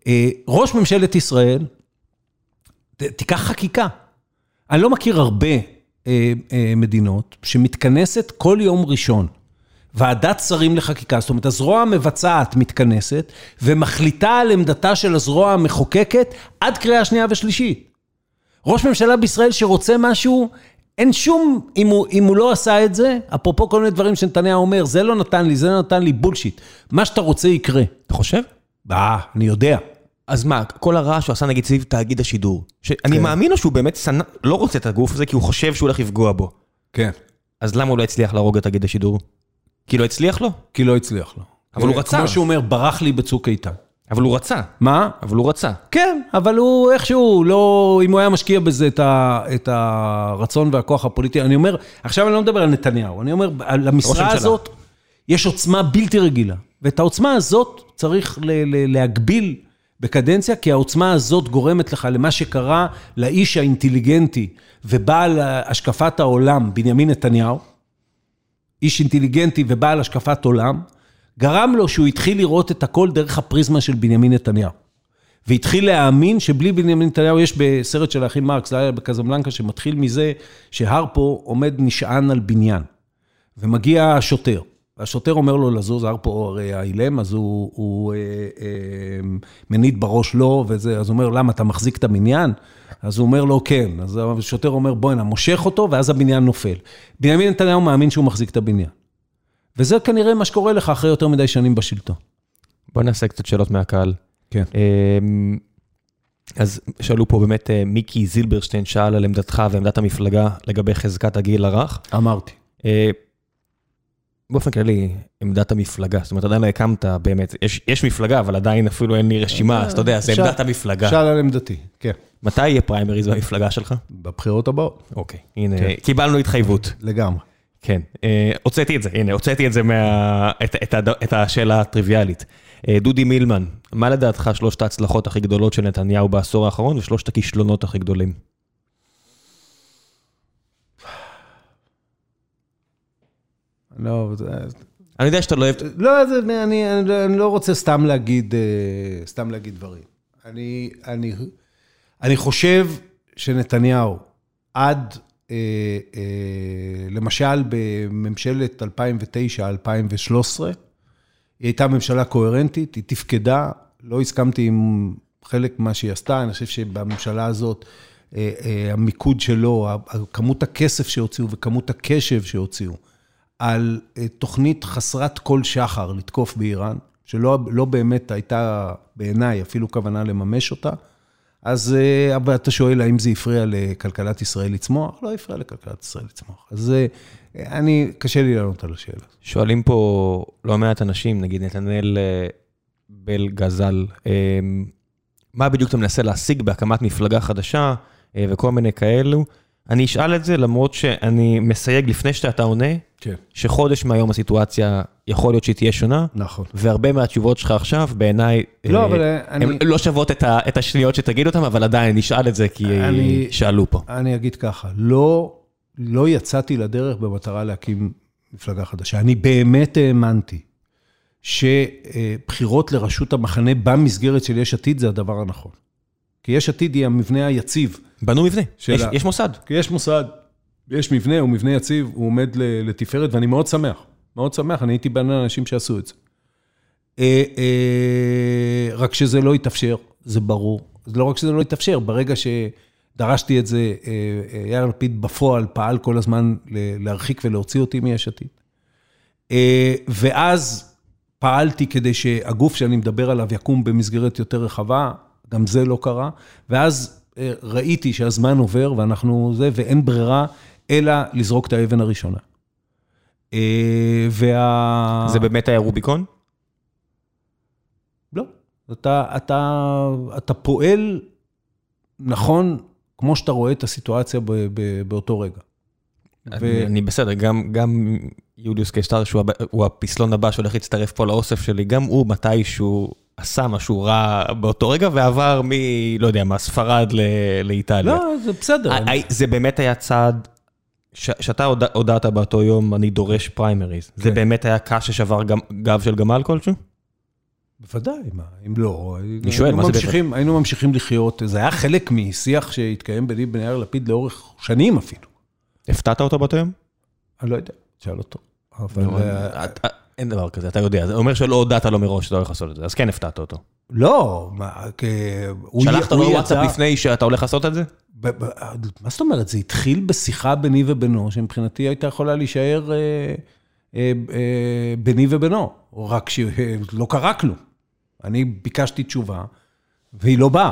אה, ראש ממשלת ישראל, תיקח חקיקה. אני לא מכיר הרבה אה, אה, מדינות שמתכנסת כל יום ראשון. ועדת שרים לחקיקה, זאת אומרת, הזרוע המבצעת מתכנסת ומחליטה על עמדתה של הזרוע המחוקקת עד קריאה שנייה ושלישית. ראש ממשלה בישראל שרוצה משהו, אין שום, אם הוא, אם הוא לא עשה את זה, אפרופו כל מיני דברים שנתניהו אומר, זה לא נתן לי, זה לא נתן לי, בולשיט. מה שאתה רוצה יקרה. אתה חושב? אה, אני יודע. אז מה, כל הרעש שהוא עשה נגיד סביב תאגיד השידור, שאני כן. מאמין לו שהוא באמת שנא, לא רוצה את הגוף הזה כי הוא חושב שהוא הולך לפגוע בו. כן. אז למה הוא לא הצליח להרוג את תאגיד השידור? כי לא הצליח לו? כי לא הצליח לו. אבל הוא רצה. כמו שהוא אומר, ברח לי בצוק איתן. אבל הוא רצה. מה? אבל הוא רצה. כן, אבל הוא איכשהו לא, אם הוא היה משקיע בזה את, ה, את הרצון והכוח הפוליטי, אני אומר, עכשיו אני לא מדבר על נתניהו, אני אומר, על המשרה. הזאת, יש עוצמה בלתי רגילה, ואת העוצמה הזאת צריך ל, ל, להגביל בקדנציה, כי העוצמה הזאת גורמת לך למה שקרה לאיש האינטליגנטי ובעל השקפת העולם, בנימין נתניהו, איש אינטליגנטי ובעל השקפת עולם, גרם לו שהוא התחיל לראות את הכל דרך הפריזמה של בנימין נתניהו. והתחיל להאמין שבלי בנימין נתניהו, יש בסרט של האחים מרקס, זה היה בקזבלנקה, שמתחיל מזה שהרפו עומד נשען על בניין. ומגיע השוטר, והשוטר אומר לו לזוז, הרפו הרי האילם, אז הוא, הוא אה, אה, מניד בראש לו, וזה, אז הוא אומר, למה, אתה מחזיק את הבניין? אז הוא אומר לו, כן. אז השוטר אומר, בוא'נה, מושך אותו, ואז הבניין נופל. בנימין נתניהו מאמין שהוא מחזיק את הבניין. וזה כנראה מה שקורה לך אחרי יותר מדי שנים בשלטון. בוא נעשה קצת שאלות מהקהל. כן. אמ, אז שאלו פה באמת, אה, מיקי זילברשטיין שאל על עמדתך ועמדת המפלגה לגבי חזקת הגיל הרך. אמרתי. אה, באופן כללי, עמדת המפלגה, זאת אומרת, עדיין לא הקמת באמת, יש, יש מפלגה, אבל עדיין אפילו אין לי רשימה, אז אתה יודע, זה אפשר- עמדת המפלגה. שאל על עמדתי, כן. מתי יהיה פריימריז במפלגה שלך? בבחירות הבאות. אוקיי, הנה, קיבלנו התחייבות. לגמרי. כן, אה, הוצאתי את זה, הנה, הוצאתי את זה מה... את, את, הד- את השאלה הטריוויאלית. אה, דודי מילמן, מה לדעתך שלושת ההצלחות הכי גדולות של נתניהו בעשור האחרון ושלושת הכישלונות הכי גדולים? לא, זה- אני יודע שאתה לא אוהב... לא, זה, אני, אני, אני לא רוצה סתם להגיד, אה, סתם להגיד דברים. אני, אני, אני חושב שנתניהו, עד, למשל בממשלת 2009-2013, היא הייתה ממשלה קוהרנטית, היא תפקדה, לא הסכמתי עם חלק ממה שהיא עשתה, אני חושב שבממשלה הזאת, אה, אה, המיקוד שלו, כמות הכסף שהוציאו וכמות הקשב שהוציאו, על אה, תוכנית חסרת כל שחר לתקוף באיראן, שלא לא באמת הייתה בעיניי אפילו כוונה לממש אותה, אז אה, אתה שואל האם זה הפריע לכלכלת ישראל לצמוח? לא הפריע לכלכלת ישראל לצמוח. אז אה, אני, קשה לי לענות על השאלה. שואלים פה לא מעט אנשים, נגיד נתנאל אה, בל גזל, מה בדיוק אתה מנסה להשיג בהקמת מפלגה חדשה וכל מיני כאלו. אני אשאל את זה למרות שאני מסייג לפני שאתה עונה, כן. שחודש מהיום הסיטואציה יכול להיות שהיא תהיה שונה, נכון. והרבה מהתשובות שלך עכשיו בעיניי, לא, אה, אבל הן אני- לא שוות את ה- את השניות שתגיד אותן, אבל עדיין נשאל את זה כי אה, אני- שאלו פה. אני אגיד ככה, לא, לא יצאתי לדרך במטרה להקים מפלגה חדשה. אני באמת האמנתי שבחירות לראשות המחנה במסגרת של יש עתיד זה הדבר הנכון. כי יש עתיד היא המבנה היציב. בנו מבנה, יש- ה- יש מוסד. כי יש מוסד, יש מבנה, הוא מבנה יציב, הוא עומד לתפארת, ואני מאוד שמח. מאוד שמח, אני הייתי בין האנשים שעשו את זה. אה, אה, רק שזה לא התאפשר, זה ברור. לא רק שזה לא התאפשר, ברגע שדרשתי את זה, אה, אה, יאיר לפיד בפועל פעל כל הזמן ל- להרחיק ולהוציא אותי מיש עתיד. אה, ואז פעלתי כדי שהגוף שאני מדבר עליו יקום במסגרת יותר רחבה, גם זה לא קרה. ואז אה, ראיתי שהזמן עובר ואנחנו זה, ואין ברירה אלא לזרוק את האבן הראשונה. אה, וה... זה באמת היה רוביקון? לא. אתה, אתה, אתה פועל נכון, כמו שאתה רואה את הסיטואציה ב, ב, באותו רגע. אני אני בסדר, גם, גם יוליוס קיסטר, שהוא הפסלון הבא שהולך להצטרף פה לאוסף שלי, גם הוא מתישהו עשה משהו רע באותו רגע ועבר מ... לא יודע מה, ספרד ל- לאיטליה. לא, זה בסדר. זה באמת היה צעד, ש- שאתה הודע- הודעת באותו יום, אני דורש פריימריז. זה כן. באמת היה קש ששבר גם- גב של גמל כלשהו? בוודאי, מה, אם לא, אני שואל, מה זה ממשיכים, היינו ממשיכים לחיות, זה היה חלק משיח שהתקיים ביני ובין יאיר לפיד לאורך שנים אפילו. הפתעת אותו באותו יום? אני לא יודע, תשאל אותו. אבל אה, את- אין דבר כזה, אתה יודע, זה אומר שלא הודעת לו מראש שאתה הולך לעשות את זה, אז כן הפתעת אותו. לא, מה, כ- שלחת לו וואטסאפ לפני שאתה הולך לעשות את זה? ב- ב- מה זאת אומרת? זה התחיל בשיחה ביני ובינו, שמבחינתי הייתה יכולה להישאר אה, אה, אה, ביני ובינו, רק שלא קרה כלום. אני ביקשתי תשובה, והיא לא באה.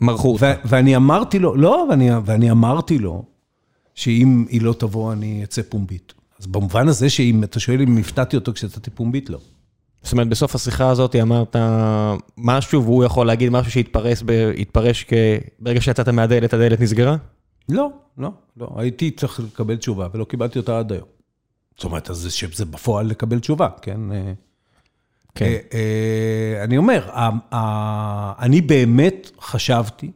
מרחו אותך. ו- ואני אמרתי לו, לא, ואני, ואני אמרתי לו, שאם היא לא תבוא, אני אצא פומבית. אז במובן הזה שאם אתה שואל אם הפתעתי אותו כשיצאתי פומבית, לא. זאת אומרת, בסוף השיחה הזאת אמרת משהו, והוא יכול להגיד משהו שהתפרש ב- כ... ברגע שיצאת מהדלת, הדלת נסגרה? לא, לא, לא. הייתי צריך לקבל תשובה, ולא קיבלתי אותה עד היום. זאת אומרת, אז זה- שזה בפועל לקבל תשובה, כן? אה, כן. אה, אה, אני אומר, ה- ה- אני באמת חשבתי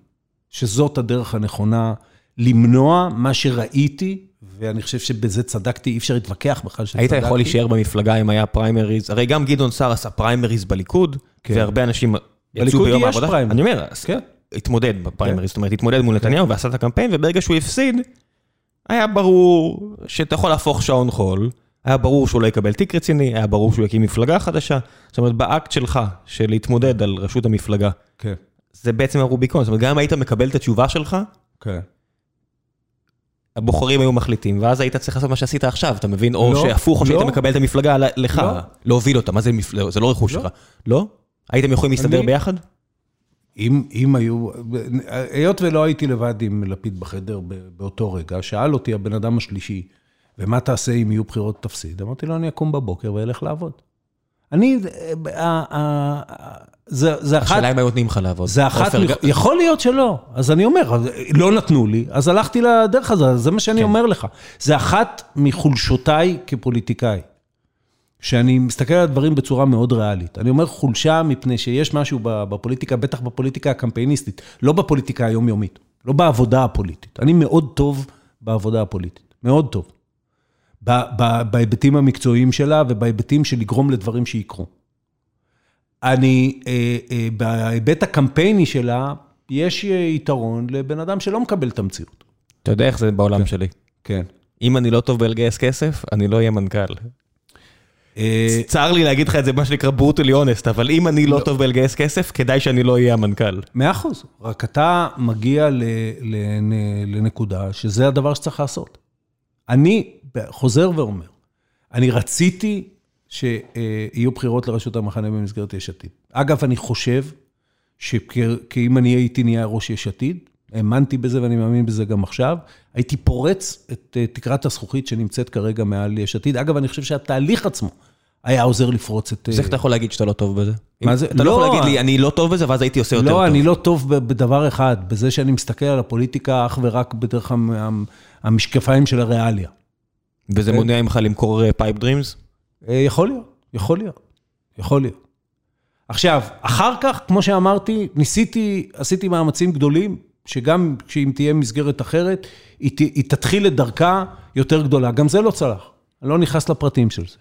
שזאת הדרך הנכונה למנוע מה שראיתי, ואני חושב שבזה צדקתי, אי אפשר להתווכח בכלל שצדקתי. היית יכול להישאר במפלגה אם היה פריימריז, הרי גם גדעון סער עשה פריימריז בליכוד, כן. והרבה אנשים יצאו בליכוד ביום יש העבודה. פריימריז. אני אומר, כן. התמודד בפריימריז, זאת אומרת, התמודד מול נתניהו ועשה את הקמפיין, וברגע שהוא הפסיד, היה ברור שאתה יכול להפוך שעון חול, היה ברור שהוא לא יקבל תיק רציני, היה ברור שהוא יקים מפלגה חדשה, זאת אומרת, באקט שלך, של להתמודד על ראשות המפלגה, כן, זה בעצם הרוביקון, זאת אומרת, גם אם היית מקבל את התשובה שלך, כן. הבוחרים היו מחליטים, ואז היית צריך לעשות מה שעשית עכשיו, אתה מבין? או לא, שהפוך, או שהיית לא. מקבל את המפלגה לך, לא. להוביל אותה, מה זה מפלגה? זה לא רכוש. שלך. לא? הייתם יכולים להסתדר ביחד? אם, אם היו, היות ולא הייתי לבד עם לפיד בחדר באותו רגע, שאל אותי הבן אדם השלישי, ומה תעשה אם יהיו בחירות תפסיד? אמרתי לו, אני אקום בבוקר ואלך לעבוד. אני, אה, אה, אה, זה, זה אחת, השאלה אם היו נותנים לך לעבוד. זה אחת, עופר, יכול להיות שלא. אז אני אומר, לא נתנו לי, אז הלכתי לדרך הזאת, זה מה שאני כן. אומר לך. זה אחת מחולשותיי כפוליטיקאי. שאני מסתכל על הדברים בצורה מאוד ריאלית. אני אומר חולשה מפני שיש משהו בפוליטיקה, בטח בפוליטיקה הקמפייניסטית, לא בפוליטיקה היומיומית, לא בעבודה הפוליטית. אני מאוד טוב בעבודה הפוליטית, מאוד טוב. בהיבטים המקצועיים שלה ובהיבטים של לגרום לדברים שיקרו. אני, אה, אה, בהיבט הקמפייני שלה, יש יתרון לבן אדם שלא מקבל את המציאות. אתה יודע איך זה בעולם שלי. כן. אם אני לא טוב בלגייס כסף, אני לא אהיה מנכ"ל. אה, צר לי להגיד לך את זה, מה שנקרא ברוטלי אונסט, אבל אם אני לא טוב בלגייס כסף, כדאי שאני לא אהיה המנכ"ל. מאה אחוז, רק אתה מגיע לנקודה שזה הדבר שצריך לעשות. אני חוזר ואומר, אני רציתי שיהיו בחירות לראשות המחנה במסגרת יש עתיד. אגב, אני חושב שאם אני הייתי נהיה ראש יש עתיד, האמנתי בזה ואני מאמין בזה גם עכשיו, הייתי פורץ את אה, תקרת הזכוכית שנמצאת כרגע מעל יש עתיד. אגב, אני חושב שהתהליך עצמו היה עוזר לפרוץ את... אז איך אתה יכול להגיד שאתה לא טוב בזה? מה זה? אתה לא יכול לא. להגיד לי, אני לא טוב בזה, ואז הייתי עושה יותר טוב. לא, אני לא טוב בדבר אחד, בזה שאני מסתכל על הפוליטיקה אך ורק בדרך המ- המ- המשקפיים של הריאליה. וזה מונע ממך למכור pipe dreams? אה, יכול להיות, יכול להיות, יכול להיות. עכשיו, אחר כך, כמו שאמרתי, ניסיתי, עשיתי מאמצים גדולים, שגם כשאם תהיה מסגרת אחרת, היא, היא תתחיל את דרכה יותר גדולה. גם זה לא צלח, אני לא נכנס לפרטים של זה.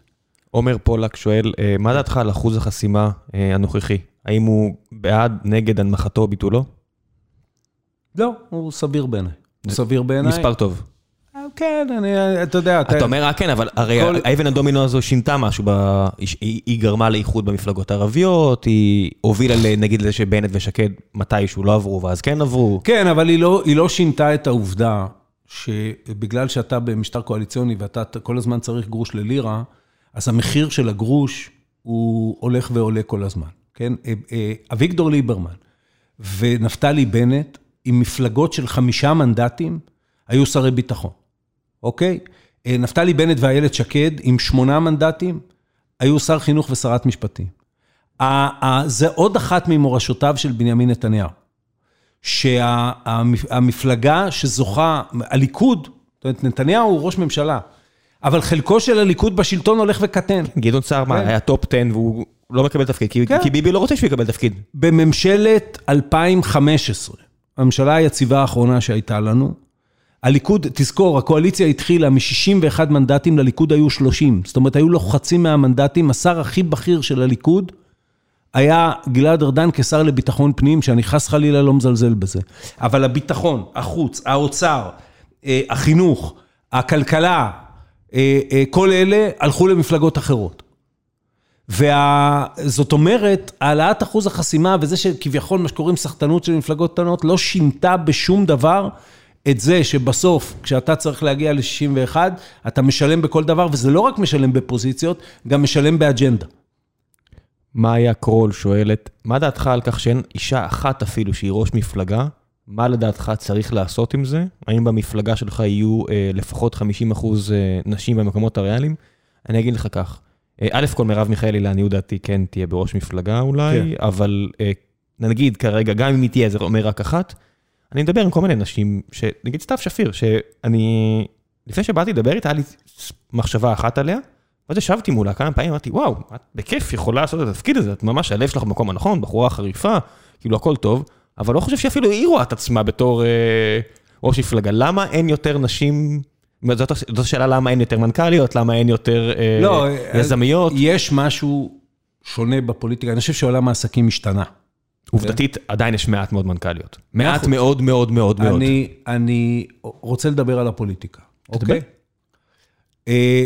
עומר פולק שואל, אה, מה דעתך על אחוז החסימה אה, הנוכחי? האם הוא בעד, נגד הנמכתו או ביטולו? לא, הוא סביר בעיניי. הוא סביר בעיניי. מספר טוב. אה, כן, אני, אתה יודע, אתה אומר רק כן, אבל הרי כל- האבן הדומינו הזו שינתה משהו, ב- היא היא גרמה לאיחוד במפלגות הערביות, היא הובילה נגיד לזה שבנט ושקד מתישהו לא עברו ואז כן עברו. כן, אבל היא לא, היא לא שינתה את העובדה שבגלל שאתה במשטר קואליציוני ואתה כל הזמן צריך גרוש ללירה, אז המחיר של הגרוש הוא הולך ועולה כל הזמן, כן? אה, אה, אביגדור ליברמן ונפתלי בנט, עם מפלגות של חמישה מנדטים, היו שרי ביטחון, אוקיי? אה, נפתלי בנט ואיילת שקד, עם שמונה מנדטים, היו שר חינוך ושרת משפטים. זה עוד אחת ממורשותיו של בנימין נתניהו. שהמפלגה שזוכה, הליכוד, זאת אומרת, נתניהו הוא ראש ממשלה, אבל חלקו של הליכוד בשלטון הולך וקטן. גדעון סער מה, כן. היה top 10 והוא לא מקבל תפקיד, כי- כן. כי ביבי לא רוצה שהוא יקבל תפקיד. בממשלת 2015, הממשלה היציבה האחרונה שהייתה לנו, הליכוד, תזכור, הקואליציה התחילה מ-61 מנדטים, לליכוד היו 30. זאת אומרת, היו לו חצי מהמנדטים. השר הכי בכיר של הליכוד היה גלעד ארדן כשר לביטחון פנים, שאני חס חלילה לא מזלזל בזה. אבל הביטחון, החוץ, האוצר, אה, החינוך, הכלכלה, אה, אה, כל אלה הלכו למפלגות אחרות. וזאת אומרת, העלאת אחוז החסימה וזה שכביכול מה שקוראים סחטנות של מפלגות קטנות, לא שינתה בשום דבר את זה שבסוף, כשאתה צריך להגיע ל-61, אתה משלם בכל דבר, וזה לא רק משלם בפוזיציות, גם משלם באג'נדה. מאיה קרול שואלת, מה דעתך על כך שאין אישה אחת אפילו שהיא ראש מפלגה? מה לדעתך צריך לעשות עם זה? האם במפלגה שלך יהיו אה, לפחות 50 אחוז אה, נשים במקומות הריאליים? אני אגיד לך כך, אה, א' כל מרב מיכאלי לעניות דעתי כן תהיה בראש מפלגה אולי, כן. אבל אה, נגיד כרגע, גם אם היא תהיה, זה אומר רק אחת. אני מדבר עם כל מיני נשים, ש- נגיד סתיו שפיר, שאני, לפני שבאתי לדבר איתה, היה לי מחשבה אחת עליה, ואז ישבתי מולה כמה פעמים, אמרתי, וואו, את בכיף יכולה לעשות את התפקיד הזה, את ממש, הלב שלך במקום הנכון, בחורה חריפה, כאילו הכל טוב, אבל לא חושב שאפילו היא רואה את עצמה בתור אה, ראש מפלגה. למה אין יותר נשים, זאת, זאת השאלה למה אין יותר מנכ"ליות, למה אין יותר אה, לא, יזמיות. יש משהו שונה בפוליטיקה, אני חושב שעולם העסקים השתנה. עובדתית, עדיין יש מעט מאוד מנכ"ליות. מעט אחוז. מאוד מאוד מאוד מאוד. אני, אני רוצה לדבר על הפוליטיקה, אוקיי? אה,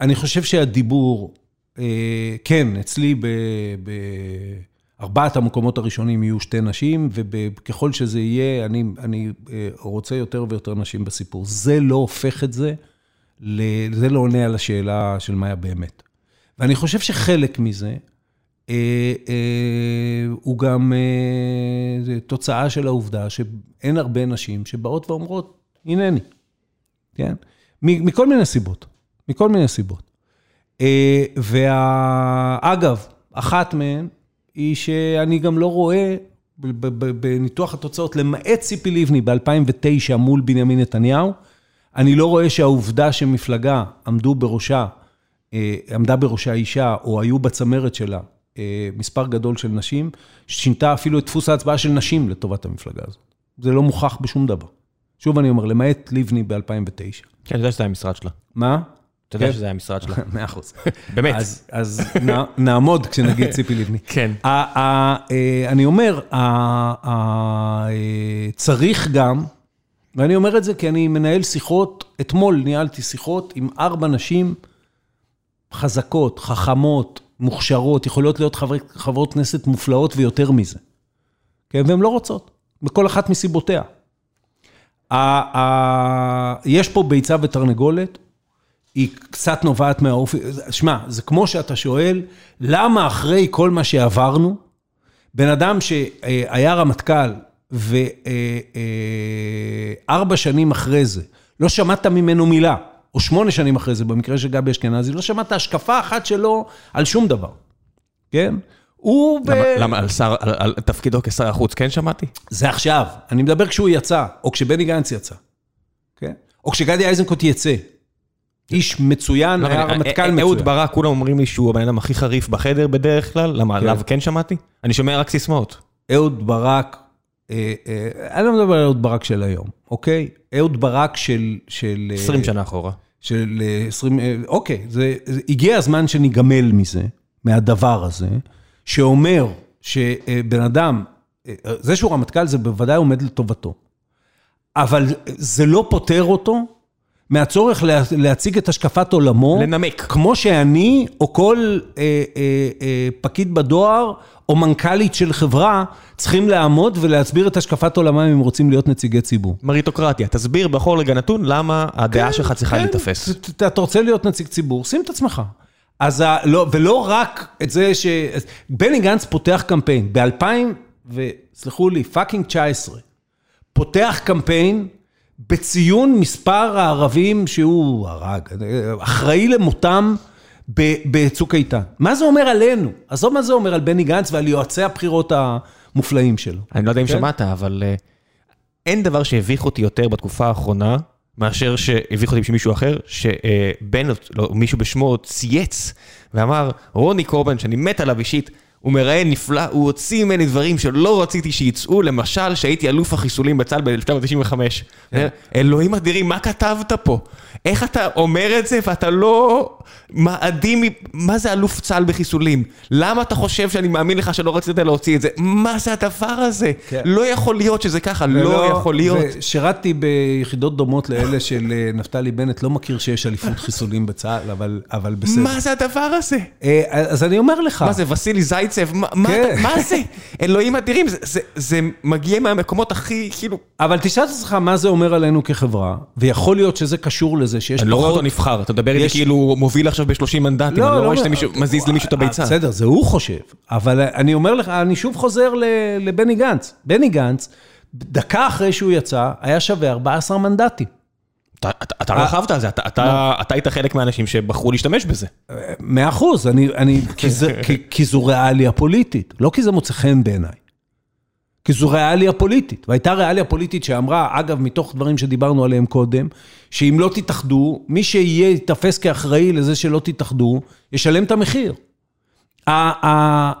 אני חושב שהדיבור, אה, כן, אצלי בארבעת המקומות הראשונים יהיו שתי נשים, וככל שזה יהיה, אני, אני אה, רוצה יותר ויותר נשים בסיפור. זה לא הופך את זה, זה לא עונה על השאלה של מה היה באמת. ואני חושב שחלק מזה, הוא גם אה, תוצאה של העובדה שאין הרבה נשים שבאות ואומרות, הנני, כן? מכל מיני סיבות, מכל מיני סיבות. אה, ואגב, אחת מהן היא שאני גם לא רואה בניתוח התוצאות, למעט ציפי לבני ב-2009 מול בנימין נתניהו, אני לא רואה שהעובדה שמפלגה עמדו בראשה, אה, עמדה בראשה אישה, או היו בצמרת שלה אה, מספר גדול של נשים, שינתה אפילו את דפוס ההצבעה של נשים לטובת המפלגה הזאת. זה לא מוכח בשום דבר. שוב אני אומר, למעט לבני ב-2009. כן, אתה יודע שזה היה המשרד שלה. מה? אתה יודע כן. שזה היה המשרד שלה. *laughs* מאה אחוז. באמת. אז, נעמוד כשנגיד ציפי לבני. *laughs* כן. אה, אני אומר, אה, צריך גם, ואני אומר את זה כי אני מנהל שיחות, אתמול ניהלתי שיחות עם ארבע נשים חזקות, חכמות, מוכשרות, יכולות להיות חברי, חברות כנסת מופלאות ויותר מזה. כן, והן לא רוצות, בכל אחת מסיבותיה. ה, ה, יש פה ביצה ותרנגולת, היא קצת נובעת מהאופי, שמע, זה כמו שאתה שואל, למה אחרי כל מה שעברנו, בן אדם שהיה רמטכ"ל וארבע שנים אחרי זה, לא שמעת ממנו מילה, או שמונה שנים אחרי זה, במקרה של גבי אשכנזי, לא שמעת השקפה אחת שלו על שום דבר, כן? הוא ב... למה, למה על, שר, על, על תפקידו כשר החוץ כן שמעתי? זה עכשיו, אני מדבר כשהוא יצא, או כשבני גנץ יצא, כן? או כשגדי איזנקוט יצא. איש מצוין, לא, היה אני- רמטכ"ל אה, מצוין. אהוד ברק, כולם אומרים לי שהוא הבן אדם הכי חריף בחדר בדרך כלל, למה כן. עליו כן שמעתי? אני שומע רק סיסמאות. אהוד ברק, אה, אה, אני לא מדבר על אהוד ברק של היום, אוקיי? אהוד ברק של... של אה, 20 שנה אחורה. של אה, 20... אה, אוקיי, זה, זה, הגיע הזמן שניגמל מזה, מהדבר הזה, שאומר שבן אדם, אה, זה שהוא רמטכ"ל זה בוודאי עומד לטובתו, אבל זה לא פוטר אותו מהצורך לה, להציג את השקפת עולמו. לנמק. כמו שאני, או כל אה, אה, אה, פקיד בדואר, או מנכ"לית של חברה, צריכים לעמוד ולהסביר את השקפת עולמם אם הם רוצים להיות נציגי ציבור. מריטוקרטיה, תסביר בכל רגע נתון למה הדעה שלך צריכה כן, להיתפס. ת- אתה רוצה להיות נציג ציבור, שים את עצמך. אז ה, לא, ולא רק את זה ש... בני גנץ פותח קמפיין, ב-2000, וסלחו לי, fucking 19, פותח קמפיין בציון מספר הערבים שהוא הרג, אחראי למותם בצוק איתן. מה זה אומר עלינו? עזוב מה זה אומר על בני גנץ ועל יועצי הבחירות המופלאים שלו. אני לא יודע אם כן? שמעת, אבל אה, אין דבר שהביך אותי יותר בתקופה האחרונה, מאשר שהביך אותי בשביל מישהו אחר, שבנט, לא, מישהו בשמו צייץ ואמר, רוני קורבן, שאני מת עליו אישית, הוא מראיין נפלא, הוא הוציא ממני דברים שלא רציתי שיצאו, למשל שהייתי אלוף החיסולים בצה"ל ב-1995. כן. אלוהים אדירים, מה כתבת פה? איך אתה אומר את זה ואתה לא מאדים, מה זה אלוף צה"ל בחיסולים? למה אתה חושב שאני מאמין לך שלא רצית להוציא את זה? מה זה הדבר הזה? כן. לא יכול להיות שזה ככה, לא יכול להיות. ושירתתי ביחידות דומות לאלה של אה, נפתלי בנט, לא מכיר שיש אליפות חיסולים בצה"ל, אבל, אבל בסדר. מה זה הדבר הזה? אה, אז אני אומר לך, מה זה, וסילי זייצב? מה- מה כן. מה זה? אלוהים אדירים, זה- זה- זה מגיע מהמקומות הכי, כאילו... אבל תשאל את עצמך מה זה אומר עלינו כחברה, ויכול להיות שזה קשור לזה שיש אני לא רואה פחות... אותו נבחר, אתה מדבר איתי יש- כאילו הוא מוביל עכשיו ב-30 מנדטים, אני לא רואה שאתה מישהו- מזיז למישהו את הביצה. בסדר, זה הוא חושב. אבל אני אומר לך, אני שוב חוזר ל- לבני גנץ. בני גנץ, דקה אחרי שהוא יצא, היה שווה 14 מנדטים. אתה- אתה אתה אה, רכבת על זה, אתה- אתה אתה היית חלק מהאנשים שבחרו להשתמש בזה. מאה אחוז, אני, אני, *laughs* כי, זו ריאליה פוליטית, לא כי זה מוצא חן בעיניי. כי זו ריאליה פוליטית, והייתה ריאליה פוליטית שאמרה, אגב, מתוך דברים שדיברנו עליהם קודם, שאם לא תתאחדו, מי שיהיה, ייתפס כאחראי לזה שלא תתאחדו, ישלם את המחיר.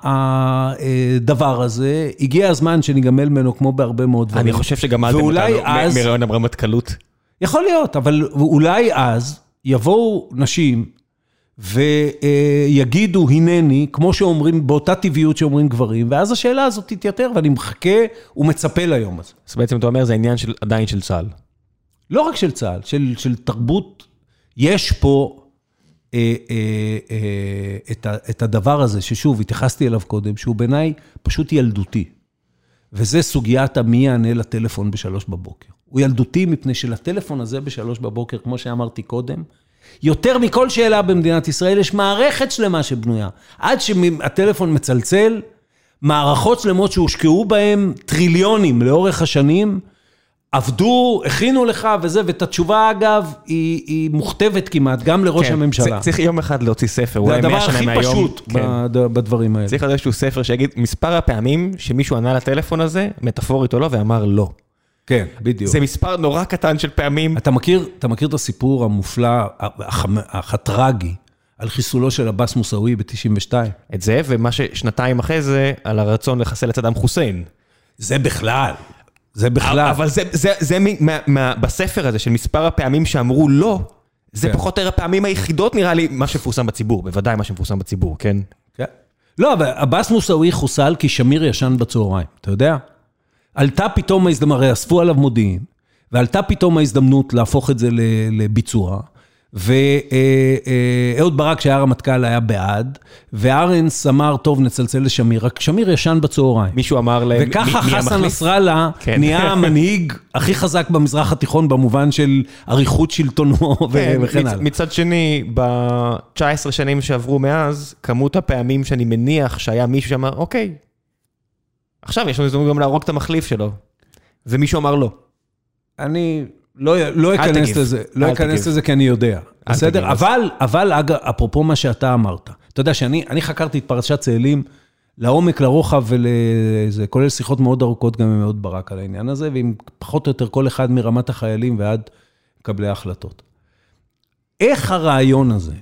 הדבר הזה, הגיע הזמן שניגמל ממנו כמו בהרבה מאוד דברים. אני חושב שגמלתם אותנו אז- מרעיון הרמטכ"לות. יכול להיות, אבל אולי אז יבואו נשים ויגידו הנני, כמו שאומרים, באותה טבעיות שאומרים גברים, ואז השאלה הזאת תתייתר, ואני מחכה ומצפה ליום הזה. אז בעצם אתה אומר זה עניין של- עדיין של צה"ל. לא רק של צה"ל, של, של תרבות, יש פה אה, אה, אה, את, ה, את הדבר הזה, ששוב, התייחסתי אליו קודם, שהוא בעיניי פשוט ילדותי. וזה סוגיית המי יענה לטלפון בשלוש בבוקר. הוא ילדותי מפני שלטלפון הזה בשלוש בבוקר, כמו שאמרתי קודם, יותר מכל שאלה במדינת ישראל, יש מערכת שלמה שבנויה. עד שהטלפון מצלצל, מערכות שלמות שהושקעו בהן טריליונים לאורך השנים, עבדו, הכינו לך וזה, ואת התשובה, אגב, היא, היא מוכתבת כמעט, גם לראש כן, הממשלה. צריך יום אחד להוציא ספר, זה אולי הדבר 100 שנה הכי מהיום. פשוט כן. בד- בדברים האלה. צריך להיות איזשהו ספר שיגיד מספר הפעמים שמישהו ענה לטלפון הזה, מטאפורית או לא, ואמר לא. כן, בדיוק. זה מספר נורא קטן של פעמים. אתה מכיר, אתה מכיר את הסיפור המופלא, הח- הטרגי, על חיסולו של עבאס מוסאווי ב-92? את זה, ומה ששנתיים אחרי זה, על הרצון לחסל את סדאם חוסיין. זה בכלל, זה בכלל. אבל זה, זה, זה מ- מה, מה, בספר הזה של מספר הפעמים שאמרו לא, זה כן. פחות או יותר הפעמים היחידות נראה לי, מה שמפורסם בציבור, בוודאי מה שמפורסם בציבור, כן? כן. לא, אבל עבאס מוסאווי חוסל כי שמיר ישן בצהריים, אתה יודע? עלתה פתאום ההזדמנות, הרי אספו עליו מודיעין, ועלתה פתאום ההזדמנות להפוך את זה לביצוע, ואהוד ברק, שהיה רמטכ"ל, היה בעד, וארנס אמר, טוב, נצלצל לשמיר, רק שמיר ישן בצהריים. מישהו אמר להם, וככה מי- מי חסן המחליף? נסראללה כן. נהיה המנהיג הכי חזק במזרח התיכון במובן של אריכות שלטונו כן, וכן מצ- הלאה. מצד שני, ב-19 שנים שעברו מאז, כמות הפעמים שאני מניח שהיה מישהו שאמר, אוקיי, עכשיו יש לנו הזדמנות גם להרוג את המחליף שלו. ומישהו אמר לא. אני לא לא אכנס. לזה, לא אכנס. לזה כי אני יודע, בסדר? אבל, אבל אגב, אפרופו מה שאתה אמרת, אתה יודע שאני אני חקרתי את פרשת צאלים לעומק, לרוחב ולזה, כולל שיחות מאוד ארוכות גם עם אהוד ברק על העניין הזה, ועם פחות או יותר כל אחד מרמת החיילים ועד מקבלי ההחלטות. איך הרעיון הזה,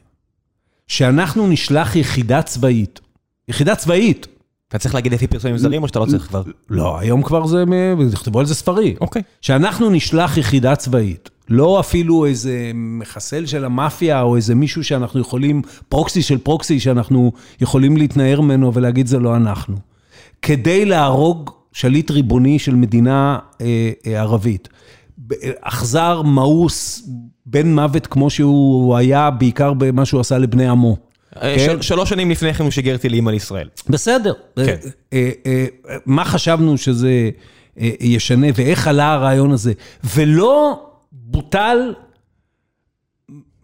שאנחנו נשלח יחידה צבאית, יחידה צבאית, אתה צריך להגיד לפי פרסומים זרים או שאתה לא צריך כבר? לא, היום כבר זה, נכתבו על זה ספרים. אוקיי. שאנחנו נשלח יחידה צבאית, לא אפילו איזה מחסל של המאפיה או איזה מישהו שאנחנו יכולים, פרוקסי של פרוקסי שאנחנו יכולים להתנער ממנו ולהגיד זה לא אנחנו. כדי להרוג שליט ריבוני של מדינה אה, אה, ערבית. אכזר, מאוס, בן מוות כמו שהוא היה, בעיקר במה שהוא עשה לבני עמו. כן. של- שלוש שנים לפני כן הוא שיגר טילים על ישראל. בסדר. כן. אה, אה, אה, מה חשבנו שזה ישנה ואיך עלה הרעיון הזה, ולא בוטל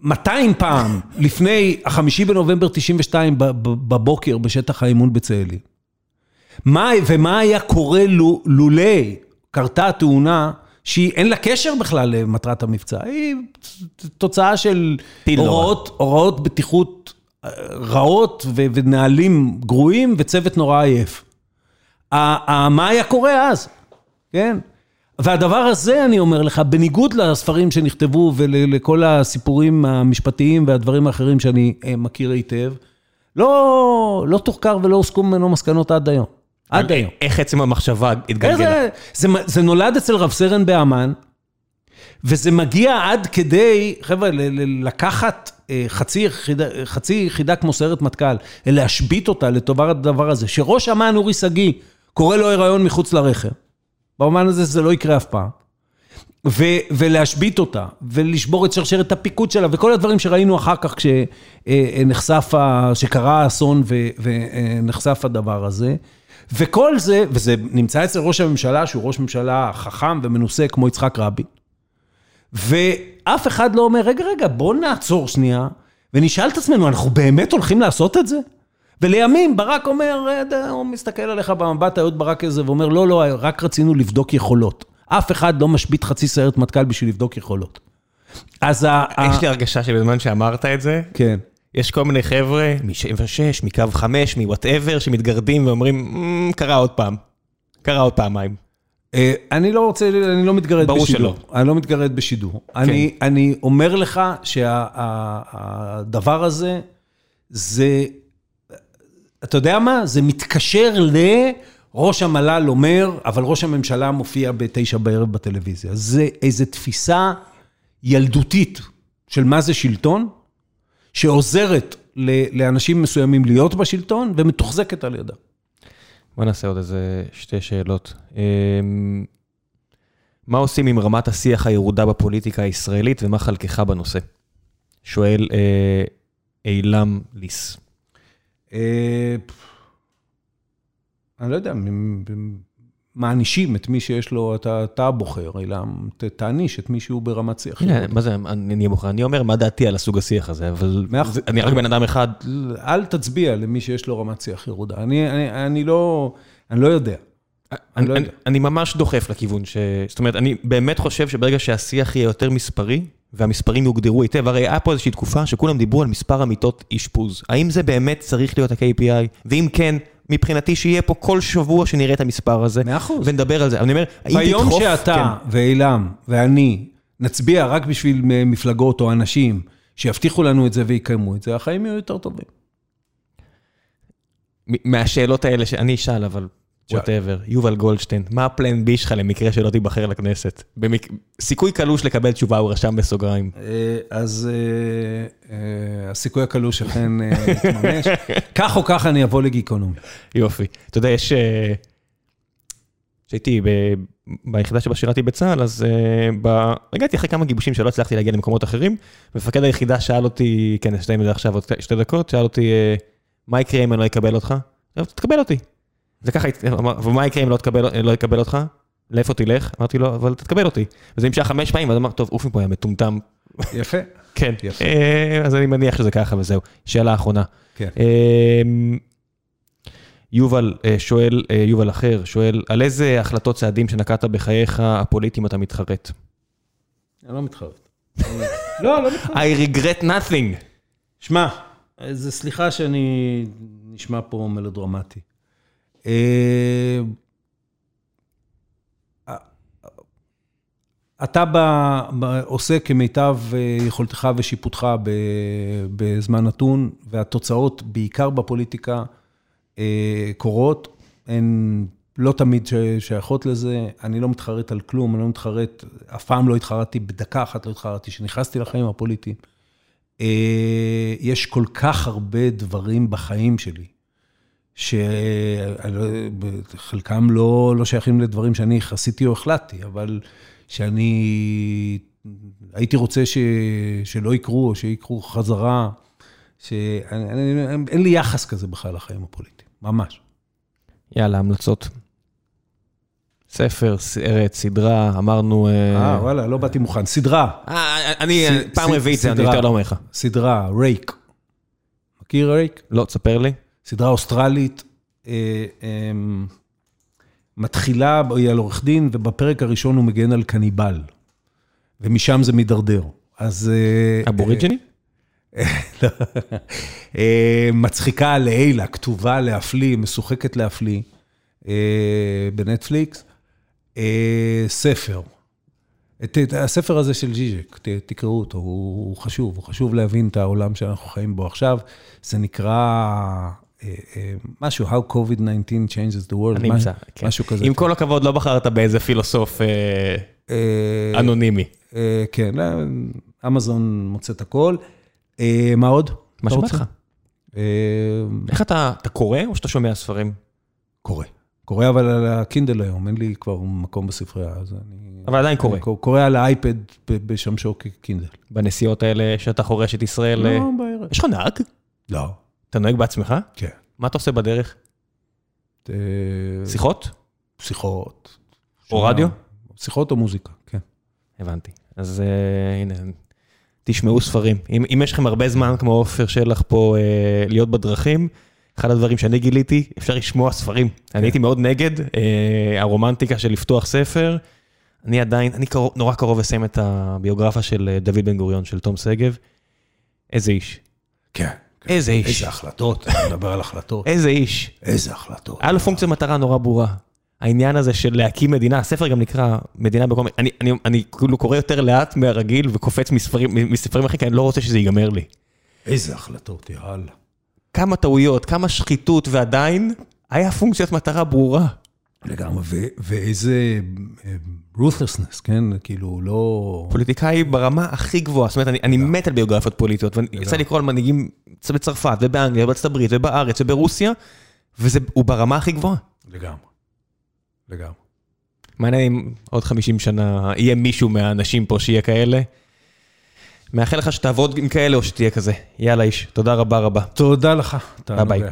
200 פעם *laughs* לפני החמישי בנובמבר 92 ב- ב- בבוקר בשטח האימון בצאלים. מה, ומה היה קורה לו- לולא קרתה התאונה שהיא, אין לה קשר בכלל למטרת המבצע, היא תוצאה של. הוראות, הוראות בטיחות רעות ונהלים גרועים וצוות נורא עייף. מה היה קורה אז? כן? והדבר הזה, אני אומר לך, בניגוד לספרים שנכתבו ולכל הסיפורים המשפטיים והדברים האחרים שאני אה, מכיר היטב, לא, לא תוחקר ולא הוסקו ממנו מסקנות עד היום. עד היום. איך עצם המחשבה התגלגלה? זה, זה, זה נולד אצל רב סרן באמ"ן, וזה מגיע עד כדי, חבר'ה, לקחת אה, חצי יחידה, חצי יחידה כמו סיירת מטכ"ל, להשבית אותה לטובת הדבר הזה, שראש אמ"ן אורי שגיא קורא לו הריון מחוץ לרכב. באומן הזה זה לא יקרה אף פעם. ו- ולהשבית אותה, ולשבור את שרשרת הפיקוד שלה, וכל הדברים שראינו אחר כך כשנחשף, ה- שקרה האסון ונחשף הדבר הזה. וכל זה, וזה נמצא אצל ראש הממשלה, שהוא ראש ממשלה חכם ומנוסה כמו יצחק רבין, ואף אחד לא אומר, רגע, רגע, בוא נעצור שנייה, ונשאל את עצמנו, אנחנו באמת הולכים לעשות את זה? ולימים ברק אומר, "אה, הוא מסתכל עליך במבט האהוד ברק הזה ואומר, לא, לא, רק רצינו לבדוק יכולות. אף אחד לא משבית חצי סיירת מטכ"ל בשביל לבדוק יכולות. אז ה... יש לי הרגשה שבזמן שאמרת את זה, כן. יש כל מיני חבר'ה מ-76, מקו 5, מוואטאבר, שמתגרדים ואומרים, "מ, קרה עוד פעם. קרה עוד פעמיים. אה, אני לא רוצה, אני לא מתגרד ברור בשידור. שלא. כן. אני לא מתגרד בשידור. אני, אני אומר לך שהדבר הזה, זה, אתה יודע מה? זה מתקשר לראש המל"ל אומר, אבל ראש הממשלה מופיע בתשע בערב בטלוויזיה. זה איזו תפיסה ילדותית של מה זה שלטון, שעוזרת ל- לאנשים מסוימים להיות בשלטון ומתוחזקת על ידה. בוא נעשה עוד איזה שתי שאלות. אמ, מה עושים עם רמת השיח הירודה בפוליטיקה הישראלית ומה חלקך בנושא? שואל אה, אילם ליס. אה, אני לא יודע, מענישים את מי שיש לו, אתה אתה הבוחר, אלא תעניש את מי שהוא ברמת שיח. מה זה, אני אני בוחר, אני אומר מה דעתי על הסוג השיח הזה, אבל. זה- אני רק בן אדם אחד. אל תצביע למי שיש לו רמת שיח ירודה. אני, אני, אני לא, אני לא יודע. אני לא אני, יודע. אני ממש דוחף לכיוון ש... זאת אומרת, אני באמת חושב שברגע שהשיח יהיה יותר מספרי, והמספרים יוגדרו היטב, הרי היה פה איזושהי תקופה שכולם דיברו על מספר המיטות אשפוז. האם זה באמת צריך להיות ה-KPI? ואם כן, מבחינתי שיהיה פה כל שבוע שנראה את המספר הזה, מאה אחוז. ונדבר על זה. אני אומר, האם ביום תדחוף... שאתה ואילם ואני נצביע רק בשביל מפלגות או אנשים שיבטיחו לנו את זה ויקיימו את זה, החיים יהיו יותר טובים. כן, מהשאלות האלה שאני אשאל, אבל whatever, יובל גולדשטיין, מה ה plan B שלך למקרה שלא תיבחר לכנסת? במק... סיכוי קלוש לקבל תשובה, הוא רשם בסוגריים. אה, אז אה, אה, הסיכוי הקלוש אכן יתממש. *laughs* כך או כך אני אבוא לגיקונומי. יופי. אתה יודע, יש... כשהייתי ב- ביחידה שבה שירתי בצה"ל, אז אה, ב- הגעתי אחרי כמה גיבושים שלא הצלחתי להגיע למקומות אחרים, ומפקד היחידה שאל אותי, כן, נסיים את זה עכשיו עוד שתי דקות, שאל אותי, מה יקרה אם אני לא אקבל אותך? תקבל אותי. זה ככה, אמר, ומה יקרה אם לא תקבל- לא אקבל אותך? לאיפה תלך? אמרתי לו, אבל תקבל אותי. וזה נמשך חמש פעמים, ואז אמר, טוב, עוף מפה, יא מטומטם. יפה. כן, יפה. אה, אז אני מניח שזה ככה וזהו. שאלה אחרונה. כן. אמ, יובל אה, שואל, אה, יובל אחר, שואל, על איזה החלטות צעדים שנקטת בחייך הפוליטיים אתה מתחרט? אני לא מתחרט. לא, לא מתחרט. I regret nothing. שמע, זה סליחה שאני נשמע פה מלודרמטי. אה, אתה עושה כמיטב יכולתך ושיפוטך בזמן נתון, והתוצאות, בעיקר בפוליטיקה, קורות. הן לא תמיד שייכות לזה. אני לא מתחרט על כלום, אני לא מתחרט, אף פעם לא התחרטתי, בדקה אחת לא התחרטתי, כשנכנסתי לחיים הפוליטיים. יש כל כך הרבה דברים בחיים שלי, שחלקם לא, לא שייכים לדברים שאני עשיתי או החלטתי, אבל שאני הייתי רוצה ש, שלא יקרו, או שיקרו חזרה, שאין לי יחס כזה בכלל לחיים הפוליטיים, ממש. יאללה, המלצות. ספר, סרט, סדרה, אמרנו... אה, וואלה, לא באתי מוכן. סדרה. אה, אני פעם רביעית, אני יותר לא אומר לך. סדרה, רייק. מכיר רייק? לא, תספר לי. סדרה אוסטרלית. מתחילה, היא על עורך דין, ובפרק הראשון הוא מגן על קניבל. ומשם זה מידרדר. אז... אבוריג'יני? *laughs* מצחיקה לעילה, כתובה להפליא, משוחקת להפליא, בנטפליקס. ספר. את הספר הזה של ז'יז'ק, תקראו אותו, הוא חשוב, הוא חשוב להבין את העולם שאנחנו חיים בו עכשיו. זה נקרא משהו, How COVID-19 changes the world, נמצא, משהו כזה. עם כל הכבוד, לא בחרת באיזה פילוסוף אנונימי. כן, אמזון מוצא את הכל. מה עוד? מה שבא לך. איך אתה, אתה קורא או שאתה שומע ספרים? קורא. קורא אבל על הקינדל היום, אין לי כבר מקום בספרייה, אז אני... אבל עדיין קורא. קורא על האייפד בשמשו כקינדל. בנסיעות האלה שאתה חורש את ישראל? לא, בערב. יש לך נהג? לא. אתה נוהג בעצמך? כן. מה אתה עושה בדרך? שיחות? שיחות. או רדיו? שיחות או מוזיקה, כן. הבנתי. אז הנה, תשמעו ספרים. אם יש לכם הרבה זמן, כמו עופר שלח פה, להיות בדרכים, אחד הדברים שאני גיליתי, אפשר לשמוע ספרים. אני הייתי מאוד נגד הרומנטיקה של לפתוח ספר. אני עדיין, אני נורא קרוב לסיים את הביוגרפיה של דוד בן גוריון, של תום שגב. איזה איש. כן. איזה איש. איזה החלטות, נדבר על החלטות. איזה איש. איזה החלטות. היה לו פונקציה מטרה נורא ברורה. העניין הזה של להקים מדינה, הספר גם נקרא מדינה בכל... אני, אני, אני כאילו קורא יותר לאט מהרגיל וקופץ מספרים, מספרים אחרים, כי אני לא רוצה שזה ייגמר לי. איזה החלטות, יאללה. כמה טעויות, כמה שחיתות, ועדיין היה פונקציית מטרה ברורה. לגמרי, ואיזה ruthlessness, כן? כאילו, לא... פוליטיקאי ברמה הכי גבוהה, זאת אומרת, אני, אני מת על ביוגרפיות פוליטיות, ואני יצא לקרוא על מנהיגים בצרפת, ובאנגליה, בארצות הברית, ובארץ, וברוסיה, והוא ברמה הכי גבוהה. לגמרי. לגמרי. מעניין אם עוד 50 שנה יהיה מישהו מהאנשים פה שיהיה כאלה. מאחל לך שתעבוד עם כאלה או שתהיה כזה. יאללה איש, תודה רבה רבה. תודה לך. ביי ביי.